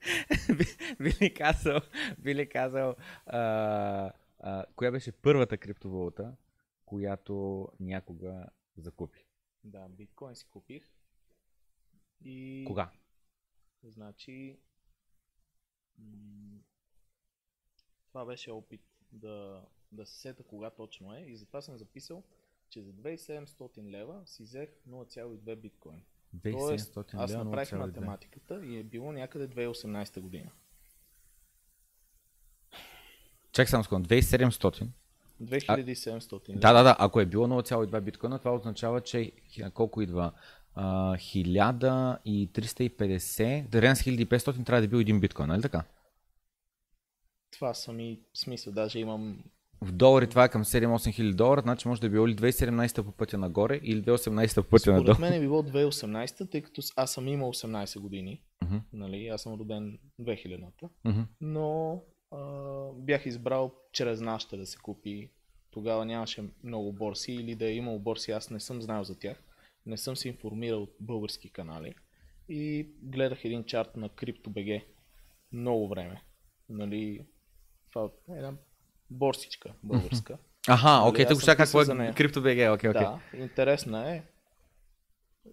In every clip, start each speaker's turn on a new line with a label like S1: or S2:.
S1: би ли казал, би ли казал а, а, коя беше първата криптовалута, която някога закупи?
S2: Да, биткоин си купих. И...
S1: Кога?
S2: Значи... м, Това беше опит да, да се сета кога точно е и затова съм записал, че за 2700 лева си взех 0,2 биткоин. Тоест,
S1: 2700
S2: аз направих
S1: 0,2.
S2: математиката и е било някъде 2018 година.
S1: Чак само секунда, 2700.
S2: 2700
S1: Да, да, да, ако е било 0,2 биткоина, това означава, че колко идва? А, 1350, дарен с 1500 трябва да е бил един биткоин, нали така?
S2: Това са ми смисъл, даже имам
S1: В долари това е към 7-8 хиляди долара, значи може да е било или 2017 по пътя нагоре или 2018 по пътя надолу.
S2: Според мен е било 2018, тъй като аз съм имал 18 години.
S1: Мгм.
S2: Нали, аз съм роден 2000-та.
S1: Мгм.
S2: Но а, бях избрал чрез нашата да се купи. Тогава нямаше много борси или да е имало борси, аз не съм знаел за тях. Не съм се информирал от български канали. И гледах един чарт на CryptoBG много време. Нали, това е една борсичка българска.
S1: Аха, окей,
S2: аз
S1: тук сега какво е. CryptoBG, окей, окей.
S2: Да, интересна е.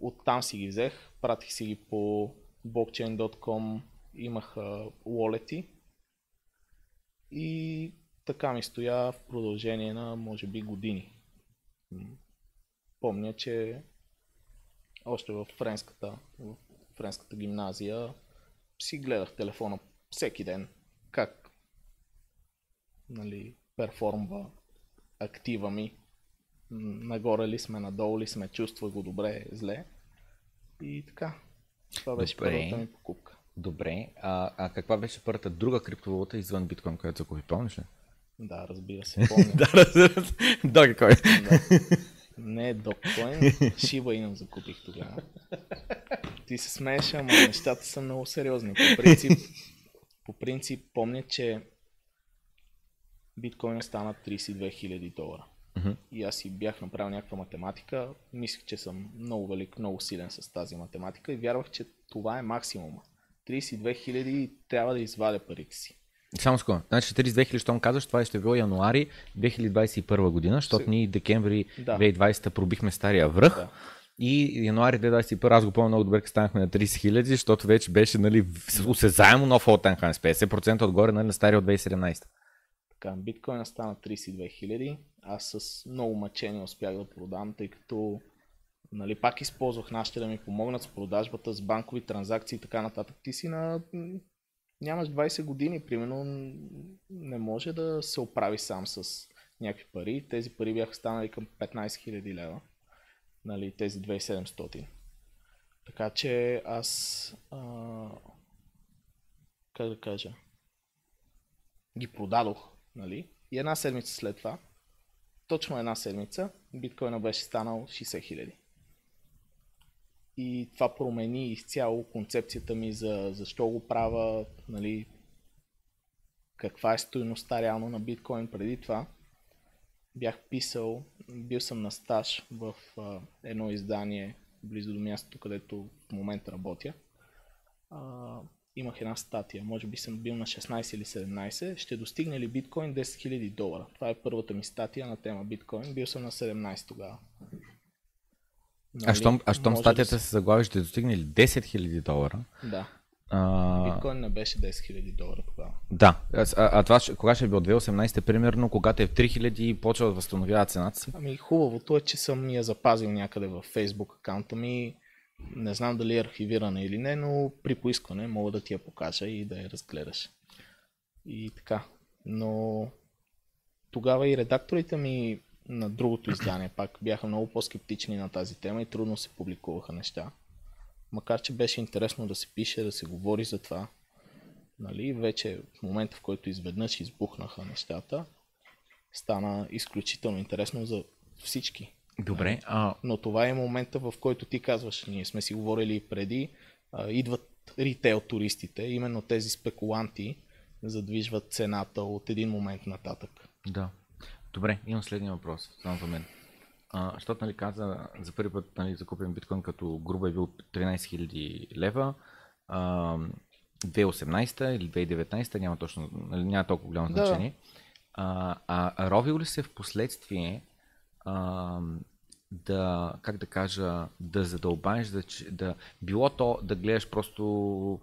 S2: Оттам си ги взех, пратих си ги по blockchain.com, имах уолети и така ми стоя в продължение на може би години. Помня, че още в френската, в френската гимназия си гледах телефона всеки ден как нали, перформва актива ми нагоре ли сме, надолу ли сме, чувства го добре, зле. И така. Това беше
S1: Добре.
S2: първата ми покупка.
S1: Добре, а, а каква беше първата друга криптовалута извън биткоин, която закупи, помниш ли?
S2: Да, разбира се, помня.
S1: Да, разбира се. Dogecoin.
S2: да. Не Dogecoin, Shiba Inu закупих тогава. Ти се смееш, ама нещата са много сериозни. По принцип, по принцип помня, че биткоин стана 32 000 долара.
S1: Мгм.
S2: И аз си бях направил някаква математика. Мислех, че съм много велик, много силен с тази математика и вярвах, че това е максимума. 32 000 трябва да извадя парите си.
S1: Само секунда. Значи 32 000, щом казваш, това ще е било януари 2021 година, защото ние декември
S2: Да.
S1: 2020 пробихме стария връх.
S2: Да.
S1: И януари 2021, аз го помня много добре, като станахме на 30 000, защото вече беше нали, осезаемо нов high, с 50% отгоре нали, на стария от 2017.
S2: Така, биткоина стана 32 000. Аз с много мъчение успях да продам, тъй като нали, пак използвах нашите да ми помогнат с продажбата, с банкови транзакции и така нататък. Ти си на... нямаш 20 години, примерно не може да се оправи сам с някакви пари. Тези пари бяха станали към 15 000 лева. Нали, тези 2700. Така че аз... А... Как да кажа? ги продадох, нали? И една седмица след това, точно една седмица, биткоина беше станал 60 хиляди. И това промени изцяло концепцията ми за защо го правя, нали, каква е стоеността реално на биткоин преди това. Бях писал, бил съм на стаж в а, едно издание близо до мястото, където в момента работя. А, имах една статия, може би съм бил на 16 или 17, ще достигне ли биткоин 10 000 долара? Това е първата ми статия на тема биткоин, бил съм на 17 тогава.
S1: А щом, а щом статията
S2: да
S1: се заглави ще достигне ли 10 000 долара?
S2: Да,
S1: А,
S2: биткоин не беше 10 000 долара тогава.
S1: да, а, а, това кога ще е било 2018 примерно, когато е в 3000 и почва да възстановява цената си?
S2: Ами хубавото е, че съм я запазил някъде във Facebook акаунта ми. Не знам дали е архивирана или не, но при поискане мога да ти я покажа и да я разгледаш. И така. Но тогава и редакторите ми на другото издание пак бяха много по-скептични на тази тема и трудно се публикуваха неща. Макар, че беше интересно да се пише, да се говори за това. Нали, вече в момента, в който изведнъж избухнаха нещата, стана изключително интересно за всички.
S1: Добре, а,
S2: Но това е момента, в който ти казваш, ние сме си говорили и преди, а, идват ритейл туристите, именно тези спекуланти задвижват цената от един момент нататък.
S1: Да. Добре, имам следния въпрос, само за мен. А, защото нали каза, за първи път нали, закупен биткоин като грубо е бил 13 000 лева. А, 2018 или 2019, няма точно, нали, няма толкова голямо
S2: Да.
S1: значение. А, а ровил ли се в последствие а, да, как да кажа, да задълбаеш, да, да било то да гледаш просто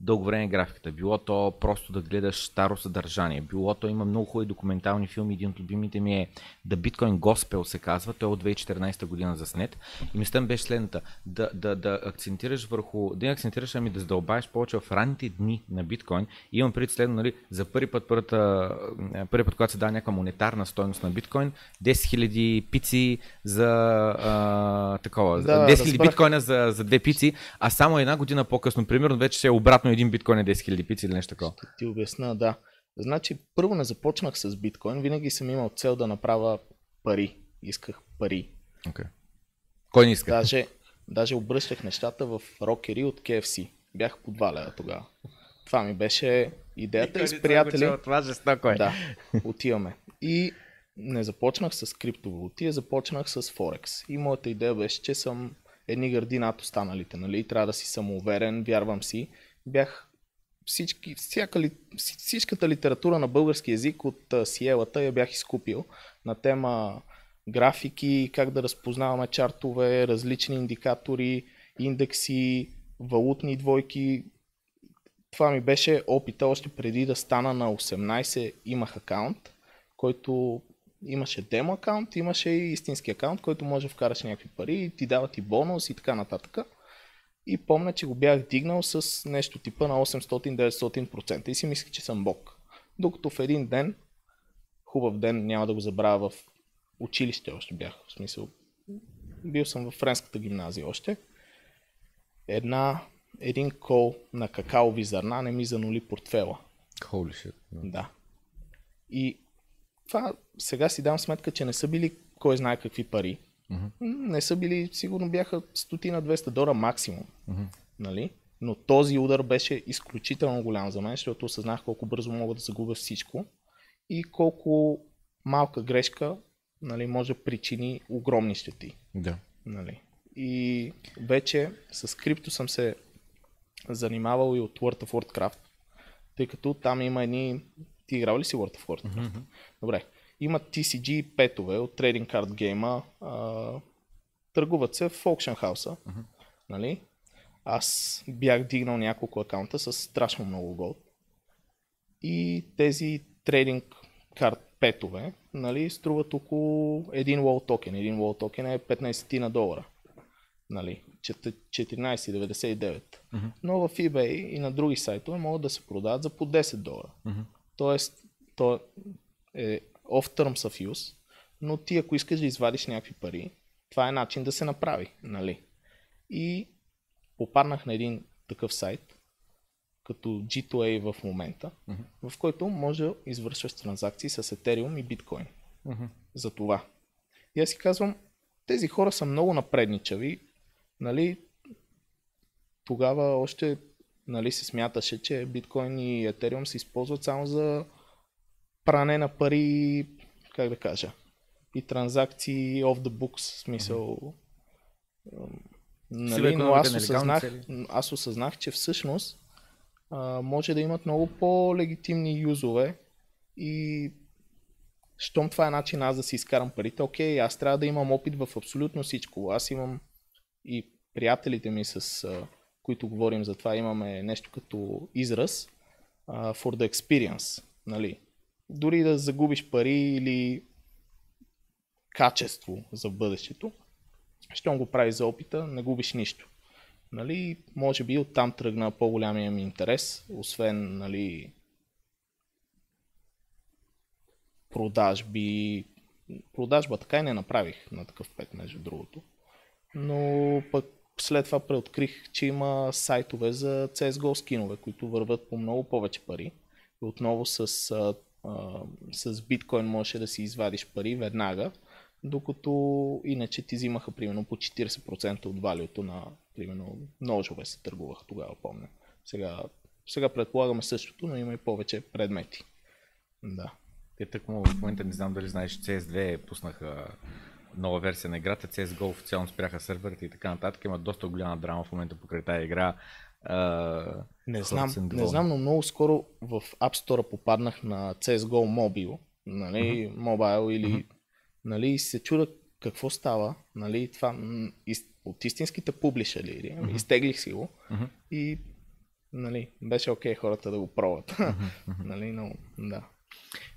S1: дълго време графиката, било то просто да гледаш старо съдържание, било то има много хубави документални филми, един от любимите ми е The Bitcoin Gospel се казва, той е от 2014 година заснет и мислята ми беше следната, да, да, да акцентираш върху, да не акцентираш, ами да задълбаеш повече в ранните дни на биткоин. И имам преди следно, нали, за първи път, първата, първи път, когато се дава някаква монетарна стойност на биткоин, 10 000 пици за а, такова,
S2: Да,
S1: 10 000
S2: разбрах.
S1: биткоина за, за две пици, а само една година по-късно, примерно, вече ще е обратно един биткоин е 10 000 пици или нещо такова.
S2: Ще ти обясна, да. Значи, първо не започнах с биткоин, винаги съм имал цел да направя пари. Исках пари.
S1: Okay. Кой не иска?
S2: Даже, даже обръщах нещата в рокери от KFC. Бях по 2 лева тогава. Това ми беше идеята и с приятели.
S1: Това жестоко е.
S2: Да, отиваме. И не започнах с криптовалути, а започнах с Форекс. И моята идея беше, че съм едни гърди над останалите, нали? Трябва да си самоуверен, вярвам си. Бях всички, всяка, всичката литература на български язик от Сиелата я бях изкупил на тема графики, как да разпознаваме чартове, различни индикатори, индекси, валутни двойки, това ми беше опита още преди да стана на 18. Имах акаунт, който имаше демо акаунт, имаше и истински акаунт, който може да вкараш някакви пари и ти дават и бонус и така нататък. И помня, че го бях дигнал с нещо типа на 800-900% и си мислех, че съм бог. Докато в един ден, хубав ден, няма да го забравя в училище още бях, в смисъл, бил съм в френската гимназия още, една, един кол на какаови зърна не ми занули портфела.
S1: Holy shit.
S2: Да. И това сега си дам сметка, че не са били кой знае какви пари. Не са били, сигурно бяха стотина 200 долара максимум. Нали? Но този удар беше изключително голям за мен, защото осъзнах колко бързо мога да загубя всичко и колко малка грешка нали, може да причини огромни щети.
S1: Да.
S2: Нали. И вече с крипто съм се занимавал и от World of Warcraft, тъй като там има едни... Ти играл ли си World of Warcraft? Добре. Има TCG петове от Trading Card Game. А, търгуват се в Auction House. Нали? Аз бях дигнал няколко акаунта с страшно много голд. И тези Trading Card петове нали, струват около един лоу токен. Един лоу токен е 15 на долара. Нали, чет- 14,99.
S1: Мгм.
S2: Но в eBay и на други сайтове могат да се продават за по 10 долара.
S1: Мгм.
S2: Тоест, то е off terms of use, но ти ако искаш да извадиш някакви пари, това е начин да се направи, нали? И попаднах на един такъв сайт, като G2A в момента,
S1: Мгм.
S2: в който може да извършваш транзакции с Ethereum и биткоин.
S1: Мгм.
S2: За това. И аз си казвам, тези хора са много напредничави, нали? Тогава още нали, се смяташе, че биткоин и етериум се използват само за пране на пари, как да кажа, и транзакции off the books, смисъл.
S1: Сива
S2: Нали, но аз осъзнах, аз осъзнах, че всъщност а, може да имат много по-легитимни юзове и щом това е начин аз да си изкарам парите, окей, аз трябва да имам опит в абсолютно всичко. Аз имам и приятелите ми, с а, които говорим за това, имаме нещо като израз а, for the experience. Нали? Дори да загубиш пари или качество за бъдещето, щом го правиш за опита, не губиш нищо. Нали, може би оттам тръгна по-голямия ми интерес, освен нали, продажби. Продажба така и не направих на такъв пет, между другото. Но пък след това преоткрих, че има сайтове за CSGO скинове, които върват по много повече пари. И отново с, а, с биткоин можеше да си извадиш пари веднага, докато иначе ти взимаха примерно по 40% от валюто на примерно ножове се търгуваха тогава, помня. Сега, сега предполагаме същото, но има и повече предмети. Да.
S1: Те тъкмо в момента не знам дали знаеш, CS2 пуснаха нова версия на играта, CSGO официално спряха серверите и така нататък. Има доста голяма драма в момента покрай тази игра. А,
S2: Не знам, не знам, но много скоро в App Store попаднах на CSGO Mobile, нали, Mobile или, нали, и се чуда какво става, нали, това из, от истинските публишери, ами изтеглих си го
S1: Мгм.
S2: и, нали, беше окей хората да го пробват, нали, но, да.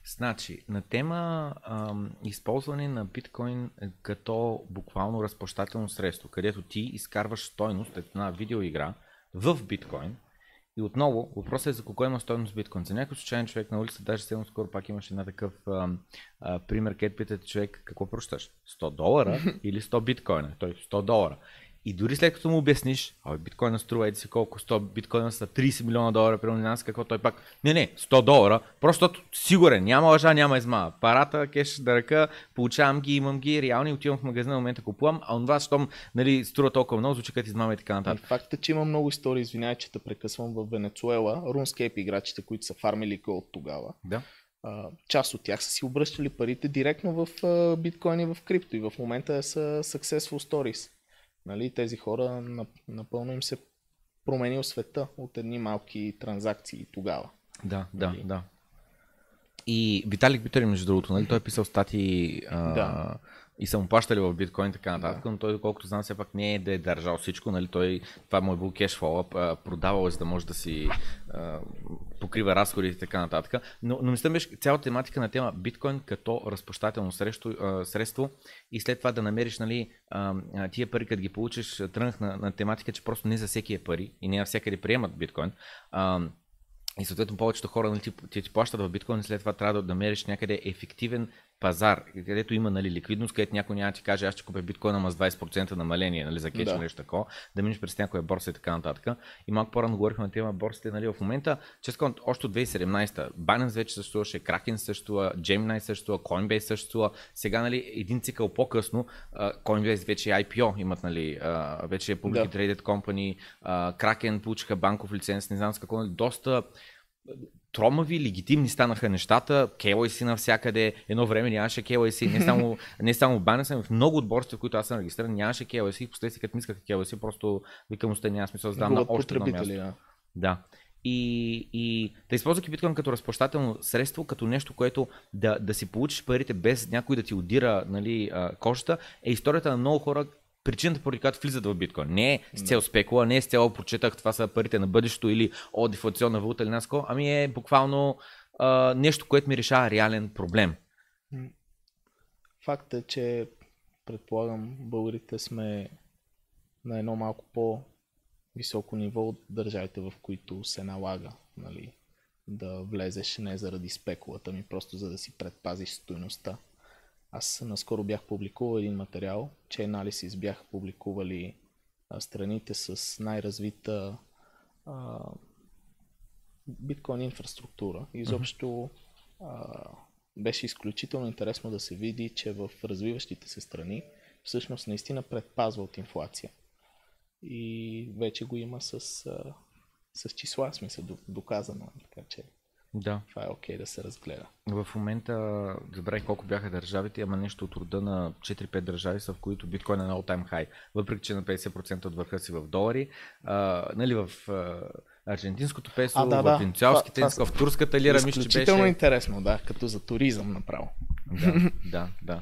S1: Значи, на тема ам, използване на биткоин като буквално разплащателно средство, където ти изкарваш стойност една видеоигра в биткоин. И отново, въпросът е за кого има стойност биткоин. За някой случайен човек на улица, даже сега скоро пак имаше една такъв ам, а, пример, където питате човек какво прощаш? 100 долара или 100 биткоина? Той 100 долара. И дори след като му обясниш, а биткоина струва еди си колко, 100 биткоина са 30 милиона долара, знам си какво, той пак, не, не, 100 долара, просто сигурен, няма лъжа, няма измама. Парата, кеш да ръка, получавам ги, имам ги, реални, отивам в магазина, в момента купувам, а онова, щом нали, струва толкова много, звучи като измама и така
S2: И
S1: нататък.
S2: факта, че има много истории, извинявай, че те прекъсвам в Венецуела, RuneScape играчите, които са фармили гол тогава,
S1: Да.
S2: част от тях са си обръщали парите директно в а, биткоин и в крипто и в момента са successful stories. Нали, тези хора нап- напълно им се променил света от едни малки транзакции тогава.
S1: Да, да,
S2: Нали?
S1: да. И Виталик Битър, между другото, нали, той е писал статии а,
S2: Да.
S1: И са му плащали в биткоин така нататък, но той, доколкото знам, все пак не е да е държал всичко, нали, той, това му е бил кешфола, продавал е, за да може да си а, покрива разходите и така нататък. Но, но мисля, беше цялата тематика на тема биткоин като разплащателно средство, а, средство и след това да намериш, нали, а, тия пари, като ги получиш, тръгнах на, на тематика, че просто не за всеки е пари и не навсякъде приемат биткоин. А, и съответно повечето хора нали, ти, ти, ти плащат в биткоин и след това трябва да намериш някъде ефективен пазар, където има нали, ликвидност, където някой няма да ти каже аз ще купя биткоина, ама с 20% намаление нали, за кеш
S2: Да.
S1: нещо такова, да минеш през някоя борса и така нататък. И малко по-рано говорихме на тема борсите. Нали, в момента, честно, още от 2017 Binance вече съществуваше, Kraken съществува, Gemini съществува, Coinbase съществува. Сега нали, един цикъл по-късно Coinbase вече е IPO, имат нали, вече е Publicly
S2: Да.
S1: Traded Company, Kraken получиха банков лиценз, не знам с какво, нали, доста тромави, легитимни станаха нещата, KYC навсякъде, едно време нямаше KYC, не само, не само в Binance, ами в много от борсите, в които аз съм регистриран, нямаше KYC, и последствие като ми искаха KYC, просто викам, още няма смисъл да на още едно място.
S2: да.
S1: Да. И, и да използвайки биткоин като разплащателно средство, като нещо, което да, да си получиш парите без някой да ти удира нали, кожата, е историята на много хора, причината, поради която влизат в биткоин. Не е с цел спекула, не е с цел прочетах, това са парите на бъдещето или о, дефлационна валута или наско, ами е буквално а, нещо, което ми решава реален проблем.
S2: Факт е, че предполагам българите сме на едно малко по-високо ниво от държавите, в които се налага нали, да влезеш не заради спекулата ми, просто за да си предпазиш стоеността. Аз наскоро бях публикувал един материал, че Analysis бяха публикували страните с най-развита а, биткоин инфраструктура. Изобщо а, беше изключително интересно да се види, че в развиващите се страни всъщност наистина предпазва от инфлация. И вече го има с, а, с числа, смисъл, до- доказано. Така че
S1: Да.
S2: това е окей да се разгледа.
S1: В момента забравих колко бяха държавите, ама нещо от рода на 4-5 държави са, в които биткоин е на all-time high, въпреки че на 50% от върха си в долари. А, нали, в а, аржентинското песо,
S2: А, да,
S1: в
S2: да.
S1: венецуалските,
S2: Това- това
S1: в турската лира, мисля, че
S2: Изключително
S1: беше...
S2: интересно, да, като за туризъм направо.
S1: Да, да, да.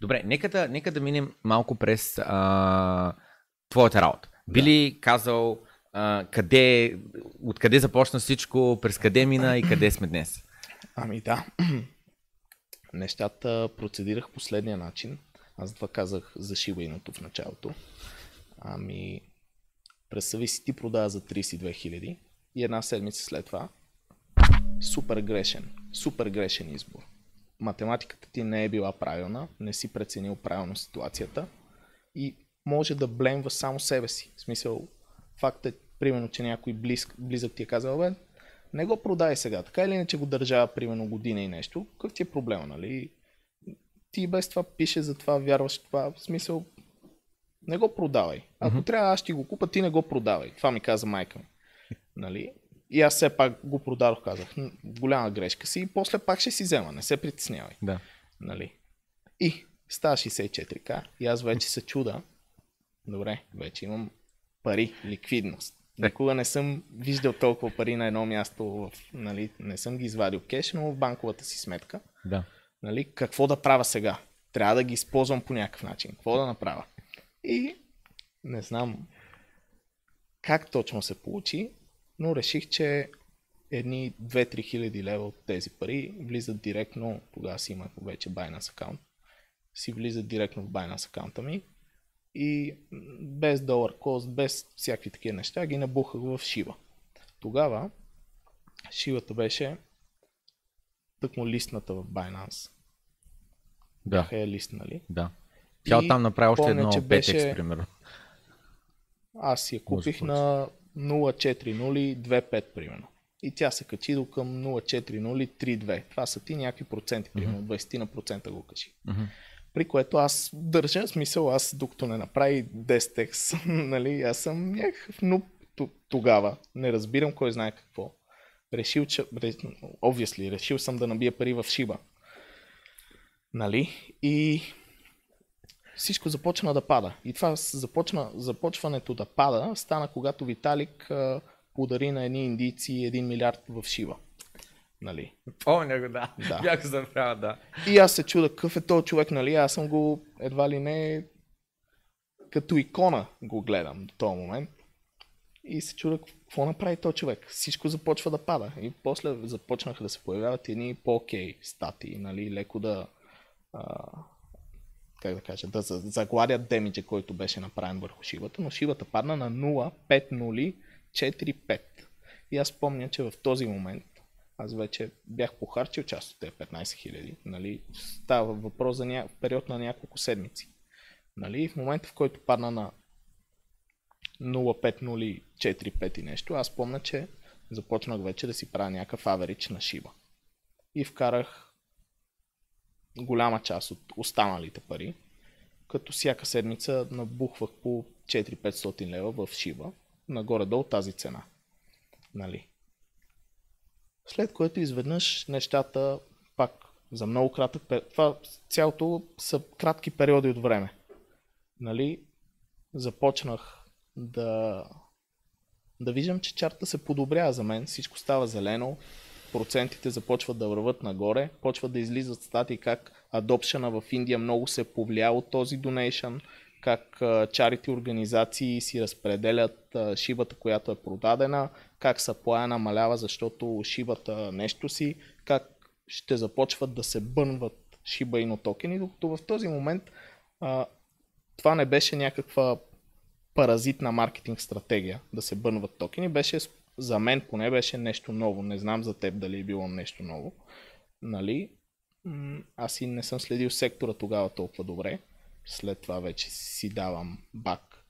S1: Добре, нека да, нека да минем малко през а, твоята работа. Би ли казал а, къде, откъде започна всичко, през къде мина и къде сме днес?
S2: Ами да. Нещата процедирах последния начин. Аз това казах за шибайното в началото. Ами, представи си ти продава за 32 000 и една седмица след това супер грешен, супер грешен избор. Математиката ти не е била правилна, не си преценил правилно ситуацията и може да блемва само себе си. В смисъл, факт е, примерно, че някой близък, близък ти е казал, бе, не го продай сега, така или иначе го държа примерно година и нещо, какъв ти е проблема, нали? Ти без това пише за това, вярваш в това, в смисъл, не го продавай. Ако mm-hmm. трябва, аз ще го купа, ти не го продавай. Това ми каза майка ми. Нали? И аз все пак го продадох, казах, «М, голяма грешка си и после пак ще си взема, не се притеснявай.
S1: Да.
S2: Нали? И става 64к и аз вече се чуда. Добре, вече имам пари, ликвидност. Никога не съм виждал толкова пари на едно място, нали, не съм ги извадил кеш, но в банковата си сметка.
S1: Да.
S2: Нали, какво да правя сега? Трябва да ги използвам по някакъв начин. Какво да направя? И не знам как точно се получи, но реших, че едни 2-3 хиляди лева от тези пари влизат директно, тогава си имах вече Binance аккаунт, си влизат директно в Binance аккаунта ми и без долар кост, без всякакви такива неща, ги набухах в Шива. Тогава Шивата беше тъкмо листната в Binance.
S1: Да,
S2: Бяха я листнали.
S1: да. Тя оттам направи още едно
S2: че
S1: 5x,
S2: беше-
S1: примерно.
S2: Аз я купих
S1: Може
S2: на 0,4025 примерно. И тя се качи до към 0,4032. Това са ти някакви проценти, примерно 20 на процента го качи.
S1: Мгм.
S2: При което аз държа смисъл, аз докато не направи 10x, нали, аз съм някакъв нуп т- тогава. Не разбирам кой знае какво. Решил, че, obviously, решил съм да набия пари в Шиба. Нали? И всичко започна да пада. И това започна, започването да пада стана когато Виталик а, подари на едни индийци 1 милиард в Шива. Нали?
S1: Помня го, да.
S2: Да.
S1: Бях забравя, да.
S2: И аз се чуда какъв е този човек, нали? Аз съм го едва ли не като икона го гледам до този момент. И се чуда какво направи този човек. Всичко започва да пада. И после започнаха да се появяват едни по-окей статии, нали? Леко да а, как да кажа, да за- загладят демиджа, който беше направен върху шивата, но шивата падна на 0,5045. И аз помня, че в този момент аз вече бях похарчил част от тези 15 000. Нали? Става въпрос за ня... период на няколко седмици. Нали? В момента, в който падна на 0,5045 и нещо, аз помня, че започнах вече да си правя някакъв аверич на шиба. И вкарах голяма част от останалите пари, като всяка седмица набухвах по 4-500 лева в шиба, нагоре-долу тази цена. Нали? След което изведнъж нещата пак за много кратък период. Това цялото са кратки периоди от време. Нали? Започнах да, да виждам, че чарта се подобрява за мен. Всичко става зелено, процентите започват да върват нагоре, почват да излизат статии как адопшена в Индия много се повлия от този донейшън, как чарити организации си разпределят шибата, която е продадена, как саплая намалява, защото шибата нещо си, как ще започват да се бънват шиба ино токени, докато в този момент а, това не беше някаква паразитна маркетинг стратегия да се бънват токени, беше за мен поне беше нещо ново. Не знам за теб дали е било нещо ново. Нали? Аз и не съм следил сектора тогава толкова добре. След това вече си давам бак.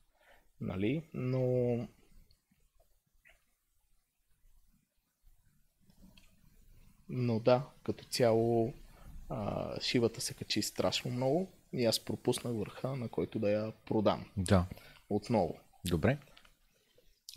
S2: Нали? Но Но да, като цяло а, шивата се качи страшно много и аз пропуснах върха, на който да я продам
S1: Да.
S2: отново.
S1: Добре.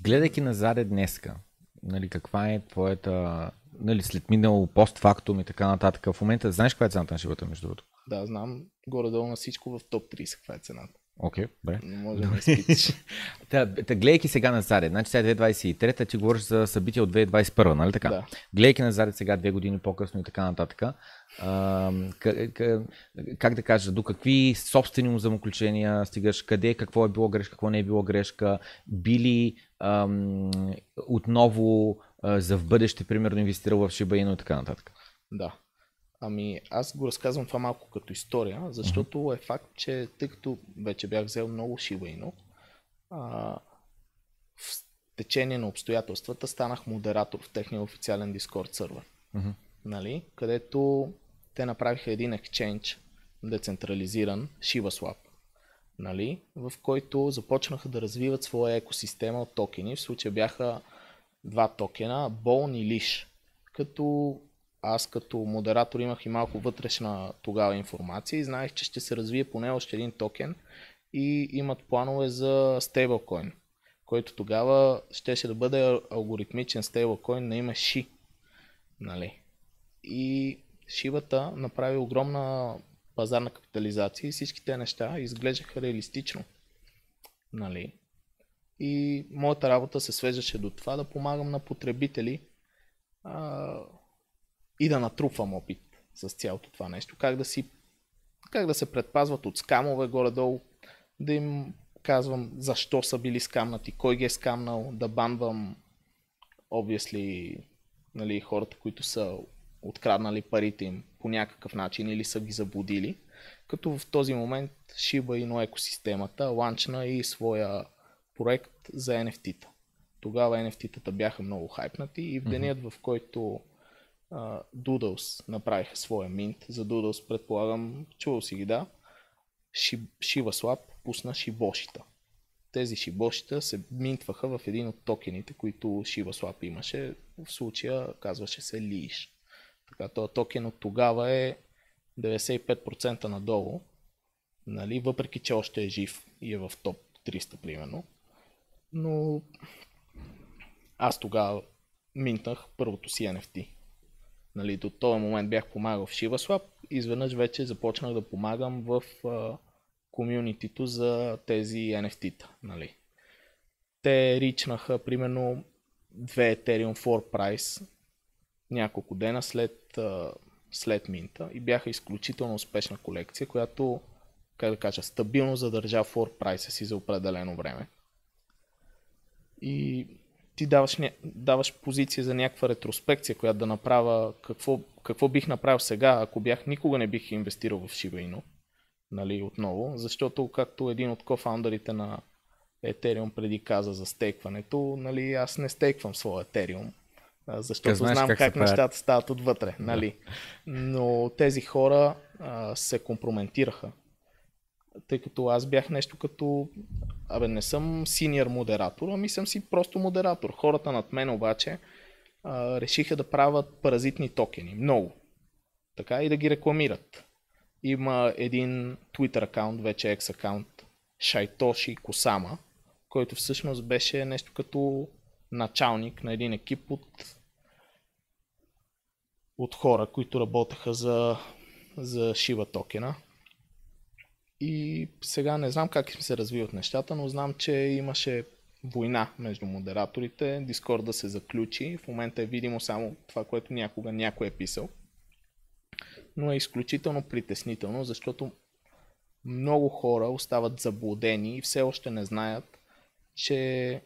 S1: Гледайки назад днеска, нали, каква е твоята, нали, след минало постфактум и така нататък, в момента знаеш каква е цената на шивата, между другото?
S2: Да, знам горе-долу на всичко в топ 30 каква е цената.
S1: Окей, добре.
S2: Не може да.
S1: Та, та, гледайки сега назад, значи сега е 2023, ти говориш за събития от 2021, нали така?
S2: Да.
S1: Гледайки назад сега, две години по-късно и така нататък, а, к, к, как да кажа, до какви собствени взаимоключения стигаш, къде, какво е било грешка, какво не е било грешка, били ам, отново а, за в бъдеще, примерно, инвестирал в Inu и така нататък.
S2: Да. Ами аз го разказвам това малко като история, защото е факт, че тъй като вече бях взел много а, в течение на обстоятелствата станах модератор в техния официален Discord сервер. Нали? Където те направиха един екченж, децентрализиран, ShivaSwap, нали? в който започнаха да развиват своя екосистема от токени. В случая бяха два токена, Bone и Leash. Като аз като модератор имах и малко вътрешна тогава информация и знаех, че ще се развие поне още един токен и имат планове за стейблкоин, който тогава щеше да бъде алгоритмичен стейблкоин на име Ши. Нали? И Шивата направи огромна пазарна капитализация и всички тези неща изглеждаха реалистично. Нали? И моята работа се свеждаше до това да помагам на потребители а, и да натрупвам опит с цялото това нещо. Как да си как да се предпазват от скамове горе-долу, да им казвам защо са били скамнати, кой ги е скамнал, да банвам obviously нали, хората, които са откраднали парите им по някакъв начин или са ги заблудили. Като в този момент Shiba Inu екосистемата ланчна и своя проект за NFT-та. Тогава NFT-тата бяха много хайпнати и в денят, в който uh, Doodles направиха своя минт, за Doodles предполагам, чувал си ги, да, Shiba Swap пусна шибошита. Тези шибошита се минтваха в един от токените, които Shiba Swap имаше. В случая казваше се Leash. Така, този токен от тогава е 95% надолу, нали, въпреки че още е жив и е в топ 300 примерно. Но аз тогава минтах първото си NFT. Нали, до този момент бях помагал в ShivaSwap изведнъж вече започнах да помагам в комюнитито за тези NFT-та. Нали. Те ричнаха примерно 2 Ethereum for Price няколко дена след, след минта и бяха изключително успешна колекция, която, как да кажа, стабилно задържа for прайса си за определено време. И ти даваш, даваш позиция за някаква ретроспекция, която да направя какво, какво бих направил сега, ако бях никога не бих инвестирал в Shiba Inu, нали, отново, защото както един от кофаундърите на Ethereum преди каза за стейкването, нали, аз не стейквам своя Ethereum, защото знам как, как нещата стават отвътре. Нали? Но тези хора а, се компрометираха. Тъй като аз бях нещо като... Абе, не съм синьор модератор, ами съм си просто модератор. Хората над мен обаче а, решиха да правят паразитни токени. Много. Така и да ги рекламират. Има един Twitter акаунт, вече екс акаунт, Шайтоши Косама, който всъщност беше нещо като началник на един екип от от хора, които работеха за, за Шива токена. И сега не знам как се развиват нещата, но знам, че имаше война между модераторите, Дискорд да се заключи. В момента е видимо само това, което някога някой е писал. Но е изключително притеснително, защото много хора остават заблудени и все още не знаят, че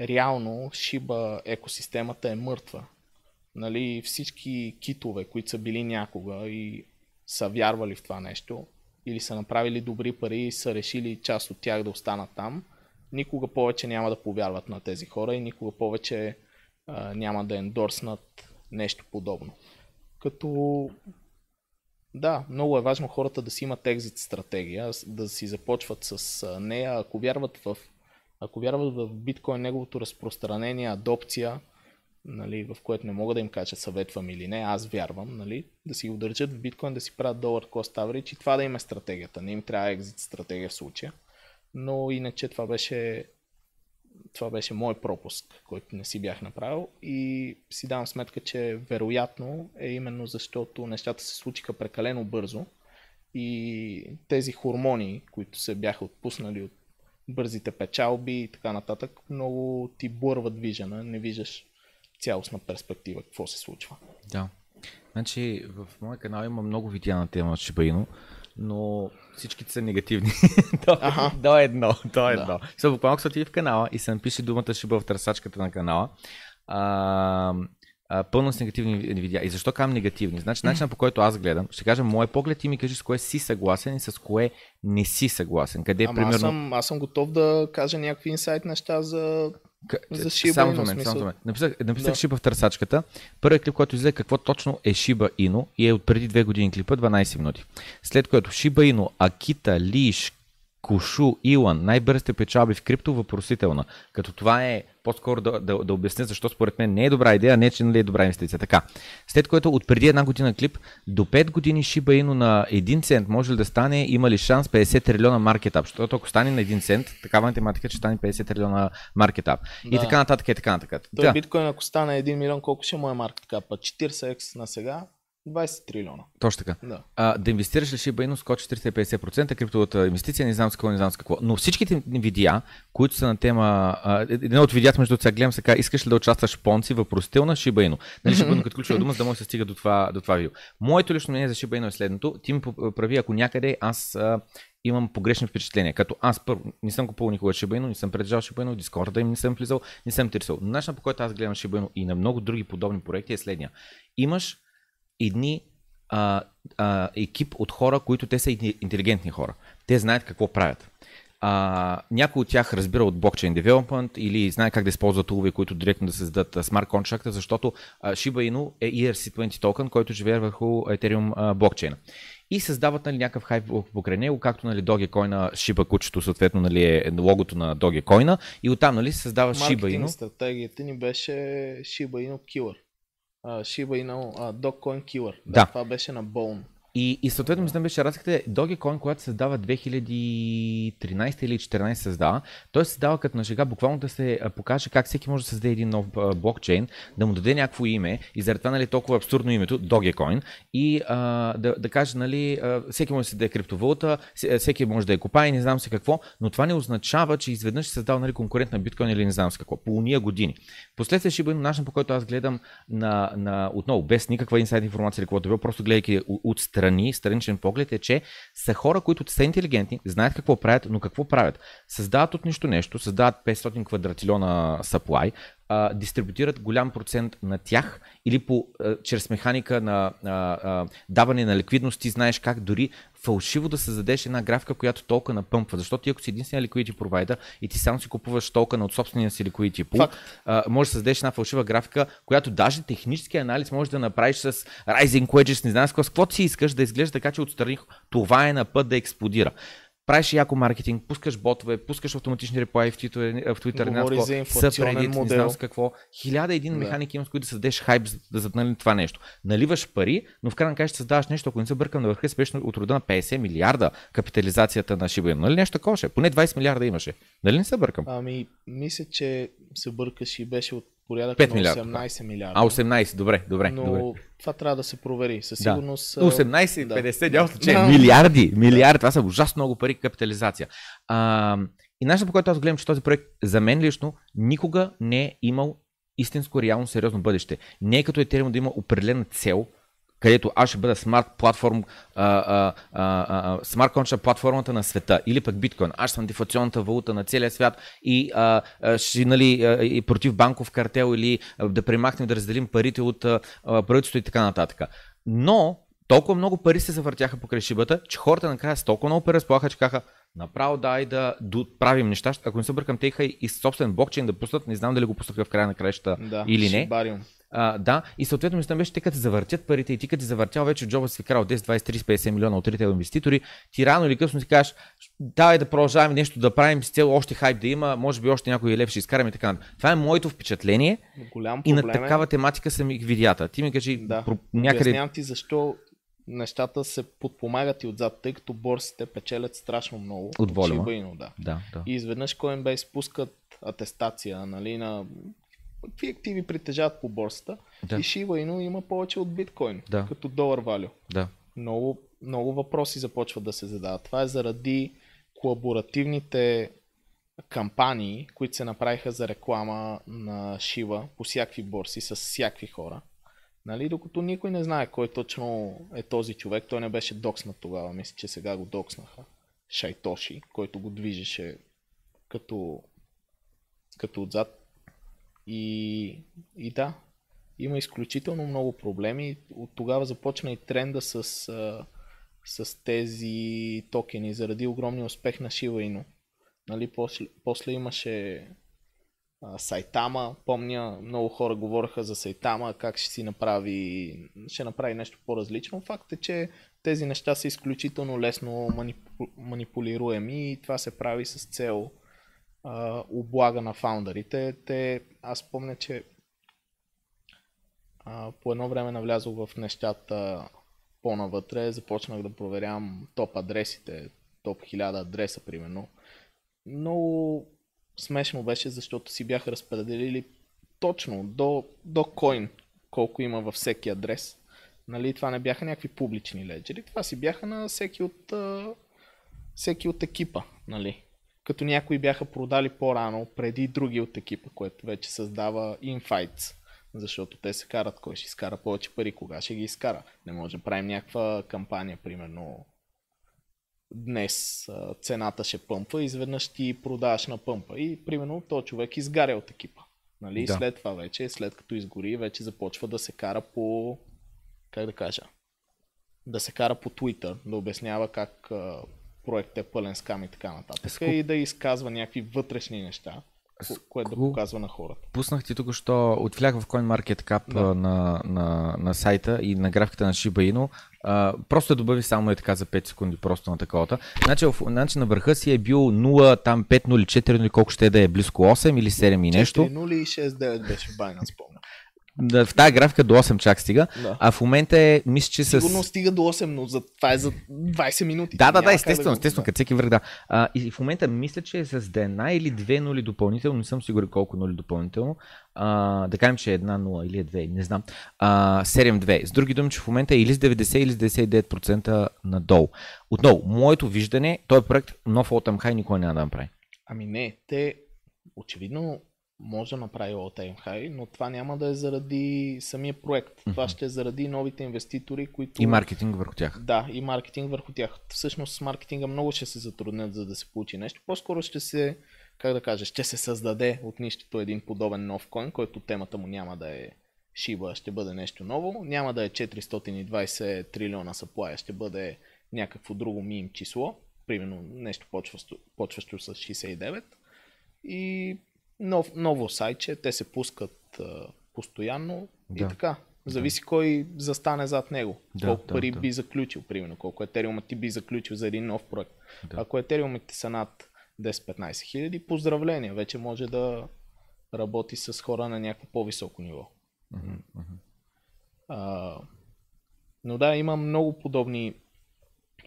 S2: реално Шиба екосистемата е мъртва нали, всички китове, които са били някога и са вярвали в това нещо, или са направили добри пари и са решили част от тях да останат там, никога повече няма да повярват на тези хора и никога повече а, няма да ендорснат нещо подобно. Като да, много е важно хората да си имат екзит стратегия, да си започват с нея. Ако вярват в, ако вярват в биткоин, неговото разпространение, адопция, нали, в което не мога да им кажа съветвам или не, аз вярвам, нали, да си го държат в биткоин, да си правят долар cost average и това да им е стратегията. Не им трябва екзит стратегия в случая. Но иначе това беше това беше мой пропуск, който не си бях направил и си давам сметка, че вероятно е именно защото нещата се случиха прекалено бързо и тези хормони, които се бяха отпуснали от бързите печалби и така нататък, много ти бърват вижена, не виждаш цялостна перспектива какво се случва.
S1: Да. Значи в моя канал има много видеа на тема Шибаино, но всичките са негативни. до, ага. до едно, до едно. Да. Са буквално отиде в канала и се напише думата Шиба в търсачката на канала. А, а, пълно с негативни видеа. И защо казвам негативни? Значи, начинът по който аз гледам, ще кажа мой поглед и ми кажи с кое си съгласен и с кое не си съгласен. Къде
S2: Ама
S1: примерно...
S2: аз, съм, аз съм готов да кажа някакви инсайт неща за за Shiba
S1: само Inu, момент, само момент. Написах, написах да. Shiba в търсачката. Първият клип, който излезе какво точно е Shiba Inu и е от преди две години клипа, 12 минути. След което Shiba Inu, Akita, Leash, Кушу, Илан, най-бързите печалби в крипто въпросителна. Като това е по-скоро да, да, да обясня защо според мен не е добра идея, не че нали е добра инвестиция. Така. След което от преди една година клип, до 5 години Shiba Inu на 1 цент може ли да стане, има ли шанс 50 трилиона маркетап? Защото ако стане на 1 цент, такава математика, че стане 50 трилиона маркетап. Да. И така нататък и така нататък.
S2: Той да. биткоин ако стане 1 милион, колко ще му е маркетапа? 40x на сега? 20 трилиона.
S1: Точно така.
S2: Да.
S1: А, да инвестираш ли Shiba Inu скочи 450%, криптовата инвестиция, не знам с какво, не знам с какво. Но всичките видеа, които са на тема, а, едно от видеята, между сега гледам сега, искаш ли да участваш в Понци, въпросител на Shiba Inu. Нали Shiba Inu като ключова дума, за да може да се стига до това, до това видео. Моето лично мнение за Shiba Inu е следното. Ти ми прави, ако някъде аз а, имам погрешни впечатления. Като аз първо не съм купувал никога Inu, не съм притежал Inu, Discord им не съм влизал, не съм. Но начинът по който аз гледам Inu и на много други подобни проекти е следния. Имаш едни а, а, екип от хора, които те са интелигентни хора. Те знаят какво правят. А, някой от тях разбира от блокчейн девелопмент или знае как да използват тулове, които директно да създадат смарт контракта, защото а, Shiba Inu е ERC20 токен, който живее върху Ethereum а, блокчейна. И създават нали, някакъв хайп покрай него, както нали, Dogecoin, Shiba кучето съответно нали, е логото на Dogecoin и оттам нали, се създава Shiba Inu.
S2: стратегията ни беше Shiba Inu Killer uh, Shiba Inu uh, Dogecoin Killer.
S1: Да. да.
S2: Това беше на Bone.
S1: И, и съответно, мисля, беше разликата. Dogecoin, когато се създава 2013 или 2014 създава, той се създава като на шега буквално да се покаже как всеки може да създаде един нов блокчейн, да му даде някакво име и заради това нали, толкова абсурдно името, Dogecoin, и а, да, да каже, нали, всеки може да се даде криптовалута, всеки може да я купае не знам се какво, но това не означава, че изведнъж се създава нали, конкурент на биткоин или не знам се какво. По уния години. Последствие ще бъде начин, по който аз гледам на, на, отново, без никаква инсайд информация или каквото било, просто гледайки отстрани страни, страничен поглед е, че са хора, които са интелигентни, знаят какво правят, но какво правят? Създават от нищо нещо, създават 500 квадратилиона supply, а, дистрибутират голям процент на тях или по, а, чрез механика на а, а, даване на ликвидност, ти знаеш как дори фалшиво да създадеш една графика, която толкова напъмпва. Защото ти ако си единствения liquidity провайдер и ти само си купуваш толкова от собствения си liquidity pool, а, може да създадеш една фалшива графика, която даже технически анализ може да направиш с Rising Wedges, не знам с какво си искаш да изглежда така, че отстрани това е на път да експлодира правиш яко маркетинг, пускаш ботове, пускаш автоматични реплаи в Twitter, в Twitter
S2: Говори за инфлационен модел.
S1: не знам с какво. Хиляда един да. механик има, с които да създадеш хайп за да заднали това нещо. Наливаш пари, но в крайна края ще създаваш нещо, ако не се бъркам на върха, спешно от рода на 50 милиарда капитализацията на Shiba Нали нещо такова ще? Поне 20 милиарда имаше. Нали не се бъркам?
S2: Ами, мисля, че се бъркаш и беше от порядък 5 милиарда. 18 милиарда. А,
S1: 18, добре, добре.
S2: Но
S1: добре.
S2: това трябва да се провери. Със сигурност.
S1: Да. 18, да. 50, няма че да. милиарди, милиарди, това са ужасно много пари капитализация. А, и начинът по който аз гледам, че този проект за мен лично никога не е имал истинско, реално, сериозно бъдеще. Не е като Ethereum да има определена цел, където аз ще бъда смарт платформ, смарт конча платформата на света или пък биткоин. Аз съм дефлационната валута на целия свят и а, ще, нали, а, и против банков картел или а, да премахнем да разделим парите от правителството и така нататък. Но толкова много пари се завъртяха по шибата, че хората накрая с толкова много пари разполагаха, че казаха, направо дай да правим неща. Ако не се бъркам, теха и собствен блокчейн да пуснат, не знам дали го пуснаха в края на краищата да, или не.
S2: Шибариум.
S1: А, да, и съответно мисля беше, те като завъртят парите и ти като завъртял вече джоба си крал 10, 20, 30, 50 милиона от ритейл инвеститори, ти рано или късно си кажеш, давай да продължаваме нещо да правим с цел още хайп да има, може би още някой лев ще изкараме и така. Това е моето впечатление
S2: Голям
S1: и на такава е... тематика са ми видята. Ти ми кажи
S2: да. про... някъде... Обяснявам ти защо нещата се подпомагат и отзад, тъй като борсите печелят страшно много.
S1: От волюма.
S2: Да.
S1: Да, да.
S2: И изведнъж Coinbase пускат атестация нали, на какви активи притежават по борсата. Да. И Shiba Inu има повече от биткоин,
S1: да.
S2: като долар валю.
S1: Да.
S2: Много, много въпроси започват да се задават. Това е заради колаборативните кампании, които се направиха за реклама на Шива по всякакви борси с всякакви хора. Нали, докато никой не знае кой точно е този човек, той не беше докснат тогава, мисля, че сега го докснаха. Шайтоши, който го движеше като, като отзад. И, и да, има изключително много проблеми. От тогава започна и тренда с, с тези токени заради огромния успех на Shiba Inu. Нали, после, после имаше а, Сайтама. Помня, много хора говореха за Сайтама, как ще си направи, ще направи нещо по-различно. Факт е, че тези неща са изключително лесно манипу, манипулируеми и това се прави с цел облага на фаундърите. Те, аз помня, че а, по едно време навлязох в нещата по-навътре, започнах да проверявам топ адресите, топ 1000 адреса примерно. Много смешно беше, защото си бяха разпределили точно до, до коин колко има във всеки адрес. Нали, това не бяха някакви публични леджери, това си бяха на всеки от, всеки от екипа. Нали. Като някои бяха продали по-рано, преди други от екипа, което вече създава инфайтс. Защото те се карат, кой ще изкара повече пари, кога ще ги изкара. Не може да правим някаква кампания, примерно днес цената ще пъмпа, изведнъж ти продаваш на пъмпа и примерно то човек изгаря от екипа. Нали?
S1: Да.
S2: След това вече, след като изгори, вече започва да се кара по, как да кажа, да се кара по Twitter, да обяснява как а, проектът е пълен скам и така нататък.
S1: Скуп.
S2: И да изказва някакви вътрешни неща, ко- което да
S1: Скуп.
S2: показва на хората.
S1: Пуснах ти тук, що отвлях в CoinMarketCap
S2: Да.
S1: на, на, на сайта и на графиката на Shiba Inu. А, просто я добави само е така за 5 секунди просто на таковата. Значи, в, значи на върха си е бил 0, там 5, 0, 4, 0, колко ще е да е близко 8 или 7 и нещо.
S2: 4-0 и 6-9 беше в Binance, помня.
S1: Да, в тази графика до 8 чак стига.
S2: Да.
S1: А в момента е, мисля, че с...
S2: Сигурно стига до 8, но за, това е за 20 минути.
S1: Да, да, да, естествено,
S2: го-
S1: естествено,
S2: да.
S1: като всеки връх, да. А, и в момента мисля, че е с да една или две нули допълнително, не съм сигурен колко нули допълнително. А, да кажем, че е една нула или е две, не знам. А, 7-2. С други думи, че в момента е или с 90 или с 99% надолу. Отново, моето виждане, този проект нов all high никой няма да направи.
S2: Ами не, те очевидно може да направи all time high, но това няма да е заради самия проект. Това ще е заради новите инвеститори, които...
S1: И маркетинг върху тях.
S2: Да, и маркетинг върху тях. Всъщност с маркетинга много ще се затруднят, за да се получи нещо. По-скоро ще се, как да кажа, ще се създаде от нищото един подобен нов коин, който темата му няма да е Шиба, ще бъде нещо ново. Няма да е 420 трилиона съплая, ще бъде някакво друго мим число. Примерно нещо почващо, почващо с 69. И нов, ново сайтче, те се пускат а, постоянно
S1: Да.
S2: и така. Зависи кой застане зад него.
S1: Да,
S2: колко
S1: да,
S2: пари
S1: да.
S2: би заключил, примерно. Колко етериума ти би заключил за един нов проект.
S1: Да.
S2: Ако етериумите са над 10-15 хиляди, поздравления. Вече може да работи с хора на някакво по-високо ниво. А, но да, има много подобни,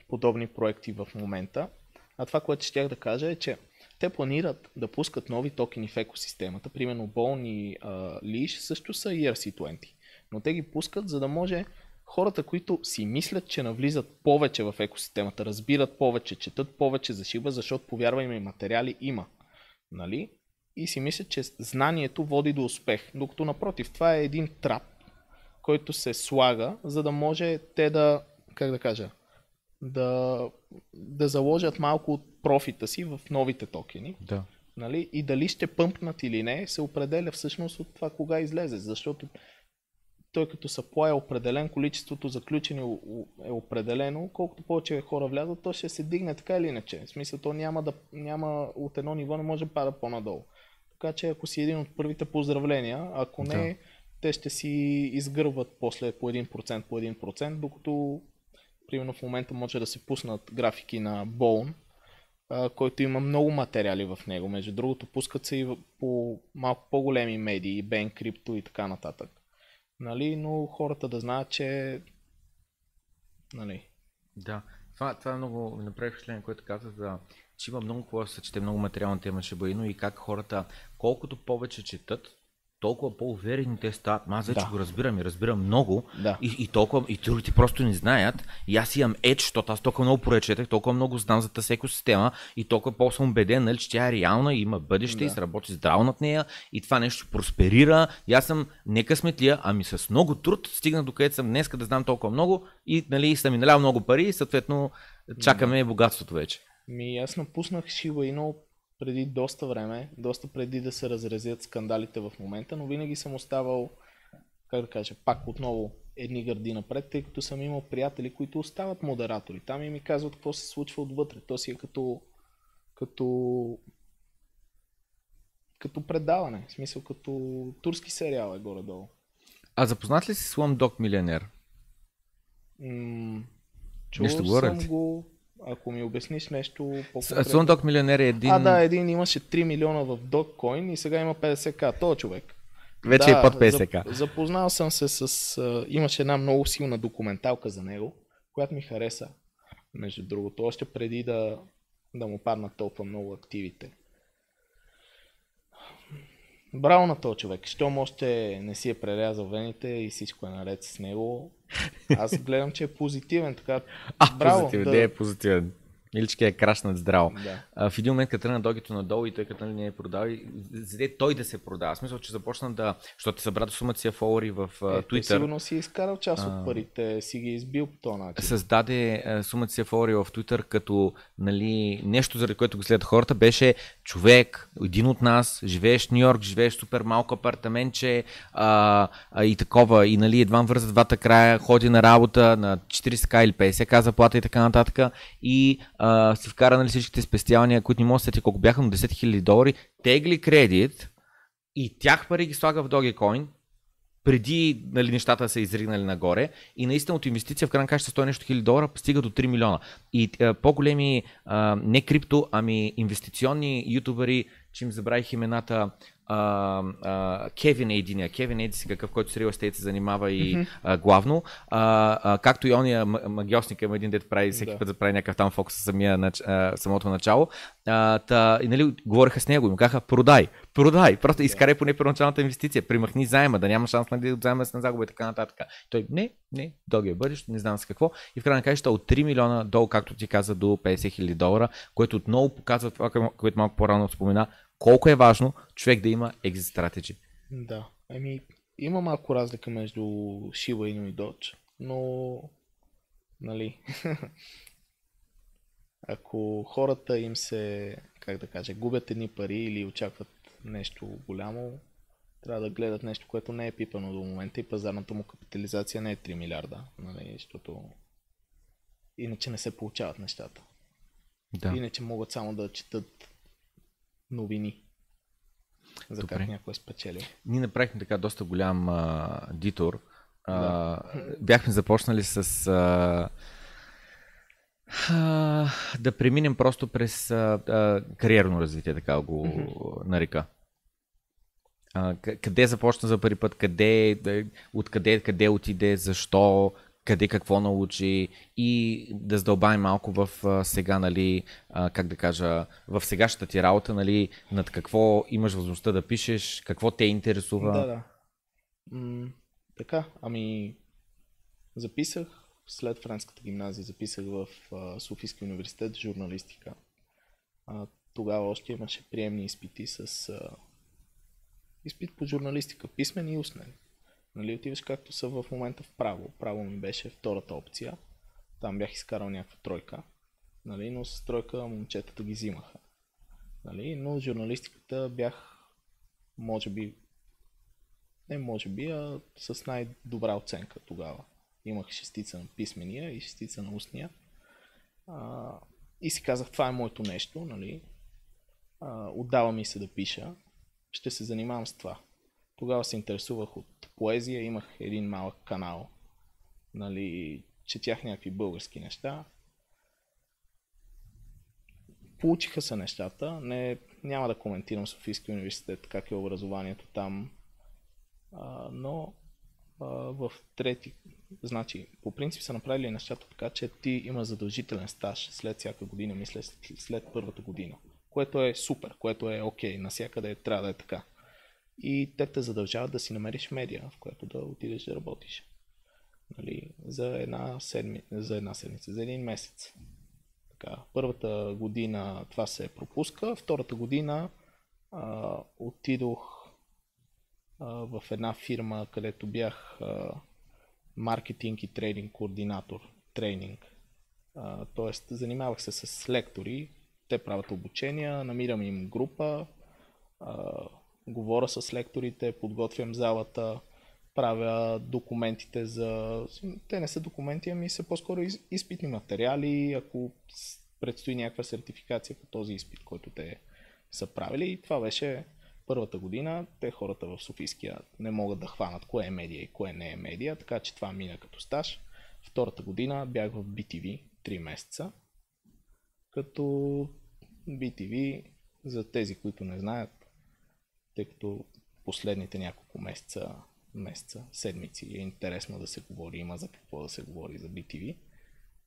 S2: подобни проекти в момента. А това, което щях да кажа е, че те планират да пускат нови токени в екосистемата. Примерно Bone и Leash също са ERC20. Но те ги пускат, за да може хората, които си мислят, че навлизат повече в екосистемата, разбират повече, четат повече за шиба, защото повярвай ми, материали има. Нали? И си мислят, че знанието води до успех. Докато напротив, това е един трап, който се слага, за да може те да, как да кажа, да, да заложат малко от профита си в новите токени.
S1: Да.
S2: Нали? И дали ще пъмпнат или не, се определя всъщност от това кога излезе. Защото той като supply е определен, количеството заключени е определено, колкото повече хора влязат, то ще се дигне така или иначе. В смисъл, то няма, да, няма от едно ниво, не може да пада по-надолу. Така че ако си един от първите поздравления, ако не,
S1: Да.
S2: те ще си изгърват после по 1% по 1%, докато примерно в момента може да се пуснат графики на Bone, който има много материали в него. Между другото, пускат се и по малко по-големи медии, Bang Crypto и така нататък. Нали? Но хората да знаят, че нали,
S1: Да, това, това е много, ми направи впечатление, което каза за, че има много какво да чете, много материал на тема Шибаино и как хората, колкото повече четат, толкова по-уверени те стават. Аз вече
S2: Да.
S1: го разбирам и разбирам много.
S2: Да.
S1: И, и толкова, и другите просто не знаят. И аз имам едж, защото аз толкова много поречетах, толкова много знам за тази екосистема и толкова по съм убеден, нали, че тя е реална и има бъдеще и
S2: Да.
S1: се работи здраво над нея и това нещо просперира. И аз съм не късметлия, ами с много труд стигнах до където съм днес, да знам толкова много и нали, съм миналял много пари и съответно чакаме богатството вече.
S2: Ми аз напуснах Shiba Inu преди доста време, доста преди да се разразят скандалите в момента, но винаги съм оставал, как да кажа, пак отново едни гърди напред, тъй като съм имал приятели, които остават модератори. Там и ми казват какво се случва отвътре. То си е като, като, като предаване, в смисъл като турски сериал е горе-долу.
S1: А запознат ли си Slumdog Милионер?
S2: М-
S1: Нещо
S2: чувал съм го, ако ми обясниш нещо по
S1: Slumdog Милионер е един...
S2: А, да, един имаше 3 милиона в Dogecoin и сега има 50к. То човек.
S1: Вече
S2: да,
S1: е под 50к.
S2: зап- Запознал съм се с... А, имаше една много силна документалка за него, която ми хареса. Между другото, още преди да, да му паднат толкова много активите. Браво на този човек. Щом още не си е прерязал вените и всичко е наред с него. Аз гледам, че е позитивен. Така,
S1: А,
S2: браво.
S1: позитивен,
S2: да,
S1: да. е позитивен. Илички е крашнат здраво.
S2: да.
S1: А, в един момент, като тръгна догито надолу и той като нали, не е продал, и взе той да се продава. В смисъл, че започна да, защото ти събра до сумата си фолуари в а,
S2: Е,
S1: Twitter.
S2: сигурно си е изкарал част от парите, си ги е избил по този начин.
S1: създаде а, сумата си фолуари в Twitter като нали, нещо, заради което го следят хората, беше човек, един от нас, живееш в Нью Йорк, живееш в супер малко апартаментче а, а, и такова, и нали, едва върза двата края, ходи на работа на 40к или 50к заплата и така нататък и си вкара нали, всичките спестявания, които не мога да се сетя колко бяха, но 10 000 долари, тегли кредит и тях пари ги слага в Dogecoin, преди нали, нещата са изригнали нагоре и наистина от инвестиция в крайна каща 100 нещо хиляди долара стига до 3 милиона. И а, по-големи а, не крипто, ами инвестиционни ютубери, че им забравих имената, а, а, Кевин е единия. Кевин е си какъв, който с Real Estate се занимава и а, главно. А, а, както и ония магиосник, има един дет прави всеки
S2: Да.
S1: път да прави някакъв там фокус самия, а, самото начало. А, та, и нали, говориха с него и му казаха, продай, продай, просто изкарай поне първоначалната инвестиция, примахни заема, да няма шанс нали, от заема да се на загуба и така нататък. Той, не, не, дълги е бъдеще, не знам с какво. И в крайна каща от 3 милиона долу, както ти каза, до 50 хиляди долара, което отново показва това, което малко по-рано спомена, колко е важно човек да има exit strategy.
S2: Да. Еми, има малко разлика между Shiba Inu и Dodge, но нали ако хората им се, как да кажа, губят едни пари или очакват нещо голямо, трябва да гледат нещо, което не е пипано до момента и пазарната му капитализация не е 3 милиарда, нали, защото иначе не се получават нещата.
S1: Да.
S2: Иначе могат само да четат новини за
S1: Добре.
S2: как някой е спечелил.
S1: Ние направихме така доста голям а, дитор. А, Бяхме започнали с а, а, да преминем просто през а, а, кариерно развитие, така го нарека. А, къде започна за първи път, къде, откъде, къде отиде, защо, къде какво научи и да задълбаем малко в сега, нали, как да кажа, в сегашната ти работа, нали, над какво имаш възможността да пишеш, какво те интересува.
S2: Да, да. М- така, ами записах след френската гимназия, записах в Софийския университет журналистика. А, тогава още имаше приемни изпити с а, изпит по журналистика, писмен и устен. Нали, отиваш както са в момента в право. Право ми беше втората опция. Там бях изкарал някаква тройка. Нали, но с тройка момчетата ги взимаха. Нали, но журналистиката бях може би не може би, а с най-добра оценка тогава. Имах шестица на писмения и шестица на устния. А, и си казах, това е моето нещо, нали? А, отдава ми се да пиша. Ще се занимавам с това. Тогава се интересувах от поезия, имах един малък канал. Нали, четях някакви български неща. Получиха се нещата. Не, няма да коментирам Софийския университет, как е образованието там. А, но а, в трети, значи, по принцип са направили нещата така, че ти имаш задължителен стаж след всяка година, мисля след, първата година, което е супер, което е окей, насякъде трябва да е така. И те те задължават да си намериш медия, в която да отидеш да работиш. Нали, за, една седми, за една седмица, за един месец. Така, първата година това се пропуска, втората година а, отидох а, в една фирма, където бях а, маркетинг и трейдинг координатор, тренинг. А, тоест, занимавах се с лектори, те правят обучения, намирам им група, а, говоря с лекторите, подготвям залата, правя документите за... Те не са документи, ами са по-скоро из- изпитни материали, ако предстои някаква сертификация по този изпит, който те са правили. И това беше първата година. Те хората в Софийския не могат да хванат кое е медия и кое не е медия, така че това мина като стаж. Втората година бях в BTV 3 месеца, като BTV, за тези, които не знаят, тъй като последните няколко месеца, месеца, седмици е интересно да се говори, има за какво да се говори за BTV.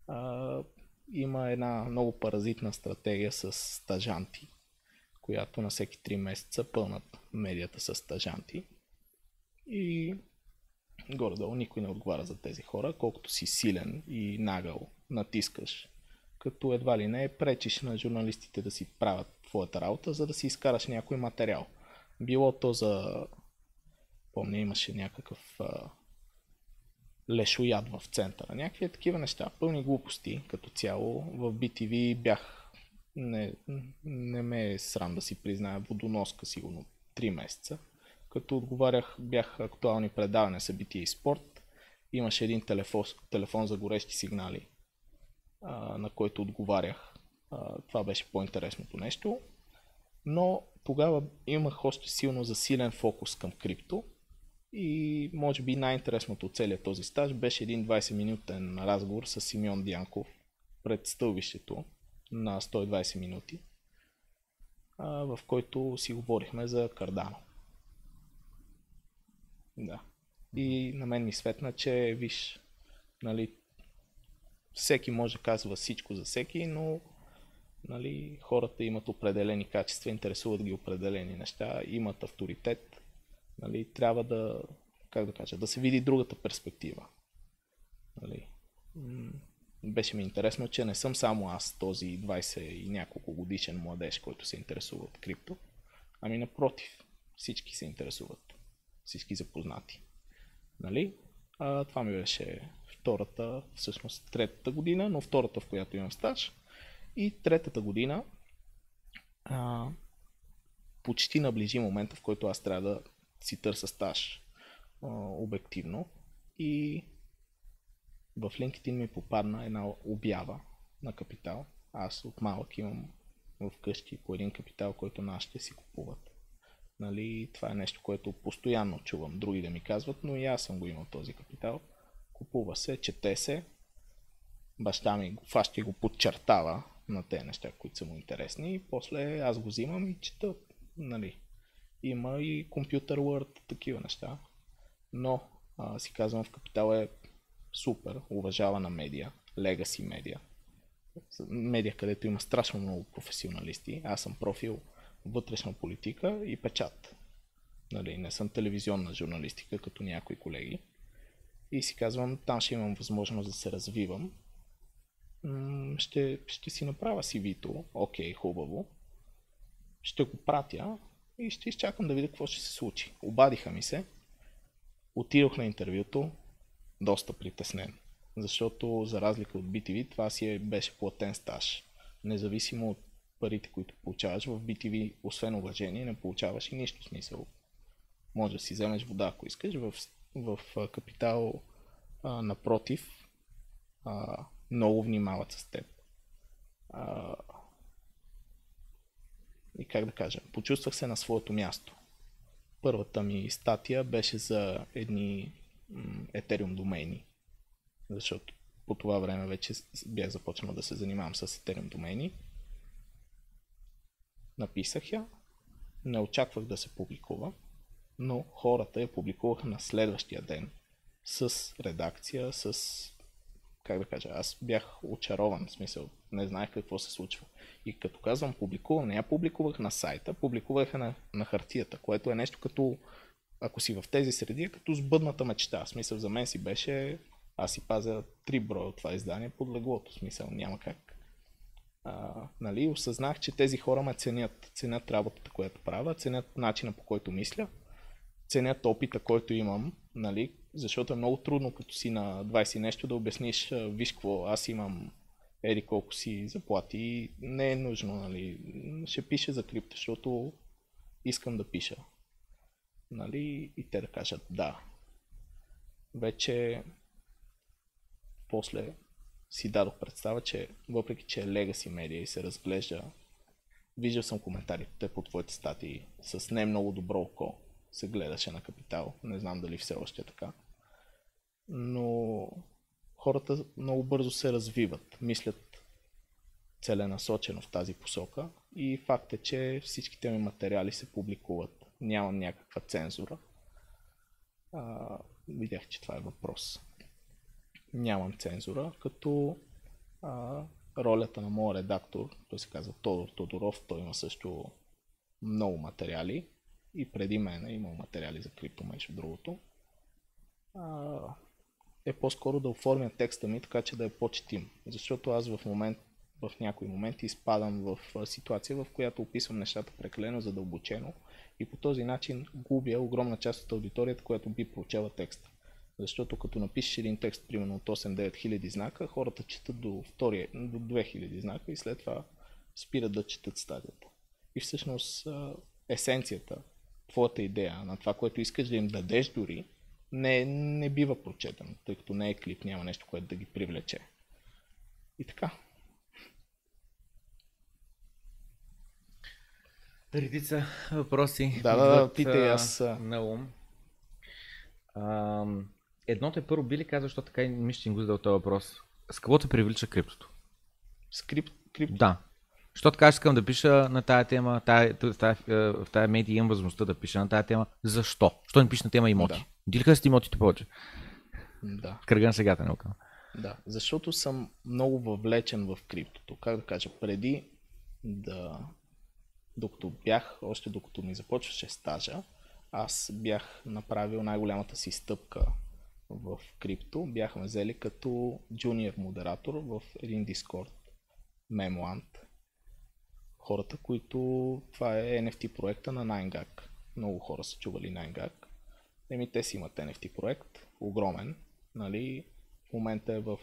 S2: А, има една много паразитна стратегия с стажанти, която на всеки 3 месеца пълнат медията с стажанти. И горе-долу никой не отговаря за тези хора, колкото си силен и нагъл натискаш, като едва ли не пречиш на журналистите да си правят твоята работа, за да си изкараш някой материал. Било то за... Помня, имаше някакъв а... лешояд в центъра. Някакви такива неща, пълни глупости като цяло. В BTV бях... Не, не ме е срам да си призная, водоноска сигурно 3 месеца. Като отговарях, бях актуални предавания, събития и спорт. Имаше един телефон, телефон за горещи сигнали, а, на който отговарях. А, това беше по-интересното нещо. Но тогава имах още силно засилен фокус към крипто и може би най-интересното от целият този стаж беше един 20-минутен разговор с Симеон Дянков пред стълбището на 120 минути, в който си говорихме за Кардано. Да. И на мен ми светна, че виж, нали, всеки може казва всичко за всеки, но нали, хората имат определени качества, интересуват ги определени неща, имат авторитет. Нали, трябва да, как да кажа, да се види другата перспектива. Нали, беше ми интересно, че не съм само аз, този 20 и няколко годишен младеж, който се интересува от крипто, ами напротив, всички се интересуват, всички запознати. Нали? А, това ми беше втората, всъщност третата година, но втората, в която имам стаж. И третата година а, почти наближи момента, в който аз трябва да си търся стаж а, обективно. И в LinkedIn ми попадна една обява на капитал. Аз от малък имам в къщи по един капитал, който нашите си купуват. Нали, това е нещо, което постоянно чувам други да ми казват, но и аз съм го имал този капитал. Купува се, чете се. Баща ми го фаща и го подчертава на тези неща, които са му интересни. И после аз го взимам и чета. Нали. Има и компютър Word, такива неща. Но а, си казвам в Капитал е супер, уважавана медия, легаси медия. Медия, където има страшно много професионалисти. Аз съм профил вътрешна политика и печат. Нали, не съм телевизионна журналистика, като някои колеги. И си казвам, там ще имам възможност да се развивам ще, ще си направя CV-то, окей, хубаво, ще го пратя и ще изчакам да видя какво ще се случи. Обадиха ми се, отидох на интервюто, доста притеснен, защото за разлика от BTV, това си е, беше платен стаж. Независимо от парите, които получаваш в BTV, освен уважение, не получаваш и нищо смисъл. Може да си вземеш вода, ако искаш. В, в Капитал, а, напротив, а, много внимават с теб. А, и как да кажа, почувствах се на своето място. Първата ми статия беше за едни Ethereum домейни, защото по това време вече бях започнал да се занимавам с Ethereum домейни. Написах я, не очаквах да се публикува, но хората я публикуваха на следващия ден с редакция, с как да кажа, аз бях очарован, в смисъл, не знаех какво се случва. И като казвам публикувам, не я публикувах на сайта, публикувах на, на хартията, което е нещо като, ако си в тези среди, е като сбъдната мечта. В смисъл, за мен си беше, аз си пазя три броя от това издание под леглото, в смисъл, няма как. А, нали, осъзнах, че тези хора ме ценят, ценят работата, която правя, ценят начина по който мисля, ценят опита, който имам, нали, защото е много трудно като си на 20 нещо да обясниш, виж какво, аз имам ери колко си заплати, не е нужно, нали, ще пише за крипто, защото искам да пиша. Нали, и те да кажат да. Вече после си дадох представа, че въпреки, че е Legacy медиа и се разглежда, виждал съм коментарите под твоите статии с не много добро око се гледаше на Капитал. Не знам дали все още е така. Но хората много бързо се развиват, мислят целенасочено в тази посока и факт е, че всичките ми материали се публикуват. Нямам някаква цензура. А, видях, че това е въпрос. Нямам цензура, като а, ролята на моя редактор, той се казва Тодор Тодоров, той има също много материали и преди мен е материали за крипто, между другото. А, е по-скоро да оформя текста ми така, че да е по-четим. Защото аз в момент в някои моменти изпадам в ситуация, в която описвам нещата прекалено задълбочено и по този начин губя огромна част от аудиторията, която би прочела текста. Защото като напишеш един текст, примерно от 8-9 хиляди знака, хората четат до, втория, до 2000 знака и след това спират да четат стадията. И всъщност есенцията, твоята идея на това, което искаш да им дадеш дори, не, не бива прочетено, тъй като не е клип, няма нещо, което да ги привлече. И така.
S1: Редица въпроси.
S2: Да, да, да, питай аз.
S1: На ум. А, едното е първо, би ли казал, защото така и ми ще го задал този въпрос. С какво те привлича криптото?
S2: С крип, крипто?
S1: Да. Защото така искам да пиша на тая тема, тая, тая, в тая медия имам възможността да пиша на тая тема. Защо? Що не пиша на тема имоти? Да. Дили са имотите повече?
S2: Да.
S1: Кръга на сегата наука.
S2: Да, защото съм много въвлечен в криптото. Как да кажа, преди да докато бях, още докато ми започваше стажа, аз бях направил най-голямата си стъпка в крипто. Бяхме взели като джуниор модератор в един дискорд, Memland. Хората, които... Това е NFT проекта на 9gag. Много хора са чували 9gag. Еми, те си имат NFT проект, огромен. Нали? В момента е в...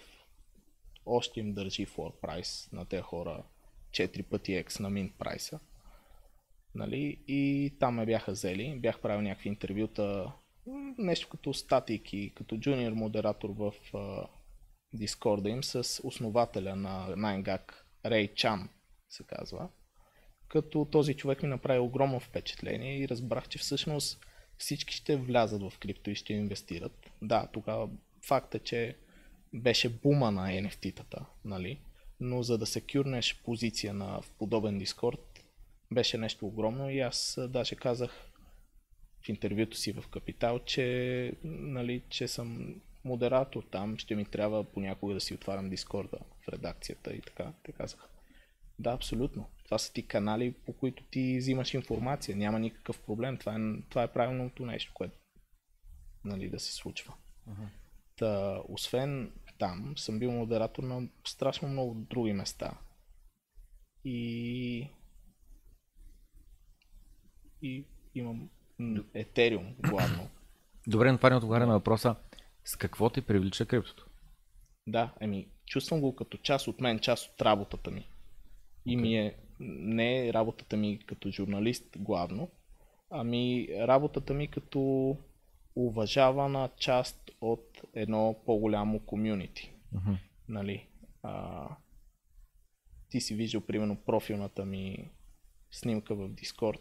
S2: Още им държи floor price на тези хора 4 пъти X на mint прайса. Нали? И там ме бяха взели, бях правил някакви интервюта, нещо като статики, като джуниор модератор в Дискорда им с основателя на 9gag, Рей Чан се казва. Като този човек ми направи огромно впечатление и разбрах, че всъщност всички ще влязат в крипто и ще инвестират. Да, тогава факт е, че беше бума на NFT-тата, нали? но за да се кюрнеш позиция на, в подобен дискорд, беше нещо огромно и аз даже казах в интервюто си в Капитал, че, нали, че съм модератор там, ще ми трябва понякога да си отварям Дискорда в редакцията и така. Те казах. Да, абсолютно. Това са ти канали, по които ти взимаш информация. Няма никакъв проблем. Това е, това е правилното нещо, което нали, да се случва. Uh-huh. Та, освен там, съм бил модератор на страшно много други места. И и имам Етериум главно.
S1: Добре, но не отговаря на въпроса с какво те привлича криптото?
S2: Да, еми, чувствам го като част от мен, част от работата ми. И okay. ми е, не е работата ми като журналист главно, ами работата ми като уважавана част от едно по-голямо комюнити. Uh-huh. Нали? А, ти си виждал, примерно, профилната ми снимка в Discord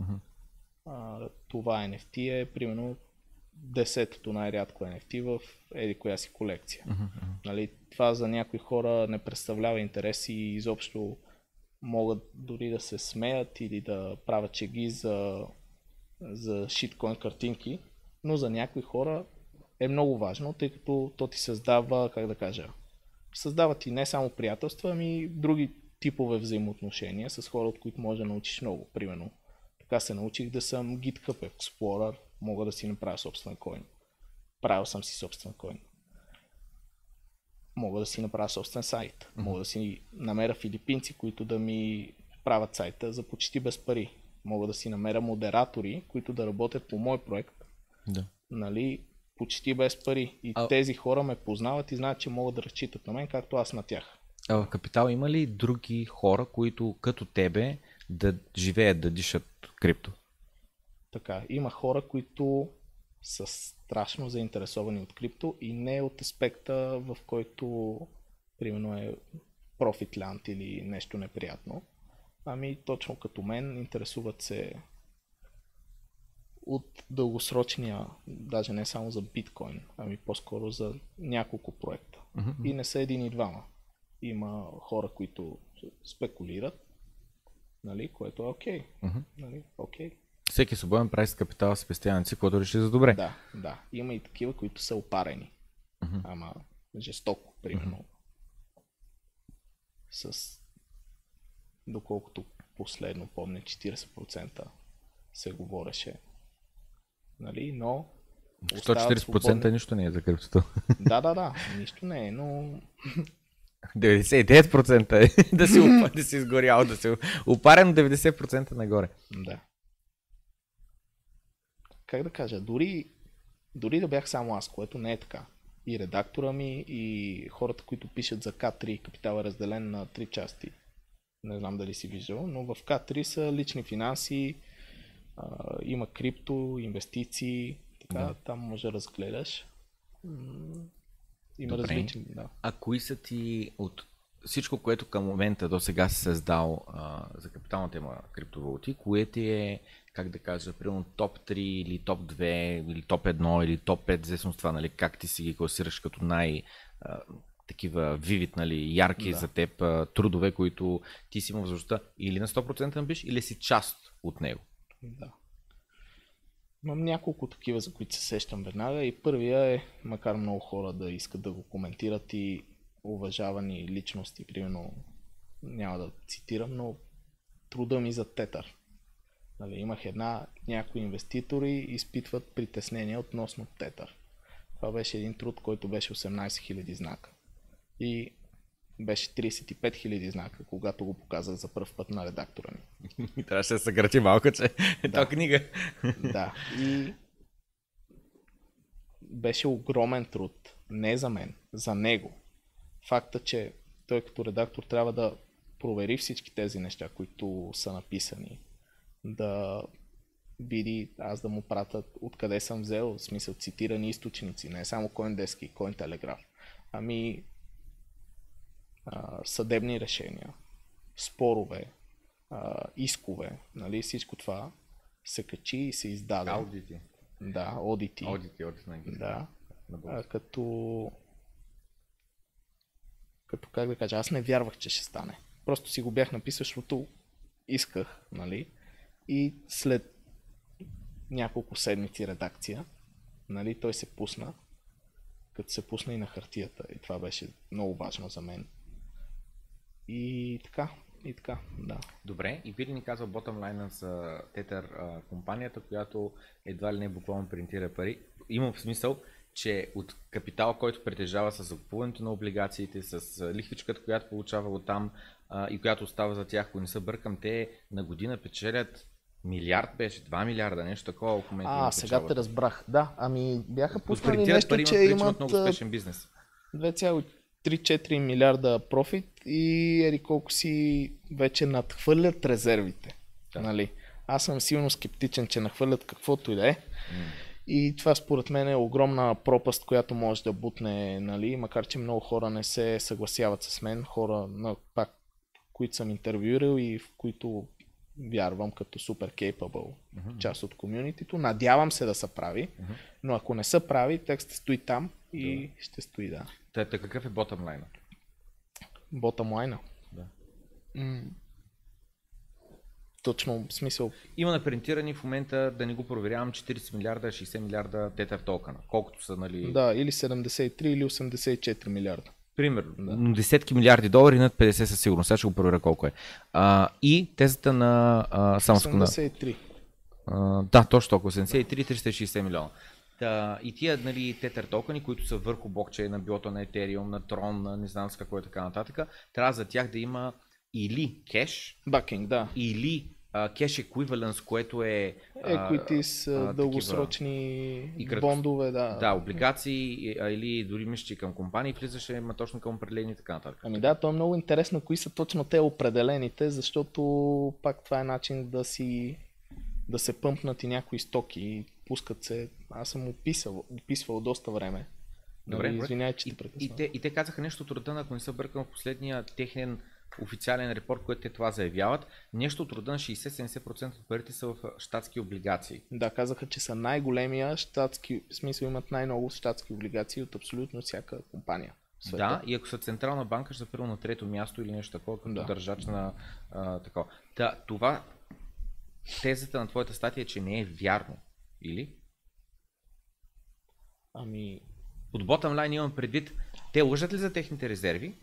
S2: Uh-huh. А, това NFT е примерно десетото най-рядко NFT в еди коя си колекция. Uh-huh. Нали, това за някои хора не представлява интерес и изобщо могат дори да се смеят или да правят чеги за, за шиткоин картинки, но за някои хора е много важно, тъй като то ти създава, как да кажа, създава ти не само приятелства, ами други типове взаимоотношения с хора, от които може да научиш много. Примерно така се научих да съм GitHub Explorer, мога да си направя собствен коин. Правил съм си собствен коин. Мога да си направя собствен сайт. Mm-hmm. Мога да си намеря филипинци, които да ми правят сайта за почти без пари. Мога да си намеря модератори, които да работят по мой проект.
S1: Да.
S2: Нали, почти без пари. И а... тези хора ме познават и знаят, че могат да разчитат на мен, както аз на тях.
S1: А в Капитал има ли други хора, които като тебе да живеят, да дишат крипто.
S2: Така, има хора, които са страшно заинтересовани от крипто и не от аспекта, в който примерно е профитлянд или нещо неприятно. Ами точно като мен интересуват се от дългосрочния, даже не само за биткоин, ами по-скоро за няколко проекта. Mm-hmm. И не са един и двама. Има хора, които спекулират, нали, което е окей. Okay. Mm-hmm. Нали, okay.
S1: Всеки свободен прави с капитала си, което реши за добре.
S2: Да, да. Има и такива, които са опарени. Mm-hmm. Ама жестоко, примерно. Mm-hmm. С доколкото последно помня 40% се говореше. Нали? Но
S1: 140% нищо не е за криптото.
S2: Да, да, да, нищо не е, но
S1: 99% е да си, да си изгорял, да си опарен 90% нагоре.
S2: Да. Как да кажа, дори, дори да бях само аз, което не е така. И редактора ми, и хората, които пишат за К3, капитал е разделен на три части. Не знам дали си виждал, но в К3 са лични финанси, а, има крипто, инвестиции, така, да. там може да разгледаш. Има
S1: Добре.
S2: различни, да.
S1: А кои са ти от всичко, което към момента до сега си създал а, за капитална тема криптовалути, кое ти е, как да кажа, примерно топ 3 или топ 2 или топ 1 или топ 5, в зависимост от това, нали, как ти си ги класираш като най- а, такива вивид, нали, ярки
S2: Да.
S1: за теб а, трудове, които ти си имал възможността или на 100% да биш, или си част от него.
S2: Да. Имам няколко такива, за които се сещам веднага. И първия е, макар много хора да искат да го коментират и уважавани личности, примерно, няма да цитирам, но труда ми за тетър. Нали, имах една, някои инвеститори изпитват притеснения относно тетър. Това беше един труд, който беше 18 000 знака. И беше 35 000 знака, когато го показах за първ път на редактора ми.
S1: Трябваше да се съкрати малко, че е то книга.
S2: Да, и беше огромен труд. Не за мен, за него. Факта, че той като редактор трябва да провери всички тези неща, които са написани. Да види, аз да му пратя откъде съм взел, в смисъл цитирани източници, не само CoinDesk и CoinTelegraph, ами а, съдебни решения, спорове, а, искове, нали, всичко това се качи и се издаде.
S1: Аудити.
S2: Да, одити.
S1: Аудити, аудити на английски.
S2: Да. А, като като как да кажа, аз не вярвах, че ще стане. Просто си го бях написал, защото исках, нали? И след няколко седмици редакция, нали, той се пусна, като се пусна и на хартията. И това беше много важно за мен. И така, и така, да.
S1: Добре, и би ли ни казал bottom line Tether компанията, която едва ли не буквално принтира пари? Има в смисъл, че от капитал, който притежава с закупуването на облигациите, с лихвичката, която получава от там и която остава за тях, ако не се бъркам, те на година печелят милиард беше, 2 милиарда, нещо такова, в момента
S2: А, сега те
S1: печалба.
S2: разбрах. Да, ами бяха пуснали нещо,
S1: пари,
S2: че
S1: имат,
S2: имат
S1: много успешен бизнес.
S2: 2,3-4 милиарда профит и ери колко си вече надхвърлят резервите.
S1: Да.
S2: Нали? Аз съм силно скептичен, че нахвърлят каквото и да е. И това според мен е огромна пропаст, която може да бутне, нали, макар че много хора не се съгласяват с мен, хора, на, пак, които съм интервюирал и в които вярвам като супер capable част от комюнитито. Надявам се да се прави, но ако не се прави, текстът стои там и ще стои, да.
S1: Та, та какъв е bottom line?
S2: Bottom line.
S1: Да.
S2: М. Точно, смисъл,
S1: Има напринтирани в момента, да не го проверявам, 40 милиарда, 60 милиарда тетър токена. Колкото са, нали,
S2: да, или 73 или 84 милиарда.
S1: Примерно,
S2: Да.
S1: да. десетки милиарди долари, над 50 със сигурност. Сега ще го проверя колко е. А, и тезата на... А, само секунда.
S2: 83.
S1: А, да, точно толкова. 73-360 милиона. Та, и тия нали, тетър токени, които са върху блокчейна, било то на Ethereum, на Tron, на не знам с какво е така нататък, трябва за тях да има или кеш,
S2: Бакинг, да.
S1: или кеш еквиваленс, което е
S2: Equities,
S1: а,
S2: дългосрочни
S1: и
S2: бондове, да.
S1: Да, облигации а, или дори мисля, към компании влизаше ма точно към определени и така нататък.
S2: Ами да, то е много интересно кои са точно те определените, защото пак това е начин да си да се пъмпнат и някои стоки, пускат се. Аз съм описал, описвал доста време.
S1: Добре,
S2: Нали. Извинявай, че
S1: И,
S2: те
S1: и, те, и те казаха нещо от рода ако не се бъркам, в последния техен официален репорт, който те това заявяват, нещо от рода на 60-70% от парите са в щатски облигации.
S2: Да, казаха, че са най-големия щатски, в смисъл имат най-много щатски облигации от абсолютно всяка компания. света.
S1: Да, и ако са централна банка, ще са първо на трето място или нещо такова, като
S2: Да.
S1: държач на а, такова. Та, това, тезата на твоята статия е, че не е вярно. Или?
S2: Ами,
S1: От bottom line имам предвид, те лъжат ли за техните резерви?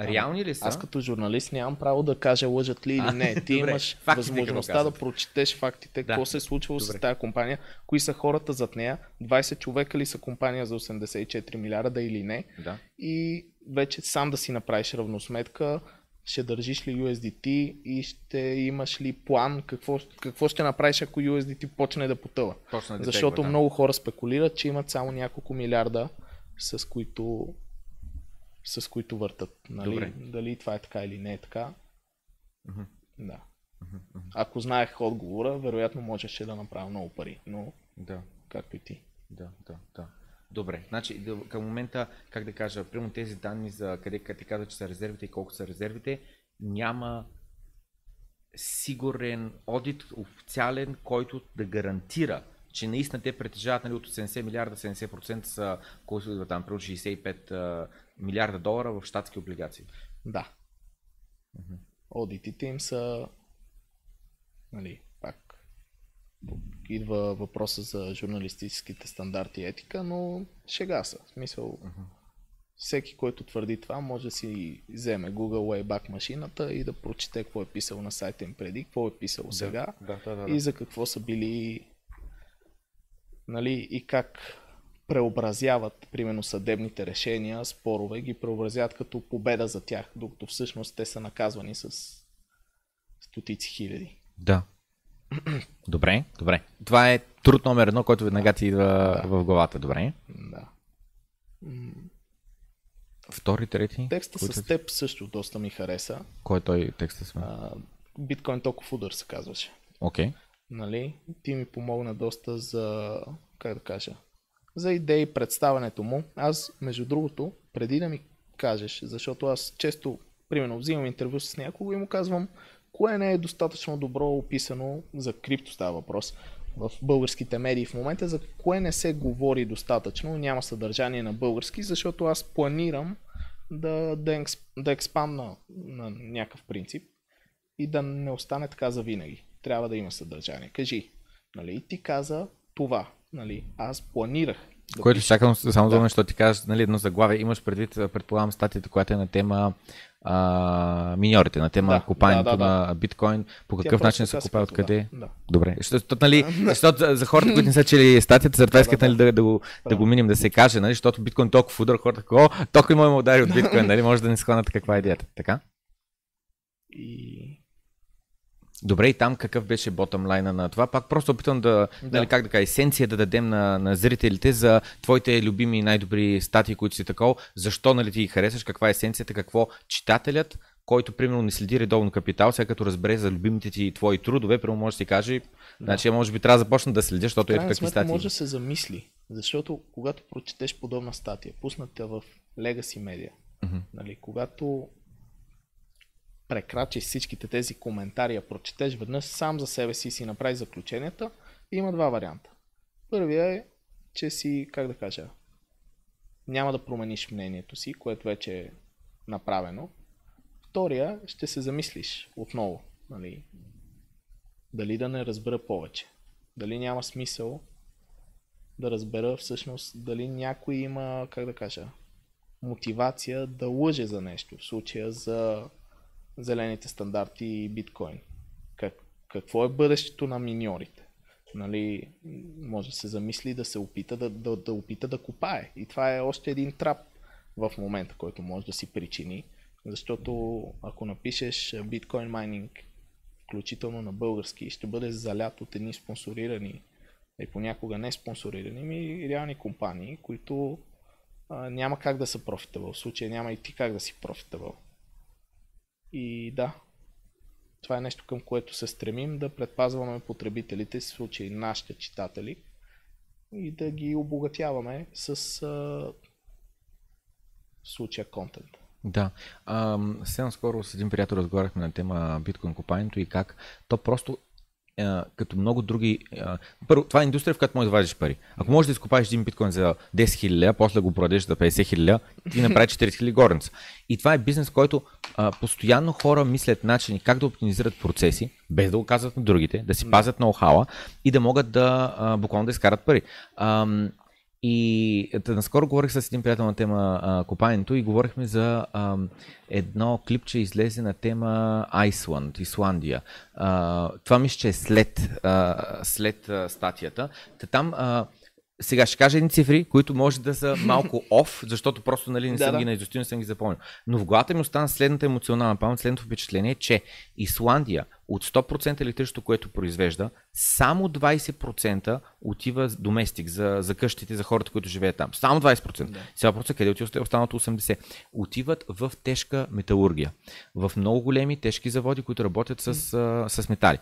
S1: Реални ли са?
S2: Аз като журналист нямам право да кажа лъжат ли или не. Ти
S1: добре,
S2: имаш възможността да прочетеш фактите,
S1: Да.
S2: какво се е случвало
S1: Добре.
S2: с тази компания, кои са хората зад нея, 20 човека ли са компания за 84 милиарда или не.
S1: Да.
S2: И вече сам да си направиш равносметка, ще държиш ли USDT и ще имаш ли план, какво, какво ще направиш ако USDT почне да потъва.
S1: Да
S2: Защото
S1: тегва, да.
S2: много хора спекулират, че имат само няколко милиарда, с които, с които въртат. Нали?
S1: Добре.
S2: Дали това е така или не е така.
S1: Мгм.
S2: Да. Ако знаех отговора, вероятно можеше да направя много пари, но
S1: Да.
S2: както и ти.
S1: Да, да, да. Добре, значи към момента, как да кажа, примерно тези данни за къде ти казва, че са резервите и колко са резервите, няма сигурен одит официален, който да гарантира, че наистина те притежават нали, от 80 милиарда, 70% са, колко идва там, примерно 65 а, милиарда долара в щатски облигации.
S2: Да. Одитите им са нали, пак идва въпроса за журналистическите стандарти и етика, но шега са. В смисъл, всеки, който твърди това, може да си вземе Google Wayback машината и да прочете какво е писал на сайта им преди, какво е писал сега
S1: Да, да, да.
S2: и за какво са били нали, и как преобразяват, примерно, съдебните решения, спорове, ги преобразяват като победа за тях, докато всъщност те са наказвани с стотици хиляди.
S1: Да. Добре, добре. Това е труд номер едно, който веднага ти идва в главата. Добре.
S2: Да.
S1: Втори, трети.
S2: Текста с теб също доста ми хареса.
S1: Кой е той текста?
S2: А, Bitcoin Talk of Udder се казваше.
S1: Окей.
S2: Нали? Ти ми помогна доста за, как да кажа, за идеи, представянето му. Аз, между другото, преди да ми кажеш, защото аз често, примерно, взимам интервю с някого и му казвам, кое не е достатъчно добро описано за крипто става въпрос в българските медии в момента, за кое не се говори достатъчно, няма съдържание на български, защото аз планирам да, да, експ, да експандна на някакъв принцип и да не остане така за винаги. Трябва да има съдържание. Кажи, нали, ти каза това, нали, аз планирах пиша.
S1: чакам само
S2: Да.
S1: защото ти кажеш нали, едно заглавие. Имаш предвид, предполагам, статията, която е на тема а, миньорите, на тема
S2: Да,
S1: купането
S2: да, да, да.
S1: на биткоин, по
S2: Тя
S1: какъв
S2: просто
S1: начин се
S2: казва,
S1: откъде.
S2: Да.
S1: Добре, защото, нали, защото за, хората, които не са чели статията, за това искат нали, да, да, го, да го минем, да се каже, нали, защото биткоин толкова в удар, хората, о, толкова има удари от биткоин, нали, може да не схванат каква е идеята. Така?
S2: И
S1: Добре, и там какъв беше ботъм лайна на това? Пак просто опитвам да, да.
S2: Да.
S1: Нали, как да кажа, есенция да дадем на, на зрителите за твоите любими и най-добри статии, които си такова. Защо нали, ти ги харесваш, каква е есенцията, какво читателят, който примерно не следи редовно капитал, сега като разбере за любимите ти твои трудове, примерно може да си каже, значи може би трябва да започна да следя, защото
S2: крайна
S1: какви статии.
S2: може да се замисли, защото когато прочетеш подобна статия, пусната в Legacy Media,
S1: Мгм.
S2: нали, когато прекрачиш всичките тези коментари, я прочетеш веднъж сам за себе си и си направиш заключенията, има два варианта. Първия е, че си, как да кажа, няма да промениш мнението си, което вече е направено. Втория, ще се замислиш отново, нали, дали да не разбера повече. Дали няма смисъл да разбера всъщност дали някой има, как да кажа, мотивация да лъже за нещо, в случая за зелените стандарти и биткоин. Как, какво е бъдещето на миньорите? Нали, може да се замисли да се опита да, да, да опита да копае. И това е още един трап в момента, който може да си причини. Защото ако напишеш биткоин майнинг, включително на български, ще бъде залят от едни спонсорирани и понякога не спонсорирани, ми реални компании, които а, няма как да са профитабъл. В случая няма и ти как да си профитабъл. И да, това е нещо към което се стремим да предпазваме потребителите, в случай нашите читатели, и да ги обогатяваме с а, случая контент.
S1: Да. Съвсем скоро с един приятел разговаряхме на тема биткоин купането и как то просто като много други... Първо, това е индустрия, в която можеш да вадиш пари. Ако можеш да изкопаеш един биткоин за 10 000, после го продадеш за 50 000, ти направи 40 000 горница. И това е бизнес, който постоянно хора мислят начини как да оптимизират процеси, без да го казват на другите, да си пазят ноу-хауа и да могат да буквално да изкарат пари. И да, наскоро говорих с един приятел на тема а, копаенето и говорихме за а, едно клипче излезе на тема Iceland, Исландия. А, това мисля, че е след, а, след а, статията. Та там а, сега ще кажа едни цифри, които може да са малко оф, защото просто нали, не
S2: Да,
S1: съм
S2: да.
S1: ги наизустил, не съм ги запомнил. Но в главата ми остана следната емоционална памет, следното впечатление, че Исландия от 100% електричество, което произвежда, само 20% отива доместик, за, за къщите, за хората, които живеят там. Само 20%.
S2: Да.
S1: Сега просто къде отива останалото 80%? Отиват в тежка металургия, в много големи тежки заводи, които работят с, с метали.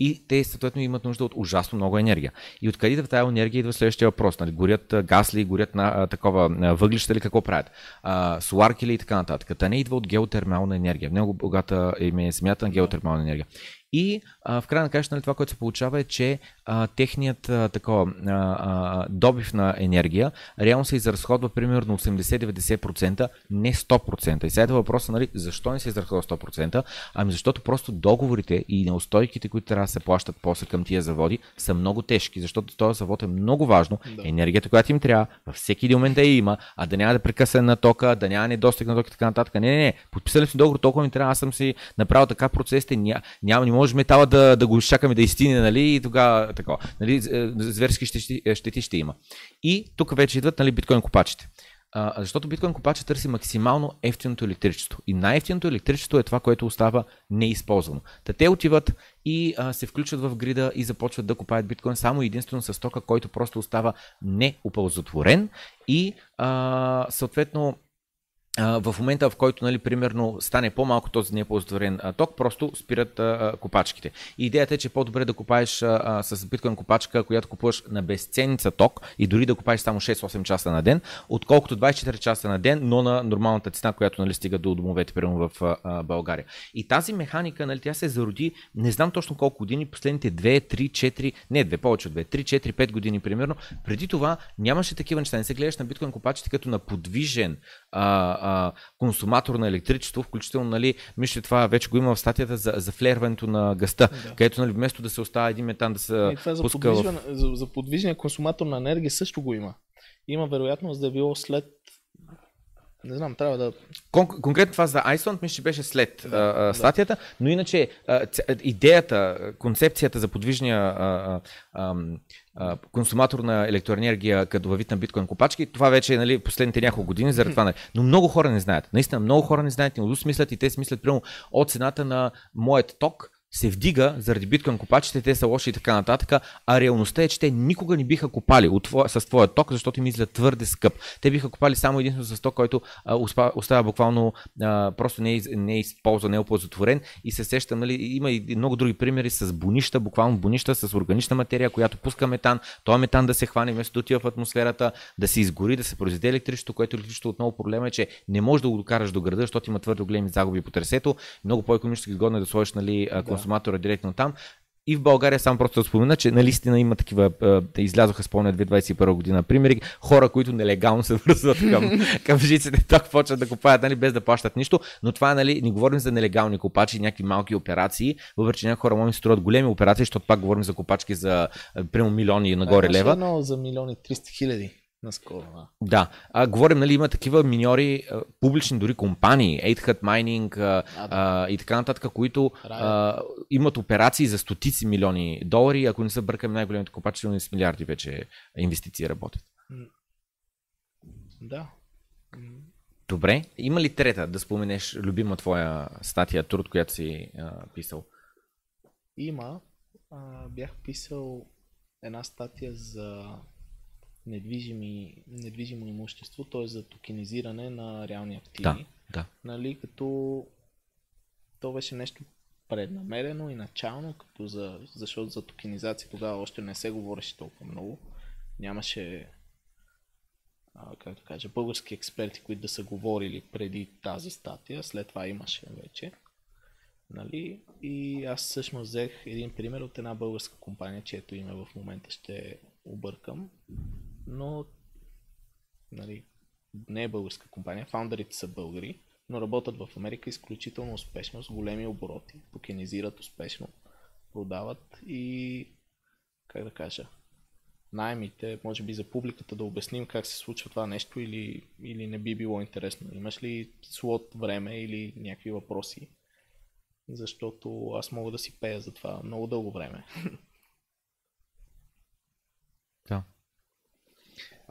S1: И те съответно имат нужда от ужасно много енергия. И откъде да тази енергия идва следващия въпрос? Нали? Горят газ ли, горят на а, такова а, въглища ли, какво правят? А, соларки ли и така нататък. Та не идва от геотермална енергия. Много богата им е смята на геотермална енергия. И а, в края на краищата нали, това, което се получава е, че а, техният а, такова, а, а, добив на енергия реално се изразходва примерно 80-90%, не 100%. И сега е въпросът, нали, защо не се изразходва 100%? Ами защото просто договорите и неустойките, които трябва да се плащат после към тия заводи, са много тежки, защото този завод е много важно.
S2: Да.
S1: Енергията, която им трябва, във всеки един момент да я има, а да няма да прекъсне на тока, да няма недостиг на тока и така нататък. Не, не, не. Подписали сме договор, толкова ми трябва, аз съм си направил така процесите, ня, няма, не може метала да, да го чакаме да изтине, нали, и тогава такова. Нали, з- зверски щети, щети ще има. И тук вече идват нали, биткоин копачите. А, защото биткоин копача търси максимално ефтиното електричество. И най-ефтиното електричество е това, което остава неизползвано. Та те отиват и а, се включват в грида и започват да копаят биткоин само единствено с тока, който просто остава неоползотворен и а, съответно в момента, в който, нали, примерно, стане по-малко този неоползотворен ток, просто спират а, копачките. И идеята е, че е по-добре да копаеш а, с биткоин копачка, която купуваш на безценица ток и дори да копаеш само 6-8 часа на ден, отколкото 24 часа на ден, но на нормалната цена, която нали, стига до домовете, примерно в а, България. И тази механика, нали, тя се зароди, не знам точно колко години, последните 2, 3, 4, не 2, повече от 2, 3, 4, 5 години примерно. Преди това нямаше такива неща. Не се гледаш на биткоин копачите като на подвижен а, а, консуматор на електричество, включително, нали, мисля, това вече го има в статията за, за флерването на гъста,
S2: Да.
S1: където нали, вместо да се оставя един метан да се
S2: И това за,
S1: пуска в...
S2: подвижен, за, за подвижния консуматор на енергия също го има. Има вероятност да е било след... Не знам, трябва да...
S1: Кон- конкретно това за Iceland, мисля, че беше след а, а, статията, но иначе а, идеята, концепцията за подвижния а, а, консуматор на електроенергия като във вид на биткоин копачки, това вече е нали, последните няколко години, заради това. Нали. Но много хора не знаят. Наистина, много хора не знаят, не смислят и те си мислят, примерно, от цената на моят ток се вдига заради биткоин копачите, те са лоши и така нататък, а реалността е, че те никога не биха копали от твоя, с твоя ток, защото им излиза твърде скъп. Те биха копали само единствено с ток, който а, успа, остава буквално а, просто не е, не е използван, не е оползотворен и се сещам, нали, има и много други примери с бунища, буквално бунища с органична материя, която пуска метан, този метан да се хване вместо да отива в атмосферата, да се изгори, да се произведе електричество, което електричество отново проблема е, че не можеш да го докараш до града, защото има твърде големи загуби по трасето. Много по-економически изгодно е да сложиш нали, а, консуматора директно там. И в България само просто да спомена, че наистина има такива, а, да излязоха спомня 2021 година примери, хора, които нелегално се връзват към, към жиците, так почват да купаят, нали, без да плащат нищо, но това нали, не говорим за нелегални копачи, някакви малки операции, въпреки че някои хора могат да струват големи операции, защото пак говорим за копачки за а, прямо милиони нагоре
S2: Имаше
S1: лева.
S2: Едно за милиони 300 хиляди наскоро. Да.
S1: Да, а, говорим, нали, има такива миньори, а, публични дори компании, 8 Mining а,
S2: А, да.
S1: а, и така нататък, които а, имат операции за стотици милиони долари, ако не се бъркаме най-големите копачи, с милиарди вече инвестиции работят.
S2: да.
S1: Добре, има ли трета да споменеш любима твоя статия, труд, която си а, писал?
S2: Има. А, бях писал една статия за недвижими, недвижимо имущество, т.е. за токенизиране на реални активи.
S1: Да, да.
S2: Нали, като то беше нещо преднамерено и начално, като за, защото за токенизация тогава още не се говореше толкова много. Нямаше а, как да кажа, български експерти, които да са говорили преди тази статия, след това имаше вече. Нали? И аз всъщност взех един пример от една българска компания, чието име в момента ще объркам, но нали, не е българска компания, фаундърите са българи, но работят в Америка изключително успешно, с големи обороти, токенизират успешно, продават и как да кажа, найемите, може би за публиката да обясним как се случва това нещо или, или не би било интересно. Имаш ли слот време или някакви въпроси? Защото аз мога да си пея за това много дълго време.
S1: Да.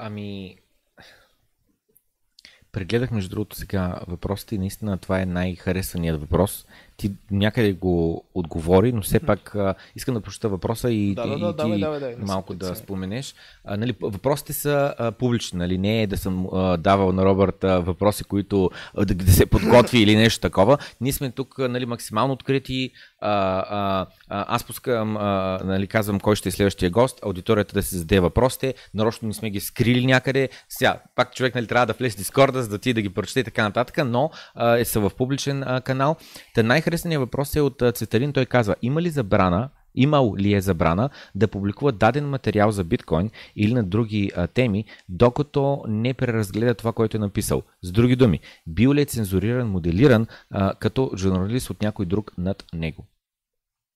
S1: Ами, прегледах между другото сега въпросите и наистина това е най-харесваният въпрос. Ти някъде го отговори, но все пак а, искам да прочета въпроса и,
S2: Да,
S1: и,
S2: да,
S1: и
S2: да,
S1: ти
S2: давай, давай, давай,
S1: малко да споменеш. А, нали, въпросите са а, публични, нали? не е да съм а, давал на Робърт а, въпроси, които а, да, да се подготви или нещо такова. Ние сме тук нали, максимално открити. А, а, а, аз пускам, а, нали, казвам кой ще е следващия гост, аудиторията да се зададе въпросите, нарочно не сме ги скрили някъде. Сега, пак човек нали, трябва да влезе в Дискорда, за да ти да ги прочете и така нататък, но а, е са в публичен а, канал. Та най-харесният въпрос е от а, Цветалин. Той казва, има ли забрана Имал ли е забрана да публикува даден материал за биткоин или на други а, теми, докато не преразгледа това, което е написал? С други думи, бил ли е цензуриран, моделиран а, като журналист от някой друг над него?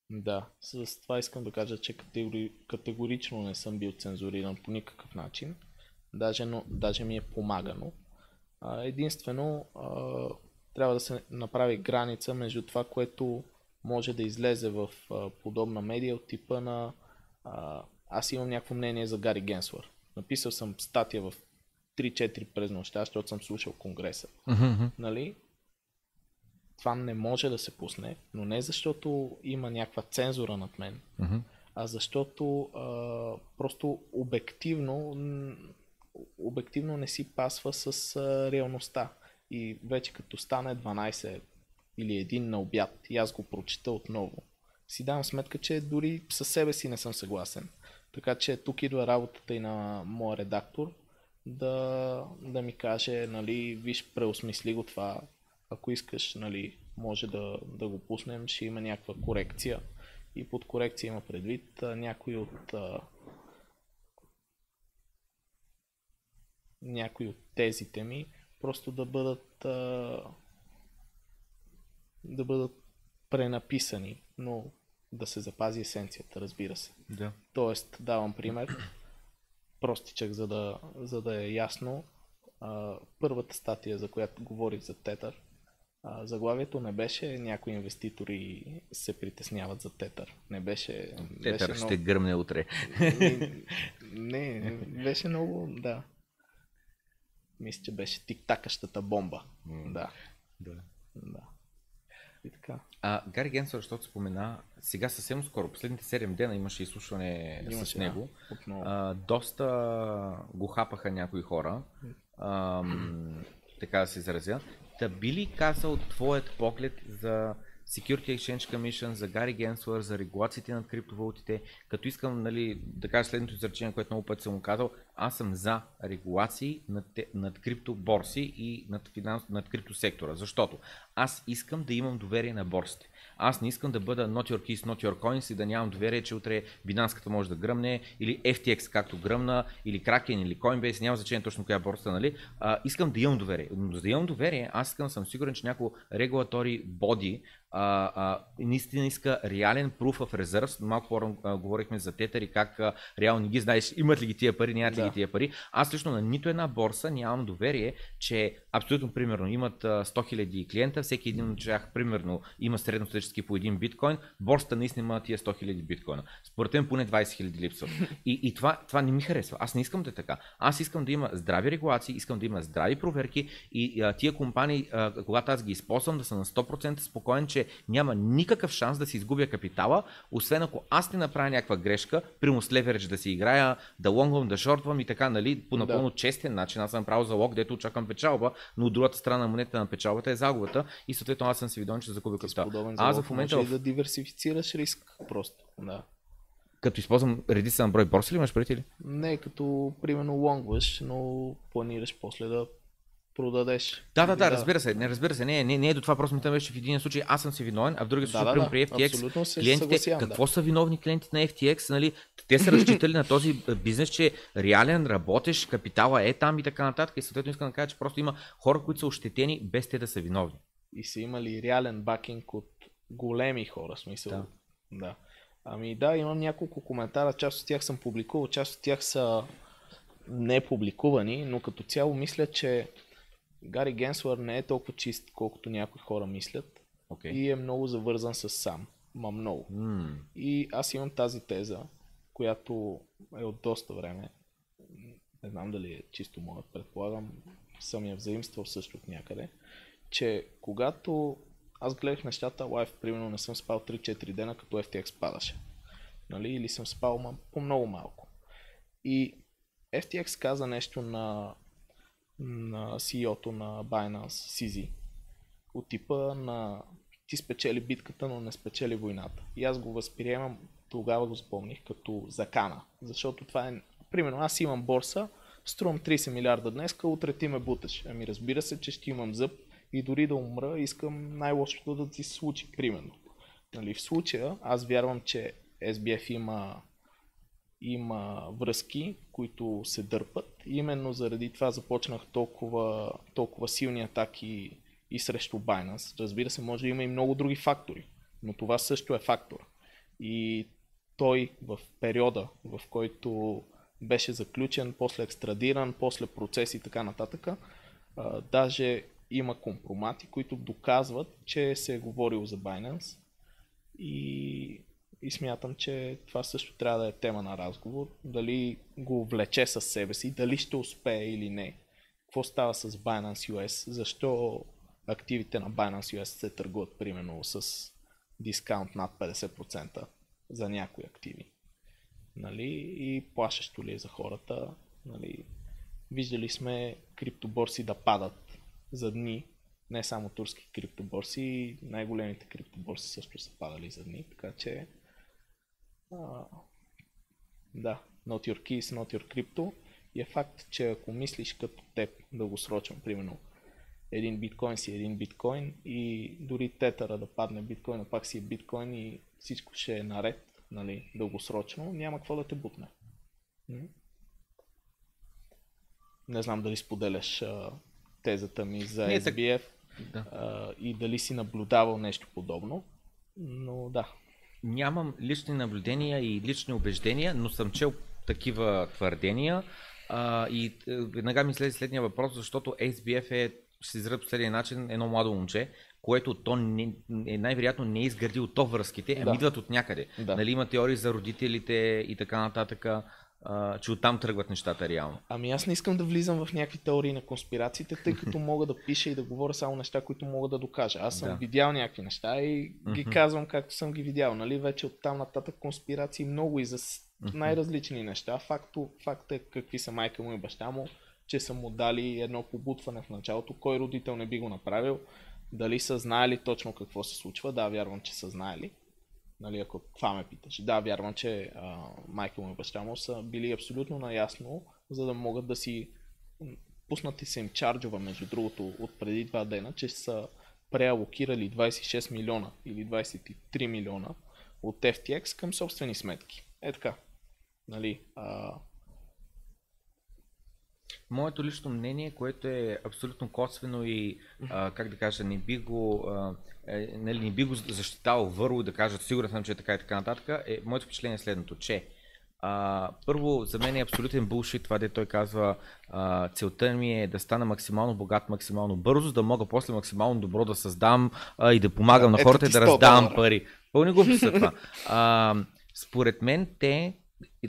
S2: Да, с това искам да кажа, че категори... категорично не съм бил цензуриран по никакъв начин. Даже, но, даже ми е помагано. Единствено, трябва да се направи граница между това, което може да излезе в подобна медия от типа на а, аз имам някакво мнение за Гари Генслър. Написал съм статия в 3-4 през нощта, защото съм слушал конгреса. Нали? Това не може да се пусне, но не защото има някаква цензура над мен, а защото а, просто обективно, обективно не си пасва с а, реалността. И вече като стане 12 или един на обяд и аз го прочита отново, си давам сметка, че дори със себе си не съм съгласен. Така че тук идва работата и на моя редактор да, да ми каже, нали, виж, преосмисли го това, ако искаш, нали, може да, да го пуснем, ще има някаква корекция. И под корекция има предвид а, някои от а, някои от тезите ми просто да бъдат а, да бъдат пренаписани, но да се запази есенцията, разбира се.
S1: Да.
S2: Тоест, давам пример, простичък, за да, за да е ясно. А, първата статия, за която говорих за Тетър, а, заглавието не беше някои инвеститори се притесняват за Тетър. Не беше...
S1: Тетър
S2: беше
S1: ще гръмне утре.
S2: не, не, беше много, да. Мисля, че беше тиктакащата бомба. Да,
S1: Да.
S2: да. И така.
S1: А, Гари Генсър, защото спомена, сега съвсем скоро, последните 7 дена имаше изслушване с
S2: Имаше,
S1: него.
S2: Да, отново.
S1: А, доста го хапаха някои хора, ам, така да се изразя. Та би ли казал твоят поглед за Security Exchange Commission, за Гари Генслър, за регулациите над криптовалутите, като искам нали, да кажа следното изречение, което много пъти съм казал, аз съм за регулации над, над криптоборси и над, финанс, над криптосектора, защото аз искам да имам доверие на борсите. Аз не искам да бъда not your keys, not your coins и да нямам доверие, че утре бинанската може да гръмне, или FTX както гръмна, или Kraken, или Coinbase, няма значение точно коя борса, нали? А, искам да имам доверие. Но за да имам доверие, аз искам да съм сигурен, че някой регулатори боди а, а, наистина иска реален proof of reserves. Малко по говорихме за тетър и как а, реално не ги знаеш имат ли ги тия пари, нямат ли
S2: Да.
S1: ги тия пари. Аз лично на нито една борса нямам доверие, че абсолютно примерно имат а, 100 000 клиента, всеки един от тях примерно има средностатически по един биткоин, борсата наистина има тия 100 000 биткоина. Според мен поне 20 000 липсват. И, и това, това не ми харесва. Аз не искам да е така. Аз искам да има здрави регулации, искам да има здрави проверки и а, тия компании, а, когато аз ги използвам, да съм на 100% спокоен, че няма никакъв шанс да си изгубя капитала, освен ако аз не направя някаква грешка, примерно с леверидж да си играя, да лонгвам, да шортвам и така, нали, по напълно
S2: Да.
S1: честен начин. Аз съм правил залог, дето очаквам печалба, но от другата страна на монета на печалбата е загубата и съответно аз съм си видон, че загубя капитал. Аз в момента,
S2: може
S1: в...
S2: да диверсифицираш риск просто. Да.
S1: като използвам редица на брой борси ли имаш преди ли?
S2: Не като, примерно, лонгваш, но планираш после да продадеш.
S1: Да, да, да, разбира се, не разбира се, не, не, не е до това, просто ми беше в един случай аз съм си виновен, а в другия случай,
S2: да, да,
S1: при FTX,
S2: се
S1: клиентите,
S2: да.
S1: какво са виновни клиентите на FTX, нали? Те са разчитали на този бизнес, че реален, работеш, капитала е там и така нататък и съответно искам да кажа, че просто има хора, които са ощетени без те да са виновни.
S2: И са имали реален бакинг от големи хора, смисъл.
S1: Да.
S2: Да. Ами да, имам няколко коментара, част от тях съм публикувал, част от тях са не публикувани, но като цяло мисля, че Гари Генслър не е толкова чист, колкото някои хора мислят.
S1: Okay.
S2: И е много завързан с сам. Ма много.
S1: Mm.
S2: И аз имам тази теза, която е от доста време. Не знам дали е чисто моя, предполагам, съм я взаимствал също от някъде, че когато аз гледах нещата лайв, примерно не съм спал 3-4 дена, като FTX падаше. Нали? Или съм спал по много малко. И FTX каза нещо на, на CEO-то на Binance, CZ, от типа на ти спечели битката, но не спечели войната. И аз го възприемам, тогава го спомних, като закана. Защото това е, примерно аз имам борса, струвам 30 милиарда днес, утре ти ме буташ. Ами разбира се, че ще имам зъб и дори да умра, искам най-лошото да ти се случи, примерно. Нали, в случая аз вярвам, че SBF има, има връзки, които се дърпат. Именно заради това започнах толкова, толкова силни атаки и срещу Binance. Разбира се, може да има и много други фактори, но това също е фактор. И той в периода, в който беше заключен, после екстрадиран, после процес и така нататък, даже има компромати, които доказват, че се е говорил за Binance и, и смятам, че това също трябва да е тема на разговор. Дали го влече със себе си, дали ще успее или не. Какво става с Binance US, защо активите на Binance US се търгуват примерно с дискаунт над 50% за някои активи. Нали? И плашещо ли е за хората. Нали? Виждали сме криптоборси да падат за дни, не само турски криптоборси, най-големите криптоборси също са падали за дни, така че а, да, not your keys, not your crypto и е факт, че ако мислиш като теб дългосрочно, примерно един биткоин си един биткоин и дори тетъра да падне биткоин, пак си е биткоин и всичко ще е наред, нали, дългосрочно, няма какво да те бутне. Не знам дали споделяш а, тезата ми за Не, SBF да. а, и дали си наблюдавал нещо подобно, но да.
S1: Нямам лични наблюдения и лични убеждения, но съм чел такива твърдения. А, и е, веднага ми след следния въпрос, защото SBF е ще се изразя по следния начин, едно младо момче, което то не, е най-вероятно не е изградило то връзките, ами да. идват от някъде. Да. Нали, има теории за родителите и така нататък, а, че оттам тръгват нещата реално.
S2: Ами аз не искам да влизам в някакви теории на конспирациите, тъй като мога да пиша и да говоря само неща, които мога да докажа. Аз съм да. видял някакви неща и ги казвам както съм ги видял. Нали? Вече оттам нататък конспирации много и за най-различни неща. Факто, факт е какви са майка му и баща му че са му дали едно побутване в началото. Кой родител не би го направил? Дали са знаели точно какво се случва? Да, вярвам, че са знаели. Нали, ако това ме питаш. Да, вярвам, че а, майка му и баща му са били абсолютно наясно, за да могат да си пуснати се им чарджова, между другото, от преди два дена, че са преалокирали 26 милиона или 23 милиона от FTX към собствени сметки. Е така. Нали, а,
S1: Моето лично мнение, което е абсолютно косвено и, а, как да кажа, не би го, а, е, нали, не би го защитавал върво да кажа, сигурен съм, че е така и така нататък, е моето впечатление е следното, че а, първо, за мен е абсолютен булшит това, де той казва, а, целта ми е да стана максимално богат, максимално бързо, да мога после максимално добро да създам а, и да помагам да, на хората и да раздавам пари. Пълни го са това. А, според мен те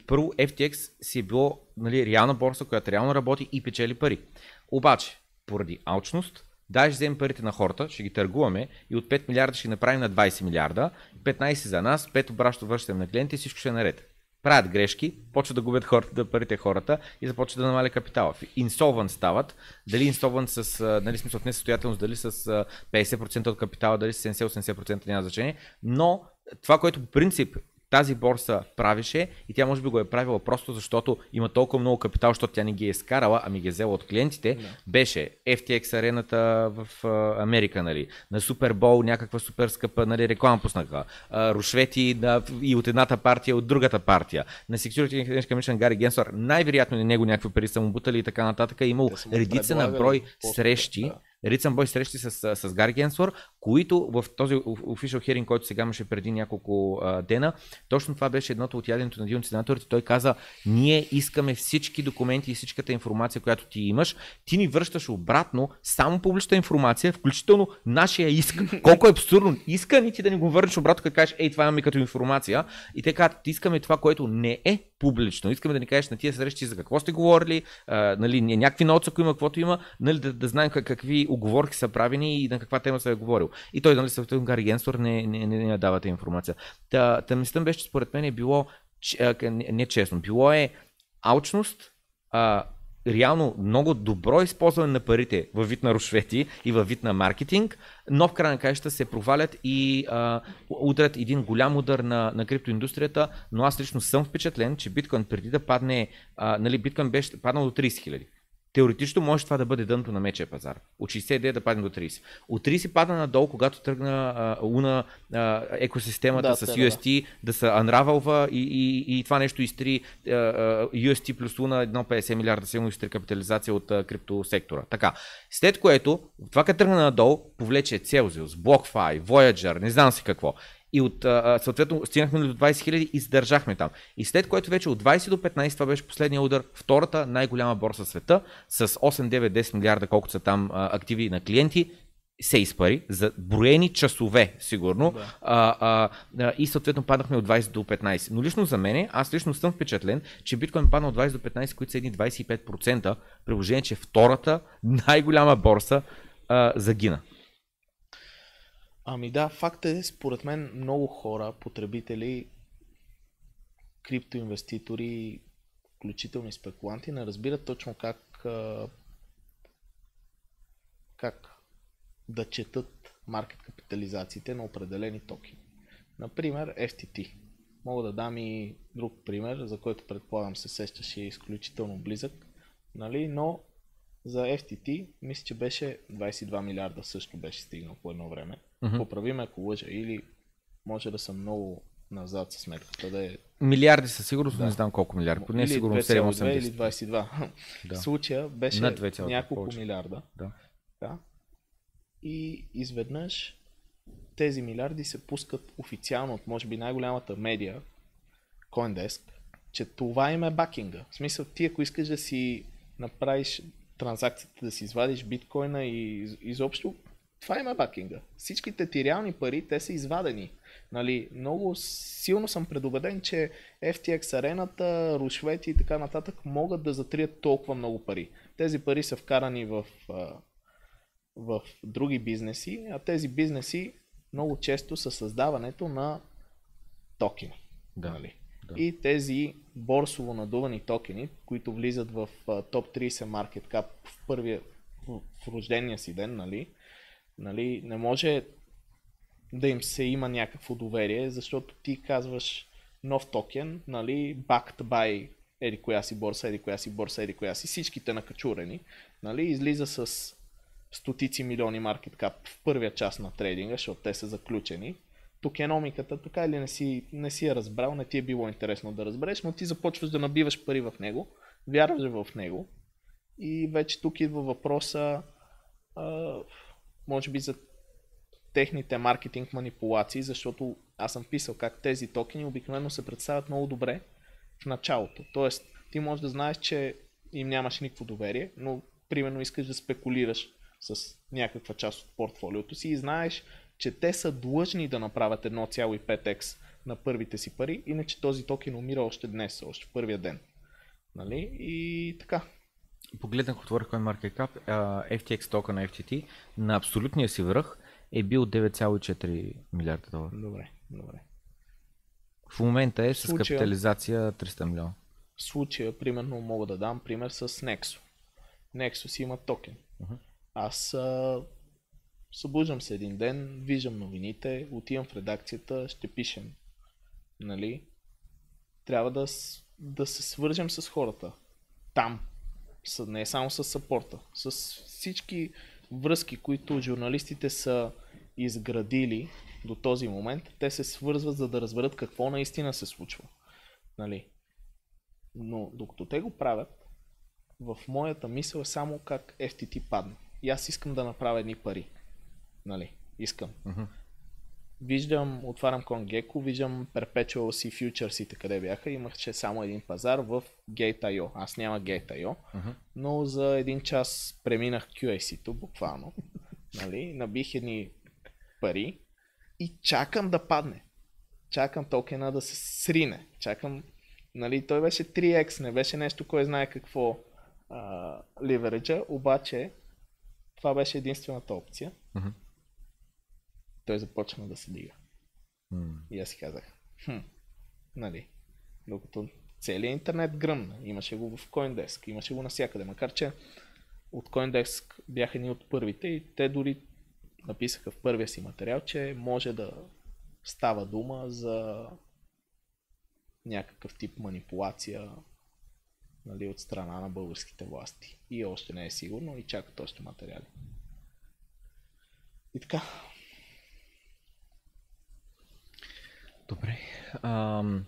S1: първо FTX си е било нали, реална борса, която реално работи и печели пари. Обаче, поради алчност, дай ще вземем парите на хората, ще ги търгуваме и от 5 милиарда ще ги направим на 20 милиарда, 15 за нас, 5 обращо връщаме на клиенти и всичко ще е наред. Правят грешки, почват да губят хората, да парите хората и започват да намаля капитала. Инсолвент стават, дали инсолвент с, нали, смисъл в несъстоятелност, дали с 50% от капитала, дали с 70-80% няма значение, но това, което по принцип тази борса правише и тя може би го е правила просто защото има толкова много капитал, защото тя не ги е скарала, ами ги е взела от клиентите, да. беше FTX арената в Америка, нали, на Супербол някаква супер скъпа нали, реклама пуснаха, рушвети да, и от едната партия, от другата партия, на Security Exchange Commission Гари Генсор, най-вероятно на него някакви пари са му бутали и така нататък, е имал редица на брой срещи, да редица бой срещи с, с, Гари Генсвор, които в този official hearing, който сега имаше преди няколко а, дена, точно това беше едното от яденето на един от сенаторите. Той каза, ние искаме всички документи и всичката информация, която ти имаш, ти ни връщаш обратно само публична информация, включително нашия иск. Колко е абсурдно. Иска ни ти да ни го върнеш обратно, като кажеш, ей, това имаме като информация. И те казват, искаме това, което не е публично. Искаме да ни кажеш на тия срещи за какво сте говорили, а, нали, някакви ноца, ако има, каквото има, нали, да, да знаем как, какви оговорки са правени и на каква тема се е говорил. И той, нали, съвсем Гари Генстор не, не, не, не давате информация. Та, та беше, че според мен е било нечестно. Било е алчност, а, реално много добро използване на парите във вид на рушвети и във вид на маркетинг, но в края на краища се провалят и а, удрят един голям удар на, на криптоиндустрията, но аз лично съм впечатлен, че биткоин преди да падне, а, нали, биткоин беше паднал до 30 хиляди. Теоретично може това да бъде дъното на мечия пазар. От 69 да падне до 30. От 30 пада надолу, когато тръгна а, Луна а, екосистемата да, с UST да, да се анравалва и, и, и това нещо изтри а, а, UST плюс Луна 1,50 милиарда силно изтри капитализация от а, криптосектора. Така. След което, това като тръгна надолу, повлече Celsius, BlockFi, Voyager, не знам си какво. И от, а, съответно стигнахме до 20 000 и издържахме там. И след което вече от 20 до 15, това беше последния удар, втората най-голяма борса в света, с 8, 9, 10 милиарда, колкото са там а, активи на клиенти, се изпари за броени часове, сигурно. Да. А, а, а, и съответно паднахме от 20 до 15. Но лично за мен, аз лично съм впечатлен, че биткоин падна от 20 до 15, които са едни 25%, приложение, че втората най-голяма борса а, загина.
S2: Ами да, факт е, според мен много хора, потребители, криптоинвеститори, включително спекуланти, не разбират точно как, как да четат маркет капитализациите на определени токени. Например, FTT. Мога да дам и друг пример, за който предполагам се сещаш и е изключително близък, нали? но за FTT мисля, че беше 22 милиарда също беше стигнал по едно време. Mm-hmm. Поправиме ако лъжа или може да съм много назад с сметката да е...
S1: Милиарди със сигурност, да. не знам колко милиарди, не е сигурно 7-8.
S2: Или 22. Да. Случая беше няколко повече. милиарда.
S1: Да.
S2: да. И изведнъж тези милиарди се пускат официално от може би най-голямата медия, Coindesk, че това им е бакинга. В смисъл, ти ако искаш да си направиш транзакцията, да си извадиш биткоина и изобщо това има бакинга. Всичките ти реални пари, те са извадени. Нали, много силно съм предубеден, че FTX арената, рушвети и така нататък могат да затрият толкова много пари. Тези пари са вкарани в, в други бизнеси, а тези бизнеси много често са създаването на токени.
S1: Да.
S2: Нали? И тези борсово надувани токени, които влизат в топ 30 market cap в първия в рождения си ден, нали, Нали, не може да им се има някакво доверие, защото ти казваш нов токен, нали, backed by еди коя си борса, еди коя си борса, еди коя си, всичките накачурени, нали, излиза с стотици милиони маркет кап в първия част на трейдинга, защото те са заключени. Токеномиката така или не си, не си е разбрал, не ти е било интересно да разбереш, но ти започваш да набиваш пари в него, вярваш в него и вече тук идва въпроса а, може би за техните маркетинг манипулации, защото аз съм писал как тези токени обикновено се представят много добре в началото. Тоест, ти можеш да знаеш, че им нямаш никакво доверие, но примерно искаш да спекулираш с някаква част от портфолиото си и знаеш, че те са длъжни да направят 1,5x на първите си пари, иначе този токен умира още днес, още в първия ден. Нали? И така,
S1: погледнах, отворих CoinMarketCap, FTX тока на FTT на абсолютния си връх е бил 9,4 милиарда долара.
S2: Добре, добре.
S1: В момента е с случая, капитализация 300 милиона.
S2: В случая, примерно, мога да дам пример с Nexo. Nexo си има токен. Uh-huh. Аз събуждам се един ден, виждам новините, отивам в редакцията, ще пишем. Нали? Трябва да, да се свържем с хората. Там, не само с сапорта, с всички връзки, които журналистите са изградили до този момент, те се свързват за да разберат какво наистина се случва. Нали? Но докато те го правят, в моята мисъл е само как FTT падна. и аз искам да направя едни пари. Нали? Искам.
S1: Мгм.
S2: Виждам, отварям CoinGecko, виждам Perpetual си фьючерсите къде бяха. Имаше само един пазар в Gate.io. Аз няма Gate.io,
S1: Мгм.
S2: но за един час преминах QAC-то, буквално. нали? Набих едни пари и чакам да падне. Чакам токена да се срине. Чакам, нали, той беше 3x, не беше нещо, кой знае какво ливереджа, обаче това беше единствената опция.
S1: Мгм.
S2: Той започна да се дига. И аз си казах, хм, нали, докато целият интернет гръмна, имаше го в Coindesk, имаше го навсякъде, макар че от Coindesk бяха ни от първите и те дори написаха в първия си материал, че може да става дума за някакъв тип манипулация нали, от страна на българските власти. И още не е сигурно и чакат още материали. И така,
S1: Добре. Ам...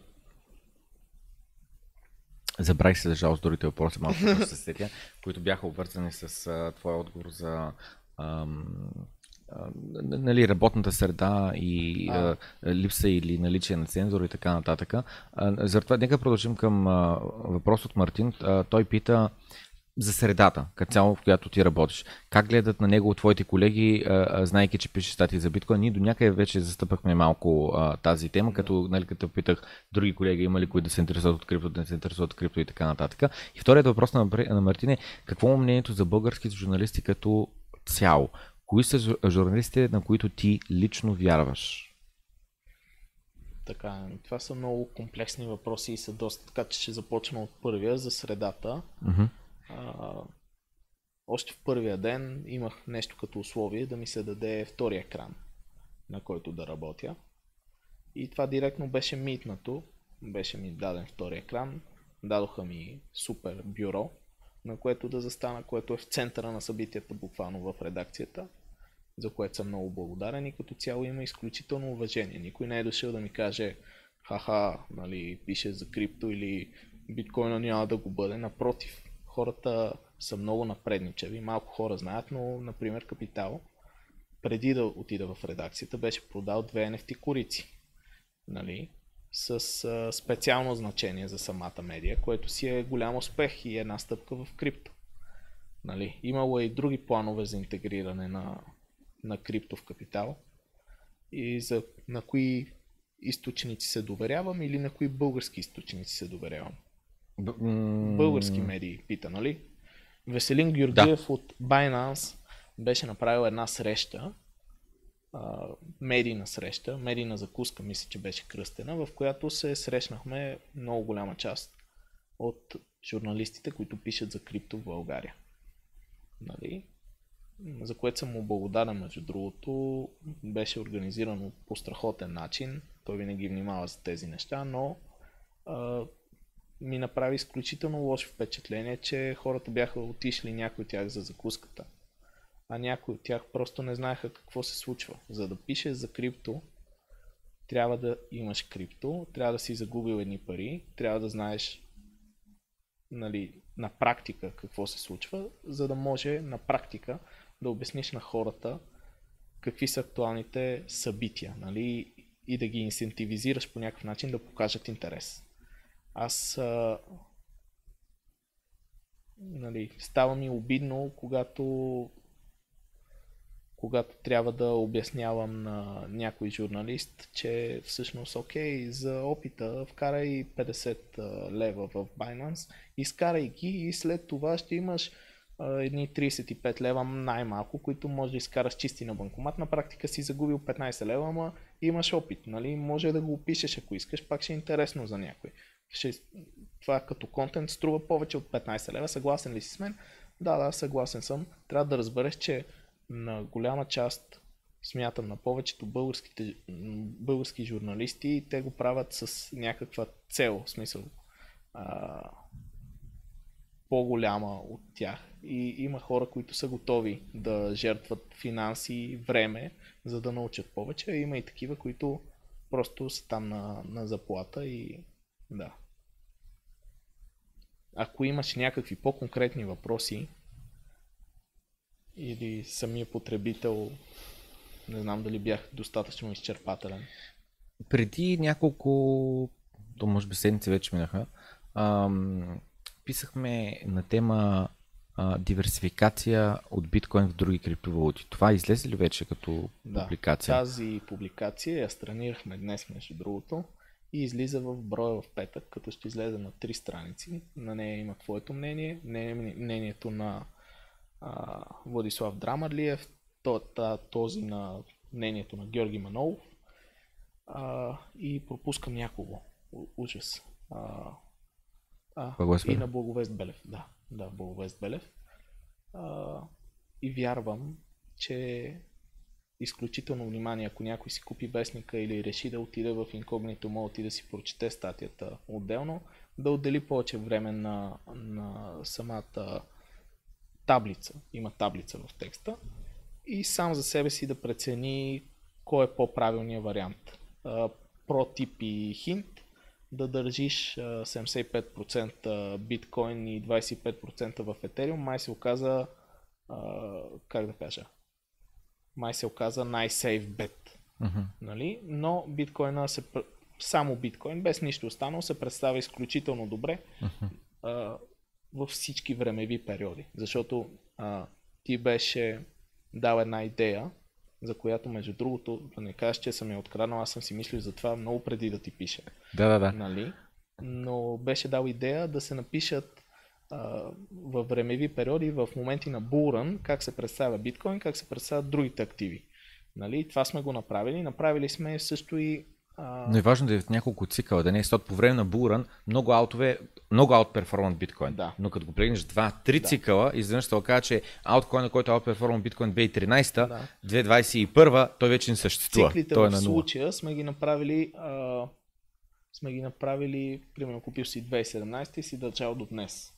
S1: Забравих се за жалост другите въпроси, малко се сетя, които бяха обвързани с а, твоя отговор за ам, а, нали, работната среда и а, липса или наличие на цензура и така нататък. А, затова нека продължим към а, въпрос от Мартин. А, той пита за средата, като цяло, в която ти работиш. Как гледат на него твоите колеги, знайки, че пише статии за биткоин? Ние до някъде вече застъпахме малко а, тази тема, като, нали, като питах други колеги, има ли които да се интересуват от крипто, да не се интересуват от крипто и така нататък. И вторият въпрос на, на Мартин е, какво е мнението за българските журналисти като цяло? Кои са жу- журналистите, на които ти лично вярваш?
S2: Така, това са много комплексни въпроси и са доста, така че ще започна от първия за средата.
S1: Мгм.
S2: Още в първия ден имах нещо като условие да ми се даде втори екран, на който да работя. И това директно беше митнато. Беше ми даден втори екран. Дадоха ми супер бюро, на което да застана, което е в центъра на събитията, буквално в редакцията, за което съм много благодарен и като цяло има изключително уважение. Никой не е дошъл да ми каже ха-ха, нали, пише за крипто или биткоина няма да го бъде. Напротив, хората са много напредничави. Малко хора знаят, но, например, Капитал, преди да отида в редакцията, беше продал две NFT корици. Нали? С а, специално значение за самата медия, което си е голям успех и една стъпка в крипто. Нали? Имало е и други планове за интегриране на, на крипто в капитал. И за на кои източници се доверявам или на кои български източници се доверявам.
S1: Б-
S2: Български медии, пита, нали? Веселин Георгиев от Binance беше направил една среща, а, медийна среща, медийна закуска, мисля, че беше кръстена, в която се срещнахме много голяма част от журналистите, които пишат за крипто в България. Нали? За което съм му благодарен, между другото. Беше организирано по страхотен начин. Той винаги внимава за тези неща, но а, ми направи изключително лошо впечатление, че хората бяха отишли някои от тях за закуската, а някои от тях просто не знаеха какво се случва. За да пишеш за крипто, трябва да имаш крипто, трябва да си загубил едни пари, трябва да знаеш нали, на практика какво се случва, за да може на практика да обясниш на хората какви са актуалните събития нали, и да ги инцентивизираш по някакъв начин да покажат интерес. Аз а, нали, става ми обидно, когато когато трябва да обяснявам на някой журналист, че всъщност окей, за опита вкарай 50 а, лева в Binance, изкарай ги и след това ще имаш а, едни 35 лева най-малко, които може да изкараш чисти на банкомат. На практика си загубил 15 лева, ама имаш опит, нали? Може да го опишеш ако искаш, пак ще е интересно за някой. Ще, това като контент струва повече от 15 лева. Съгласен ли си с мен? Да, да, съгласен съм. Трябва да разбереш, че на голяма част, смятам на повечето българските, български журналисти, те го правят с някаква цел, в смисъл а, по-голяма от тях. И има хора, които са готови да жертват финанси, време, за да научат повече. Има и такива, които просто са там на, на заплата и да. Ако имаш някакви по-конкретни въпроси, или самия потребител, не знам дали бях достатъчно изчерпателен.
S1: Преди няколко, то може би седмици вече минаха, ам, писахме на тема а, диверсификация от биткоин в други криптовалути. Това излезе ли вече като
S2: Да.
S1: публикация?
S2: Тази публикация я странирахме днес, между другото, и излиза в броя в петък, като ще излезе на три страници. На нея има твоето мнение, мнение- мнението на а, Владислав Драмарлиев, този на мнението на Георги Манолов а, и пропускам някого. Ужас. А, а,
S1: Благовест
S2: и на Благовест Белев. Да, да, Благовест Белев. А, и вярвам, че изключително внимание, ако някой си купи вестника или реши да отиде в инкогнито мод и да си прочете статията отделно, да отдели повече време на, на самата таблица. Има таблица в текста. И сам за себе си да прецени кой е по-правилният вариант. А, Про тип и хинт да държиш а, 75% биткоин и 25% в етериум, май се оказа, как да кажа, май се оказа най-сейф бет.
S1: Мгм.
S2: Нали? Но биткоина се, само биткоин, без нищо останало, се представя изключително добре а, във всички времеви периоди. Защото а, ти беше дал една идея, за която между другото, да не кажеш, че съм я откраднал, аз съм си мислил за това много преди да ти пиша
S1: Да, да, да.
S2: нали? но беше дал идея да се напишат във времеви периоди, в моменти на булран, как се представя биткоин, как се представят другите активи. Нали? Това сме го направили. Направили сме също и а,
S1: Но е важно да е в няколко цикъла, да не е, защото по време на булран много аутове, много аутперформат биткоин.
S2: Да.
S1: Но като го прегледнеш 2-3
S2: Да.
S1: цикъла, изведнъж ще окаже, че ауткоина, който аутперформат биткоин 2013,
S2: Да.
S1: 2021, той вече не съществува.
S2: циклите
S1: той е
S2: в случая сме ги направили а, сме ги направили, примерно купил си 2017 и си държал до днес.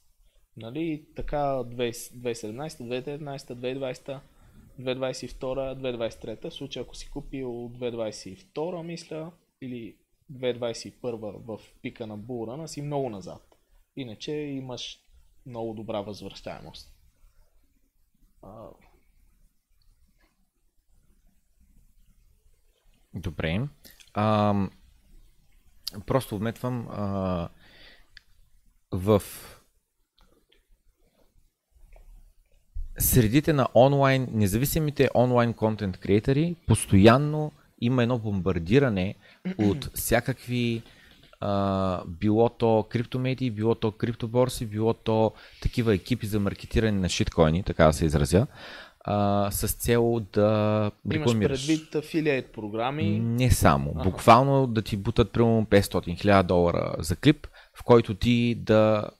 S2: Нали? Така 20- 2017, 2019, 2020, 2022, 2023. В случай ако си купил 2022, мисля, или 2021 в пика на бурана, си много назад. Иначе имаш много добра възвръщаемост. А,
S1: Добре. Ам, просто вметвам а, в средите на онлайн, независимите онлайн контент креатори, постоянно има едно бомбардиране от всякакви а, било то криптомедии, било то криптоборси, било то такива екипи за маркетиране на шиткоини, така да се изразя, а, с цел да
S2: имаш
S1: рекламираш.
S2: предвид афилиейт програми.
S1: Не само.
S2: Аха.
S1: Буквално да ти бутат примерно 500-1000 долара за клип, в който ти да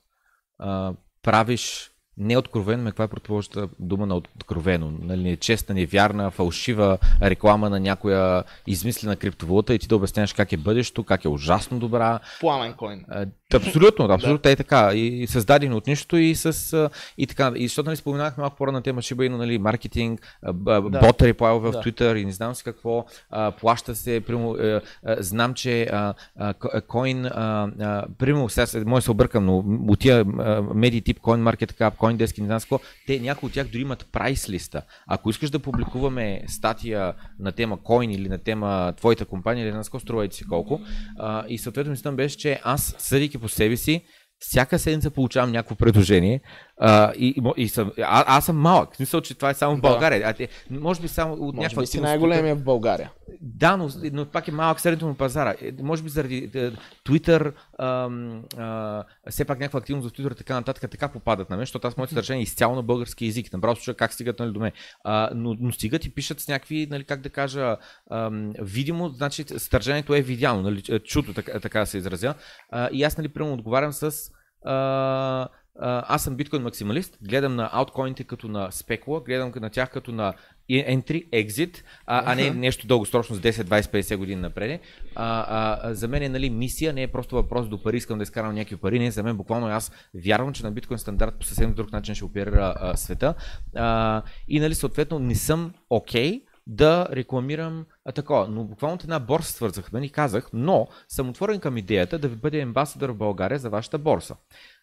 S1: а, правиш неоткровено, ме каква е предположата дума на откровено, нали, нечестна, невярна, фалшива реклама на някоя измислена криптовалута и ти да обясняваш как е бъдещето, как е ужасно добра,
S2: Пламен койн.
S1: Абсолютно, абсолютно е така. И, създадени от нищо и с и така. И защото нали, споменахме малко по на тема Inu, нали, маркетинг,
S2: Да.
S1: бот в
S2: Да.
S1: Twitter и не знам си какво, а, плаща се, прямо, а, а, знам, че а, а, ко- а, коин, а, а, прямо, сега се- може да се объркам, но от тия а, медии тип CoinMarketCap, CoinDesk и не знам какво, те някои от тях дори имат прайс листа. Ако искаш да публикуваме статия на тема Coin или на тема твоята компания или на какво струва си колко, а, и съответно мислям беше, че аз, съдейки по себе си, всяка седмица получавам някакво предложение а, и, и, и съм, а, аз съм малък, в смисъл, че това е само в
S2: Да.
S1: България. А те, може би само от
S2: Може
S1: някаква
S2: би си най-големия в България.
S1: да, но, но пак е малък средното на пазара. Е, Може би заради е, Twitter, а, все пак някаква активност в Twitter така нататък, така попадат на мен, защото аз моето съдържание е изцяло на български язик. Направо слуша как стигат нали, до мен. А, но, но стигат и пишат с някакви, нали, как да кажа, ам, видимо, значи съдържанието е видяно, нали, чуто, така, така да се изразя. А, и аз, нали, примерно, отговарям с а, аз съм биткоин максималист, гледам на ауткоините като на спекула, гледам на тях като на entry, exit, а, а не нещо дългосрочно с 10, 20, 50 години напред. А, а, за мен е нали, мисия, не е просто въпрос до пари, искам да изкарам някакви пари. Не, за мен буквално аз вярвам, че на биткоин стандарт по съвсем друг начин ще оперира а, света. А, и нали, съответно не съм окей okay да рекламирам а, такова. Но буквално от една борса свързахме и казах, но съм отворен към идеята да ви бъде амбасадър в България за вашата борса.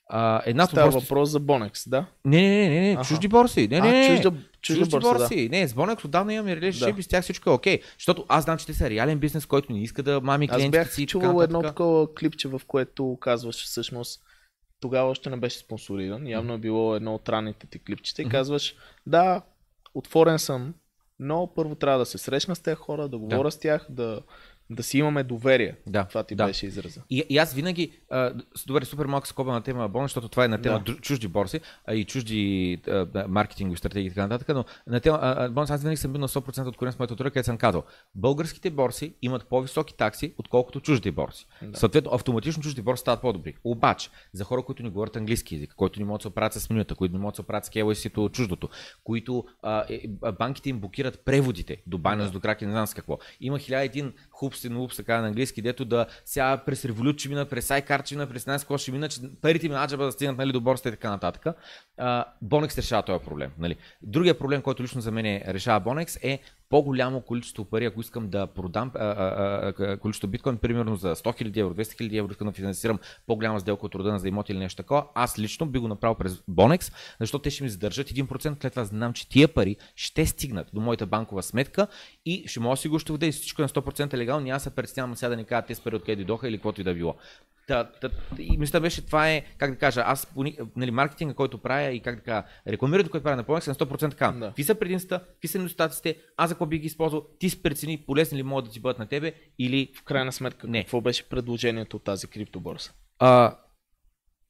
S1: А, една
S2: Става
S1: борси...
S2: въпрос за Bonex, да?
S1: Не, не, не, не,
S2: Аха.
S1: чужди борси. Не, не,
S2: а,
S1: не,
S2: чужда, чужда,
S1: чужди
S2: борса,
S1: борси. Не, с Bonex отдавна имаме relationship
S2: Да.
S1: с тях всичко е окей. Защото аз знам, че те са реален бизнес, който не иска да мами
S2: да. Аз
S1: клиентите си. така
S2: чувал едно такова клипче, в което казваш всъщност тогава още не беше спонсориран. Явно е било едно от ранните ти клипчета и казваш, да, отворен съм, но първо трябва да се срещна с тези хора, да говоря с тях, да, да си имаме доверие.
S1: Да,
S2: Това ти
S1: да.
S2: беше израза.
S1: И, и аз винаги, а, добре, супер малка скоба на тема бонус, защото това е на тема
S2: Да.
S1: чужди борси а, и чужди а, маркетингови стратегии и така нататък, но на тема а, бонус аз винаги съм бил на 100% от корен с моята аудитория, където съм казал, българските борси имат по-високи такси, отколкото чужди борси.
S2: Да.
S1: Съответно, автоматично чужди борси стават по-добри. Обаче, за хора, които не говорят английски язик, които не могат да се оправят с менюта, които не могат да се оправят с KYC-то от чуждото, които а, е, а, банките им блокират преводите до Binance,
S2: Да.
S1: до Kraken, не знам с какво. Има хиляда един хупс и нупс, така на английски, дето да сега през Revolut ще мина, през iCard ще мина, през нас ще мина, че парите ми на аджаба да стигнат нали, до борста и така нататък. Bonex решава този проблем. Нали. Другия проблем, който лично за мен е, решава Bonex е по-голямо количество пари, ако искам да продам а, а, а, количество биткоин, примерно за 100 000 евро, 200 000 евро, искам да финансирам по-голяма сделка от рода за имоти или нещо такова, аз лично би го направил през Bonex, защото те ще ми задържат 1%, след това знам, че тия пари ще стигнат до моята банкова сметка и ще мога да си го ще и всичко е на 100% легално, няма се притеснявам сега да ни кажат тези пари откъде дойдоха или каквото и да било. Та, та, и мисля беше, това е, как да кажа, аз нали, маркетинга, който правя и как да кажа, рекламирането, което правя на Bonex, е на 100% така.
S2: Да.
S1: Какви са предимствата, какви са недостатъците, аз за какво би ги използвал, ти си прецени полезни ли могат да ти бъдат на тебе или
S2: В крайна сметка,
S1: Не.
S2: какво беше предложението от тази криптоборса?
S1: а,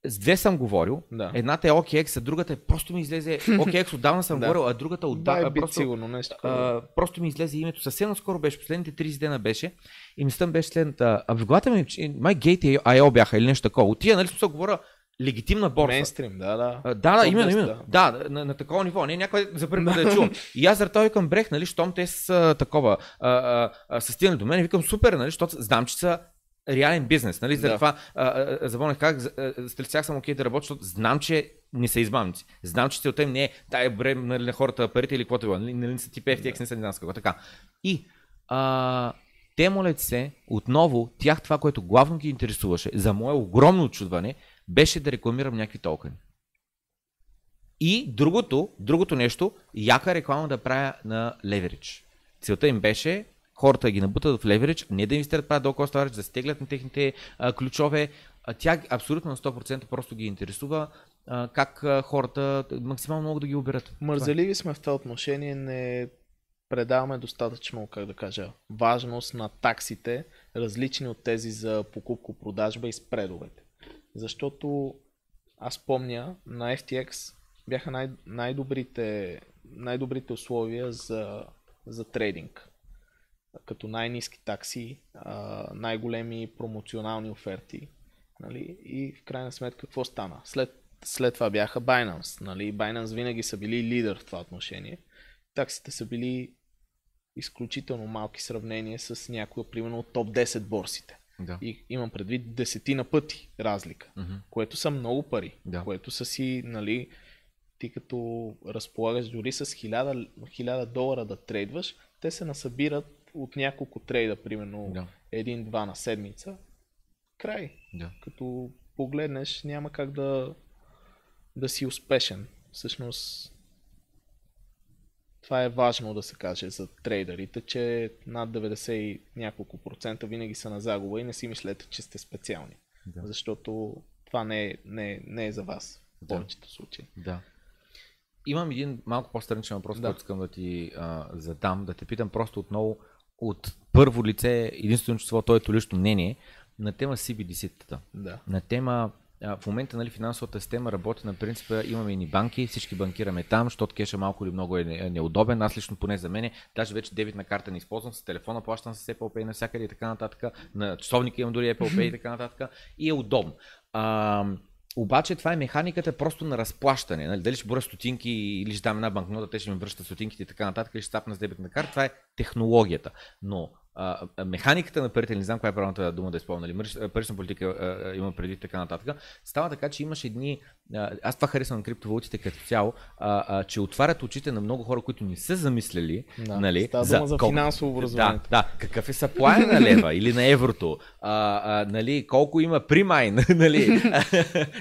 S1: с две съм говорил.
S2: Да.
S1: Едната е OKX, а другата е просто ми излезе. OKX отдавна съм
S2: Да.
S1: говорил, а другата
S2: Да,
S1: отдавна. просто,
S2: сигурно, нещо
S1: а, просто ми излезе името. Съвсем скоро беше, последните 30 дена беше. И мислям беше следната. А в главата ми, май Gate IO бяха или нещо такова. От тия, нали, смисъл говоря, легитимна борса.
S2: Мейнстрим, да, да.
S1: А, Да, да, именно,
S2: 10,
S1: именно. Да, на, на такова ниво. Не някой за първи да я чувам. И аз заради викам брех, нали, щом те са такова, а, а, а, са стигнали до мен, викам супер, нали, защото знам, че са реален бизнес, нали, заради
S2: Да.
S1: това забавних как, за- а, с тях съм окей да работя, защото знам, че не са измамници. Знам, че целта им не е дай бре нали, на хората парите или каквото е било. Нали, нали не са тип FTX, не са не знам с какво. Така. И а, те молят се, отново, тях това, което главно ги интересуваше, за мое огромно очудване, беше да рекламирам някакви токени. И другото, другото нещо, яка реклама да правя на Leverage. Целта им беше хората ги набутат в Leverage, не да инвестират правят долу cost да стеглят на техните а, ключове. А, тя абсолютно на 100% просто ги интересува а, как хората максимално много да ги оберат.
S2: Мързеливи сме в това отношение, не предаваме достатъчно, как да кажа, важност на таксите, различни от тези за покупко-продажба и спредовете. Защото аз помня на FTX бяха най- най-добрите, най-добрите условия за, за трейдинг. Като най-низки такси, най-големи промоционални оферти. Нали? И в крайна сметка какво стана? След, след това бяха Binance. Нали? Binance винаги са били лидер в това отношение. Таксите са били изключително малки сравнение с някои, примерно от топ 10 борсите.
S1: Да.
S2: И имам предвид десетина пъти разлика,
S1: Мгм.
S2: което са много пари,
S1: Да.
S2: което са си, нали, ти като разполагаш дори с 1000, 1000 долара да трейдваш, те се насъбират от няколко трейда, примерно
S1: Да.
S2: един-два на седмица. Край.
S1: Да.
S2: Като погледнеш, няма как да, да си успешен. Всъщност, това е важно да се каже за трейдерите, че над 90 и няколко процента винаги са на загуба и не си мислете, че сте специални.
S1: Да.
S2: Защото това не е, не, е, не е за вас в
S1: Да.
S2: повечето случаи.
S1: Да. Имам един малко по-страничен въпрос,
S2: Да.
S1: който искам да ти а, задам, да те питам просто отново от първо лице, единствено число, твоето лично мнение на тема CBDC-тата.
S2: Да.
S1: На тема в момента нали, финансовата система работи на принципа имаме и ни банки, всички банкираме там, защото кеша малко или много е е неудобен. Аз лично поне за мен, даже вече дебитна карта не използвам, с телефона плащам с Apple Pay навсякъде и така нататък. На часовника имам дори Apple Pay и така нататък. И е удобно. А, обаче това е механиката просто на разплащане. Нали? Дали ще боря стотинки или ще дам една банкнота, те ще ми връщат стотинките и така нататък, или ще стапна с дебетна карта. Това е технологията. Но а, механиката на парите, не знам коя е правилната дума да използвам, нали, парична политика а, има преди така нататък, става така, че имаш едни, а, аз това харесвам на криптовалутите като цяло, а, а, че отварят очите на много хора, които не са замислили,
S2: Да.
S1: нали,
S2: Става дума за
S1: колко-
S2: финансово образование.
S1: Да, да, какъв е съплая на лева или на еврото, а, а, нали, колко има примайн, нали,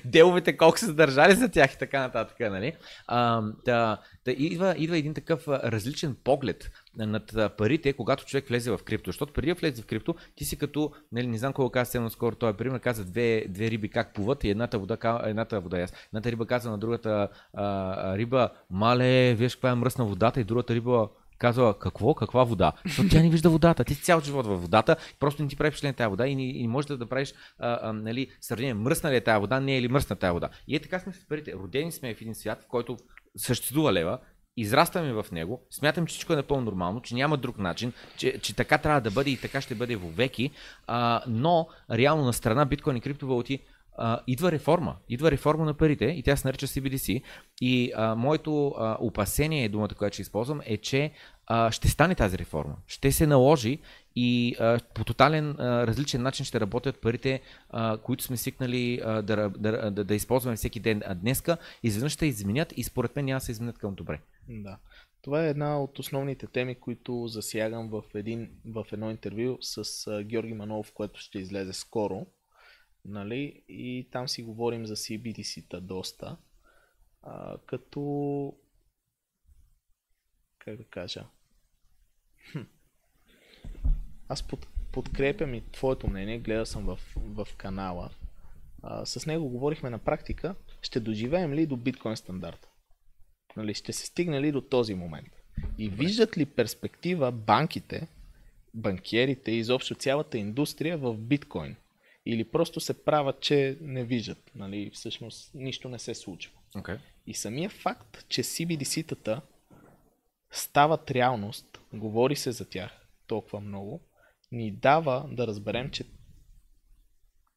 S1: деловете колко са държали за тях и така нататък, нали. А, да, да идва, идва един такъв различен поглед над парите, когато човек влезе в крипто. Защото преди да влезе в крипто, ти си като, нали, не знам колко каза Сено скоро, той е пример, каза две, две риби как плуват и едната вода, едната вода, яс. едната риба каза на другата а, риба, мале, виж каква е мръсна водата и другата риба казва какво, каква вода. Защото тя не вижда водата. Ти си цял живот във водата, просто не ти прави впечатление тази вода и не, и не можеш да, да правиш а, а, нали, сравнение мръсна ли е тази вода, не е ли мръсна тази вода. И е така сме с парите. Родени сме в един свят, в който съществува лева, израстваме в него, смятам, че всичко е напълно нормално, че няма друг начин, че, че така трябва да бъде и така ще бъде вовеки, а, но реално на страна биткоин и криптовалути а, идва реформа. Идва реформа на парите и тя се нарича CBDC. И а, моето а, опасение, думата, която ще използвам, е, че а, ще стане тази реформа. Ще се наложи и а, по тотален а, различен начин ще работят парите, а, които сме свикнали а, да, да, да, използваме всеки ден. А днеска изведнъж ще изменят и според мен няма да се изменят към добре.
S2: Да. Това е една от основните теми, които засягам в, един, в едно интервю с а, Георги Манолов, което ще излезе скоро. Нали? И там си говорим за CBDC-та доста. А, като... Как да кажа? Хм. Аз под, подкрепям и твоето мнение, гледал съм в, в канала. А, с него говорихме на практика, ще доживеем ли до биткоин стандарта? Нали, ще се стигне ли до този момент? И виждат ли перспектива банките, банкерите и изобщо цялата индустрия в биткоин? Или просто се правят, че не виждат? Нали, всъщност нищо не се случва.
S1: Okay.
S2: И самия факт, че CBDC-тата стават реалност, говори се за тях толкова много, ни дава да разберем, че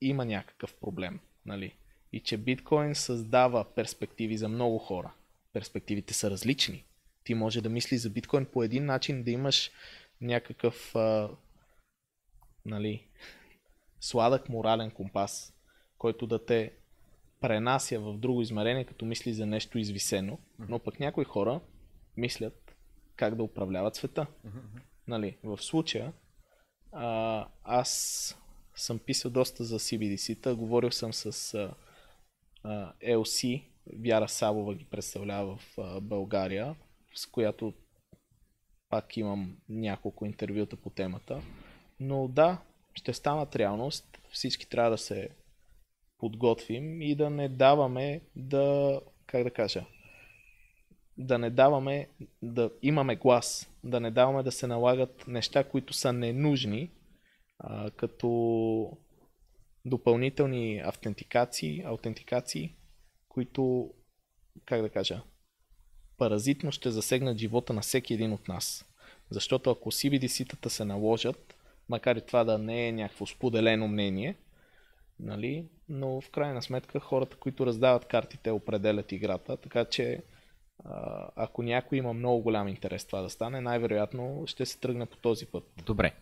S2: има някакъв проблем. Нали? И че биткоин създава перспективи за много хора. Перспективите са различни. Ти може да мислиш за биткоин по един начин, да имаш някакъв а, нали, сладък морален компас, който да те пренася в друго измерение, като мисли за нещо извисено, но пък някои хора мислят как да управляват света. Нали, в случая а, аз съм писал доста за CBDC-та, говорил съм с а, а, LC, Вяра Сабова ги представлява в а, България, с която пак имам няколко интервюта по темата. Но да, ще станат реалност. Всички трябва да се подготвим и да не даваме да, как да кажа, да не даваме да имаме глас, да не даваме да се налагат неща, които са ненужни, а, като допълнителни автентикации, аутентикации, които, как да кажа, паразитно ще засегнат живота на всеки един от нас. Защото ако CBDC-тата се наложат, макар и това да не е някакво споделено мнение, нали, но в крайна сметка хората, които раздават картите, определят играта, така че ако някой има много голям интерес това да стане, най-вероятно ще се тръгне по този път.
S1: Добре.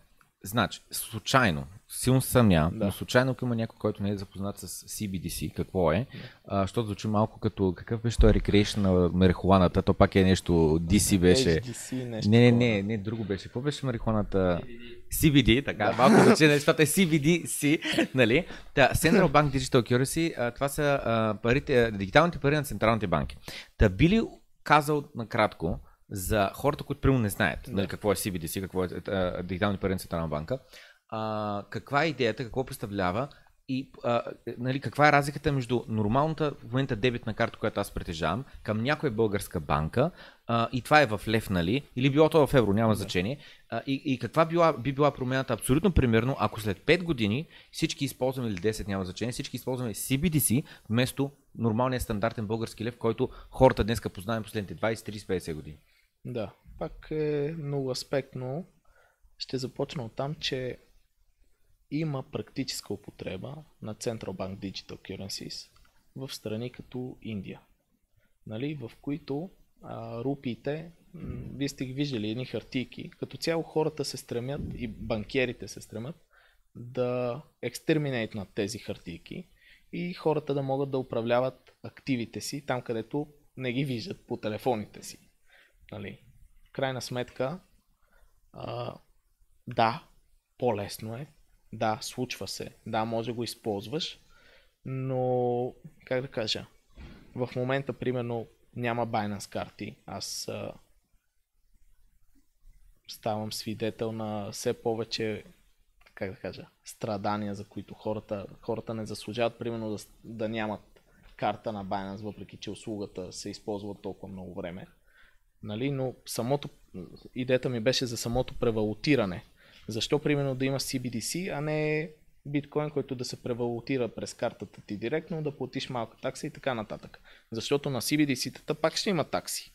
S1: Значи, случайно, силно съмнявам,
S2: Да.
S1: да. но случайно ако има някой, който не е запознат с CBDC, какво е, а, защото звучи малко като какъв беше той recreation на марихуаната, то пак е нещо, DC беше.
S2: HDC, нещо
S1: Не, не, не, не, друго беше. Какво беше марихуаната? CBD, така, малко звучи, защото е CBDC, нали? Та, Central Bank Digital Currency, а, това са а, парите, дигиталните пари на централните банки. Та би ли казал накратко за хората, които примерно не знаят
S2: Да.
S1: нали, какво е CBDC, какво е а, дигитални пари на централна банка, а, каква е идеята, какво представлява и а, нали, каква е разликата между нормалната в момента дебитна карта, която аз притежавам, към някоя българска банка а, и това е в лев, нали, или било то в евро, няма значение, а, и, и каква била, би била промената абсолютно примерно, ако след 5 години всички използваме, или 10 няма значение, всички използваме CBDC вместо нормалния стандартен български лев, който хората днеска познаваме последните 20, 30, 50 години.
S2: Да, пак е много аспектно. Ще започна от там, че има практическа употреба на Central Bank Digital Currencies в страни като Индия, нали, в които а, рупиите вие сте ги виждали, едни хартийки. Като цяло хората се стремят и банкерите се стремят да екстерминейт на тези хартийки и хората да могат да управляват активите си там, където не ги виждат по телефоните си. Нали? В крайна сметка, а, да, по-лесно е, да, случва се, да, може да го използваш, но, как да кажа, в момента, примерно, няма Binance карти. Аз а, ставам свидетел на все повече как да кажа, страдания, за които хората, хората не заслужават, примерно да, да нямат карта на Binance, въпреки че услугата се използва толкова много време. Нали? Но самото, идеята ми беше за самото превалутиране. Защо примерно да има CBDC, а не биткоин, който да се превалутира през картата ти директно, да платиш малка такса и така нататък. Защото на CBDC-тата пак ще има такси.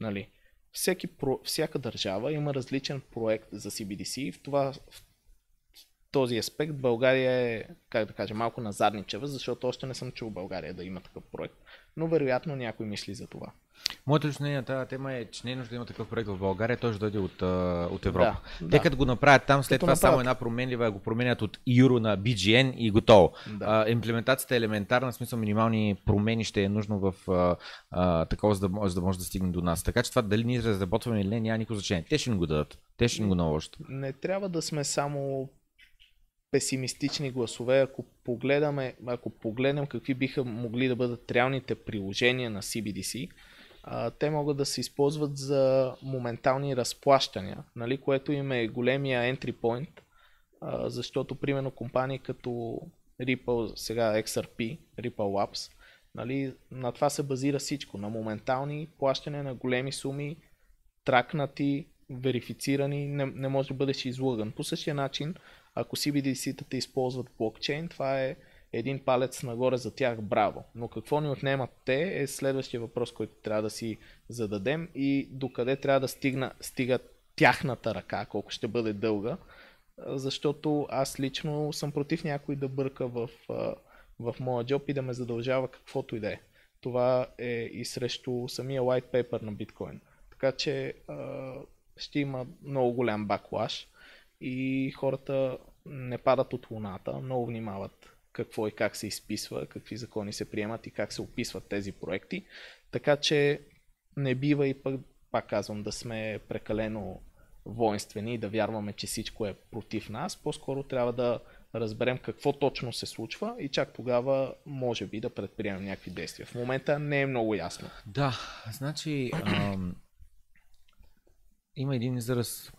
S2: Нали? Всеки, всяка държава има различен проект за CBDC и в, това, в този аспект България е, как да кажа, малко назадничева, защото още не съм чул България да има такъв проект, но вероятно някой мисли за това.
S1: Моето лично мнение на тази тема е, че не е нужда да има такъв проект в България, той ще дойде от, от Европа. Да, Те да. като го направят там, след като това направят. само една променлива, го променят от Euro на BGN и готово. Да. А, имплементацията е елементарна, в смисъл минимални промени ще е нужно в а, а, такова, за да, за да може да стигне до нас. Така че това дали ние разработваме или не, няма никакво значение. Те ще ни го дадат. Те ще ни го наложат.
S2: Не трябва да сме само песимистични гласове, ако погледаме, ако погледнем какви биха могли да бъдат реалните приложения на CBDC, те могат да се използват за моментални разплащания, нали, което им е големия entry point, защото примерно компании като Ripple, сега XRP, Ripple Labs, нали, на това се базира всичко, на моментални плащания на големи суми, тракнати, верифицирани, не, не може да бъдеш излъган. По същия начин ако CBDC-тата използват блокчейн, това е един палец нагоре за тях, браво. Но какво ни отнемат те е следващия въпрос, който трябва да си зададем и докъде трябва да стигна, стига тяхната ръка, колко ще бъде дълга, защото аз лично съм против някой да бърка в, в моя джоб и да ме задължава каквото и да е. Това е и срещу самия white paper на биткоин. Така че ще има много голям баклаш и хората не падат от луната, много внимават какво и как се изписва, какви закони се приемат и как се описват тези проекти. Така че не бива и пък, пак казвам, да сме прекалено воинствени и да вярваме, че всичко е против нас. По-скоро трябва да разберем какво точно се случва и чак тогава може би да предприемем някакви действия. В момента не е много ясно.
S1: Да, значи ам, има един израз,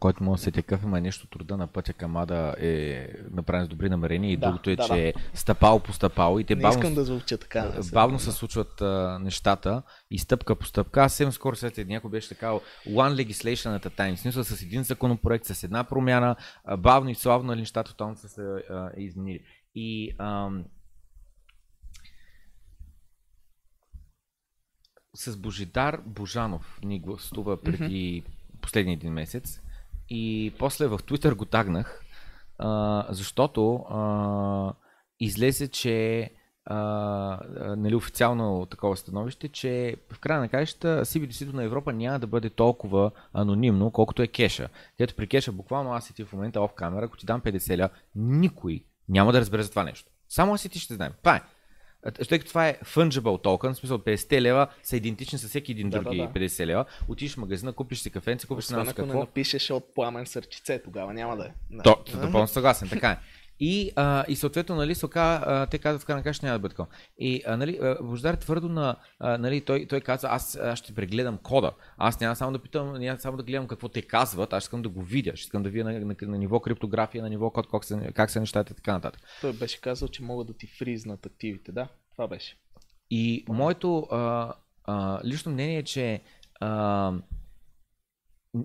S1: който може да се какъв има нещо труда на пътя към Ада е направен с добри намерения и да, другото е, да, че да. е стъпало по стъпало и те
S2: Не
S1: бавно,
S2: искам да звуча така.
S1: Бавно се случват а, нещата и стъпка по стъпка. Аз съвсем скоро след някой беше така one legislation at a time, в смисъл с един законопроект, с една промяна, а, бавно и славно нали, нещата тотално са се а, изменили. И ам, с Божидар Божанов ни гостува преди mm-hmm. последния един месец и после в Twitter го тагнах, защото излезе, че нали, официално такова становище, че в края на краищата CBDC-то на Европа няма да бъде толкова анонимно, колкото е кеша. Където при кеша буквално аз и ти в момента оф камера, ако ти дам 50 ля, никой няма да разбере за това нещо. Само аз и ти ще знаем. Това е. Тъй като това е fungible token, в смисъл 50 лева са идентични с всеки един да, други да, да. 50 лева. Отиш в магазина, купиш си кафенце, купиш си
S2: ако какво. не напишеш от пламен сърчице, тогава няма да е. Да.
S1: То, напълно съгласен, така е. И, а, и съответно, нали, сока, а, те казват в крайна каша няма да бъде такова. И а, нали, Бождар твърдо на, а, нали, той, той каза, аз, аз ще прегледам кода. Аз няма само да питам, няма само да гледам какво те казват, аз искам да го видя, ще искам да видя на, на, на, ниво криптография, на ниво код, как са, как са нещата и така нататък.
S2: Той беше казал, че могат да ти фризнат активите, да? Това беше.
S1: И моето а, а, лично мнение е, че а,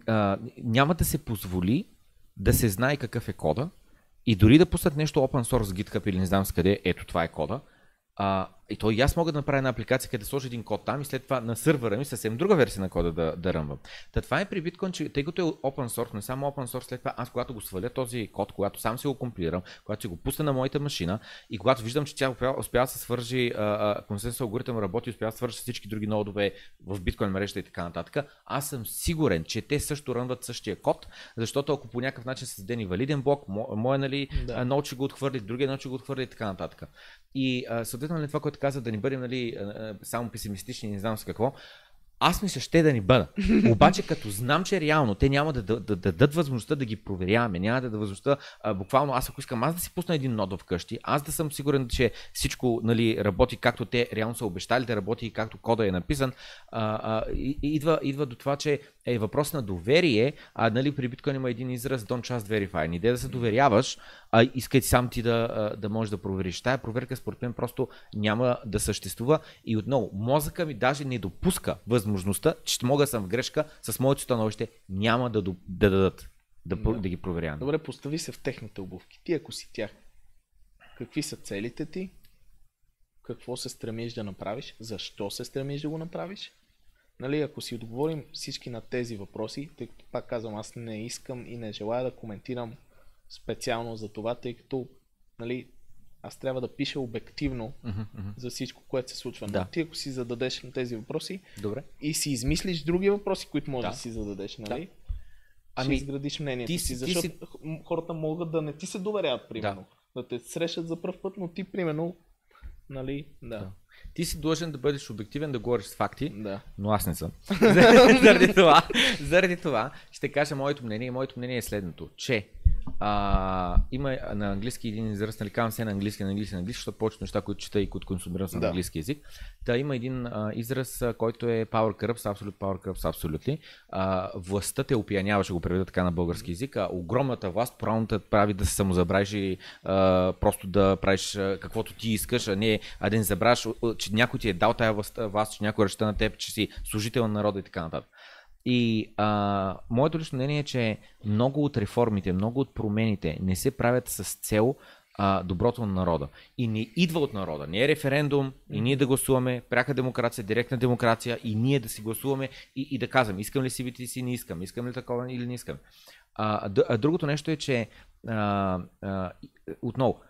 S1: а, няма да се позволи да се знае какъв е кода и дори да пуснат нещо open source GitHub или не знам с къде, ето това е кода, а, и то и аз мога да направя една апликация, където да сложа един код там и след това на сървъра ми съвсем друга версия на кода да, да ръмвам. Та това е при биткоин, че тъй като е open source, не само open source, след това аз когато го сваля този код, когато сам си го компилирам, когато си го пусна на моята машина и когато виждам, че тя успява, успява да се свържи, консенсус алгоритъм работи, успява да свържи всички други нодове в биткоин мрежата и така нататък, аз съм сигурен, че те също рънват същия код, защото ако по някакъв начин създаде валиден блок, моя нали, да. нод ще го отхвърли, другия нод ще го отхвърли и така нататък. И съответно нали, това, което каза, да ни бъдем нали, само песимистични, не знам с какво, аз мисля, ще да ни бъда. Обаче, като знам, че реално те няма да, да, да, да дадат възможността да ги проверяваме, няма да дадат възможността, а, буквално аз ако искам аз да си пусна един нод вкъщи, аз да съм сигурен, че всичко нали, работи както те реално са обещали да работи и както кода е написан, а, а, и, идва, идва до това, че е въпрос на доверие, а нали, при биткоин има един израз Don't Trust Verify. Не да се доверяваш, а искай сам ти да, да можеш да провериш. Тая проверка според мен просто няма да съществува и отново, мозъка ми даже не допуска възможността, че мога да съм в грешка с моето становище, няма да, да дадат да, да. да ги проверявам.
S2: Добре, постави се в техните обувки. Ти ако си тях, какви са целите ти? Какво се стремиш да направиш? Защо се стремиш да го направиш? Нали, ако си отговорим всички на тези въпроси, тъй като пак казвам, аз не искам и не желая да коментирам специално за това, тъй като нали, аз трябва да пиша обективно uh-huh, uh-huh. за всичко, което се случва. Да. Но ти ако си зададеш на тези въпроси
S1: Добре.
S2: и си измислиш други въпроси, които можеш да, да си зададеш, нали? Да. Ами, ще изградиш мнението ти, си, защото ти си... хората могат да не ти се доверяват, примерно. Да. да те срещат за първ път, но ти, примерно, нали, да. да.
S1: Ти си длъжен да бъдеш обективен, да говориш с факти,
S2: да.
S1: но аз не съм. заради, това, заради това ще кажа моето мнение и моето мнение е следното, че а, има на английски един израз, нали казвам се на английски, на английски, на английски, защото повечето неща, които чета и които консумирам са да. на английски язик. Та има един а, израз, който е power corrupts, absolute power corrupts, absolutely. А, властта те опиянява, ще го преведа така на български язик, а огромната власт правилната прави да се самозабравиш и а, просто да правиш каквото ти искаш, а не а да не забравяш, че някой ти е дал тая власт, власт че някой ръща на теб, че си служител на народа и така нататък. И а, моето лично мнение е, че много от реформите, много от промените не се правят с цел а, доброто на народа. И не идва от народа. Не е референдум и ние да гласуваме, пряка демокрация, директна демокрация и ние да си гласуваме и, и да казвам, искам ли си си, не искам, искам ли такова или не искам. А, а, другото нещо е, че а, а, отново,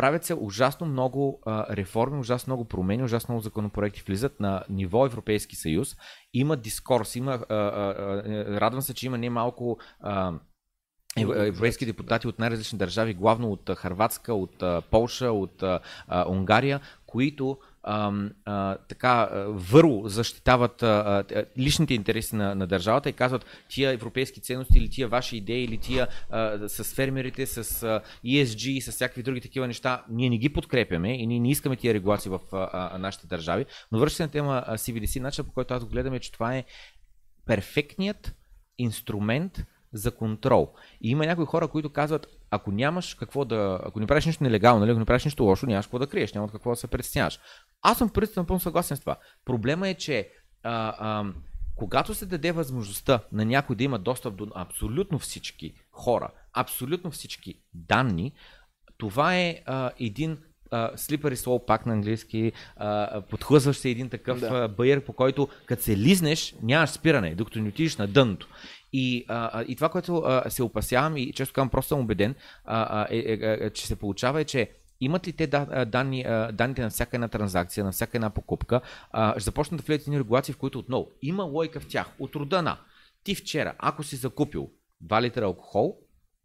S1: правят се ужасно много а, реформи, ужасно много промени, ужасно много законопроекти влизат на ниво Европейски съюз. Има дискорс, има, а, а, радвам се, че има немалко а, европейски депутати от най-различни държави, главно от Харватска, от Полша, от Унгария, които а, а, така върло защитават а, личните интереси на, на държавата и казват тия европейски ценности или тия ваши идеи или тия а, с фермерите, с а, ESG, с всякакви други такива неща, ние не ги подкрепяме и ние не искаме тия регулации в а, а, нашите държави. Но върши на тема CBDC, начин по който аз го гледам е, че това е перфектният инструмент за контрол. И има някои хора, които казват, ако нямаш какво да. Ако не правиш нищо нелегално, нали, ако не правиш нищо лошо, нямаш какво да криеш, няма какво да се притесняваш. Аз съм принципно напълно съгласен с това. Проблема е, че а, а, когато се даде възможността на някой да има достъп до абсолютно всички хора, абсолютно всички данни, това е а, един uh, slippery slope, пак на английски, uh, подхлъзваш се един такъв да. байер, по който като се лизнеш, нямаш спиране, докато не отидеш на дъното. И, а, и това, което а, се опасявам и често казвам, просто съм убеден, а, е, е, е, е, че се получава е, че имат ли те данни, данните на всяка една транзакция, на всяка една покупка, ще започнат да влезат едни регулации, в които отново има лойка в тях. От рода на ти вчера, ако си закупил 2 литра алкохол,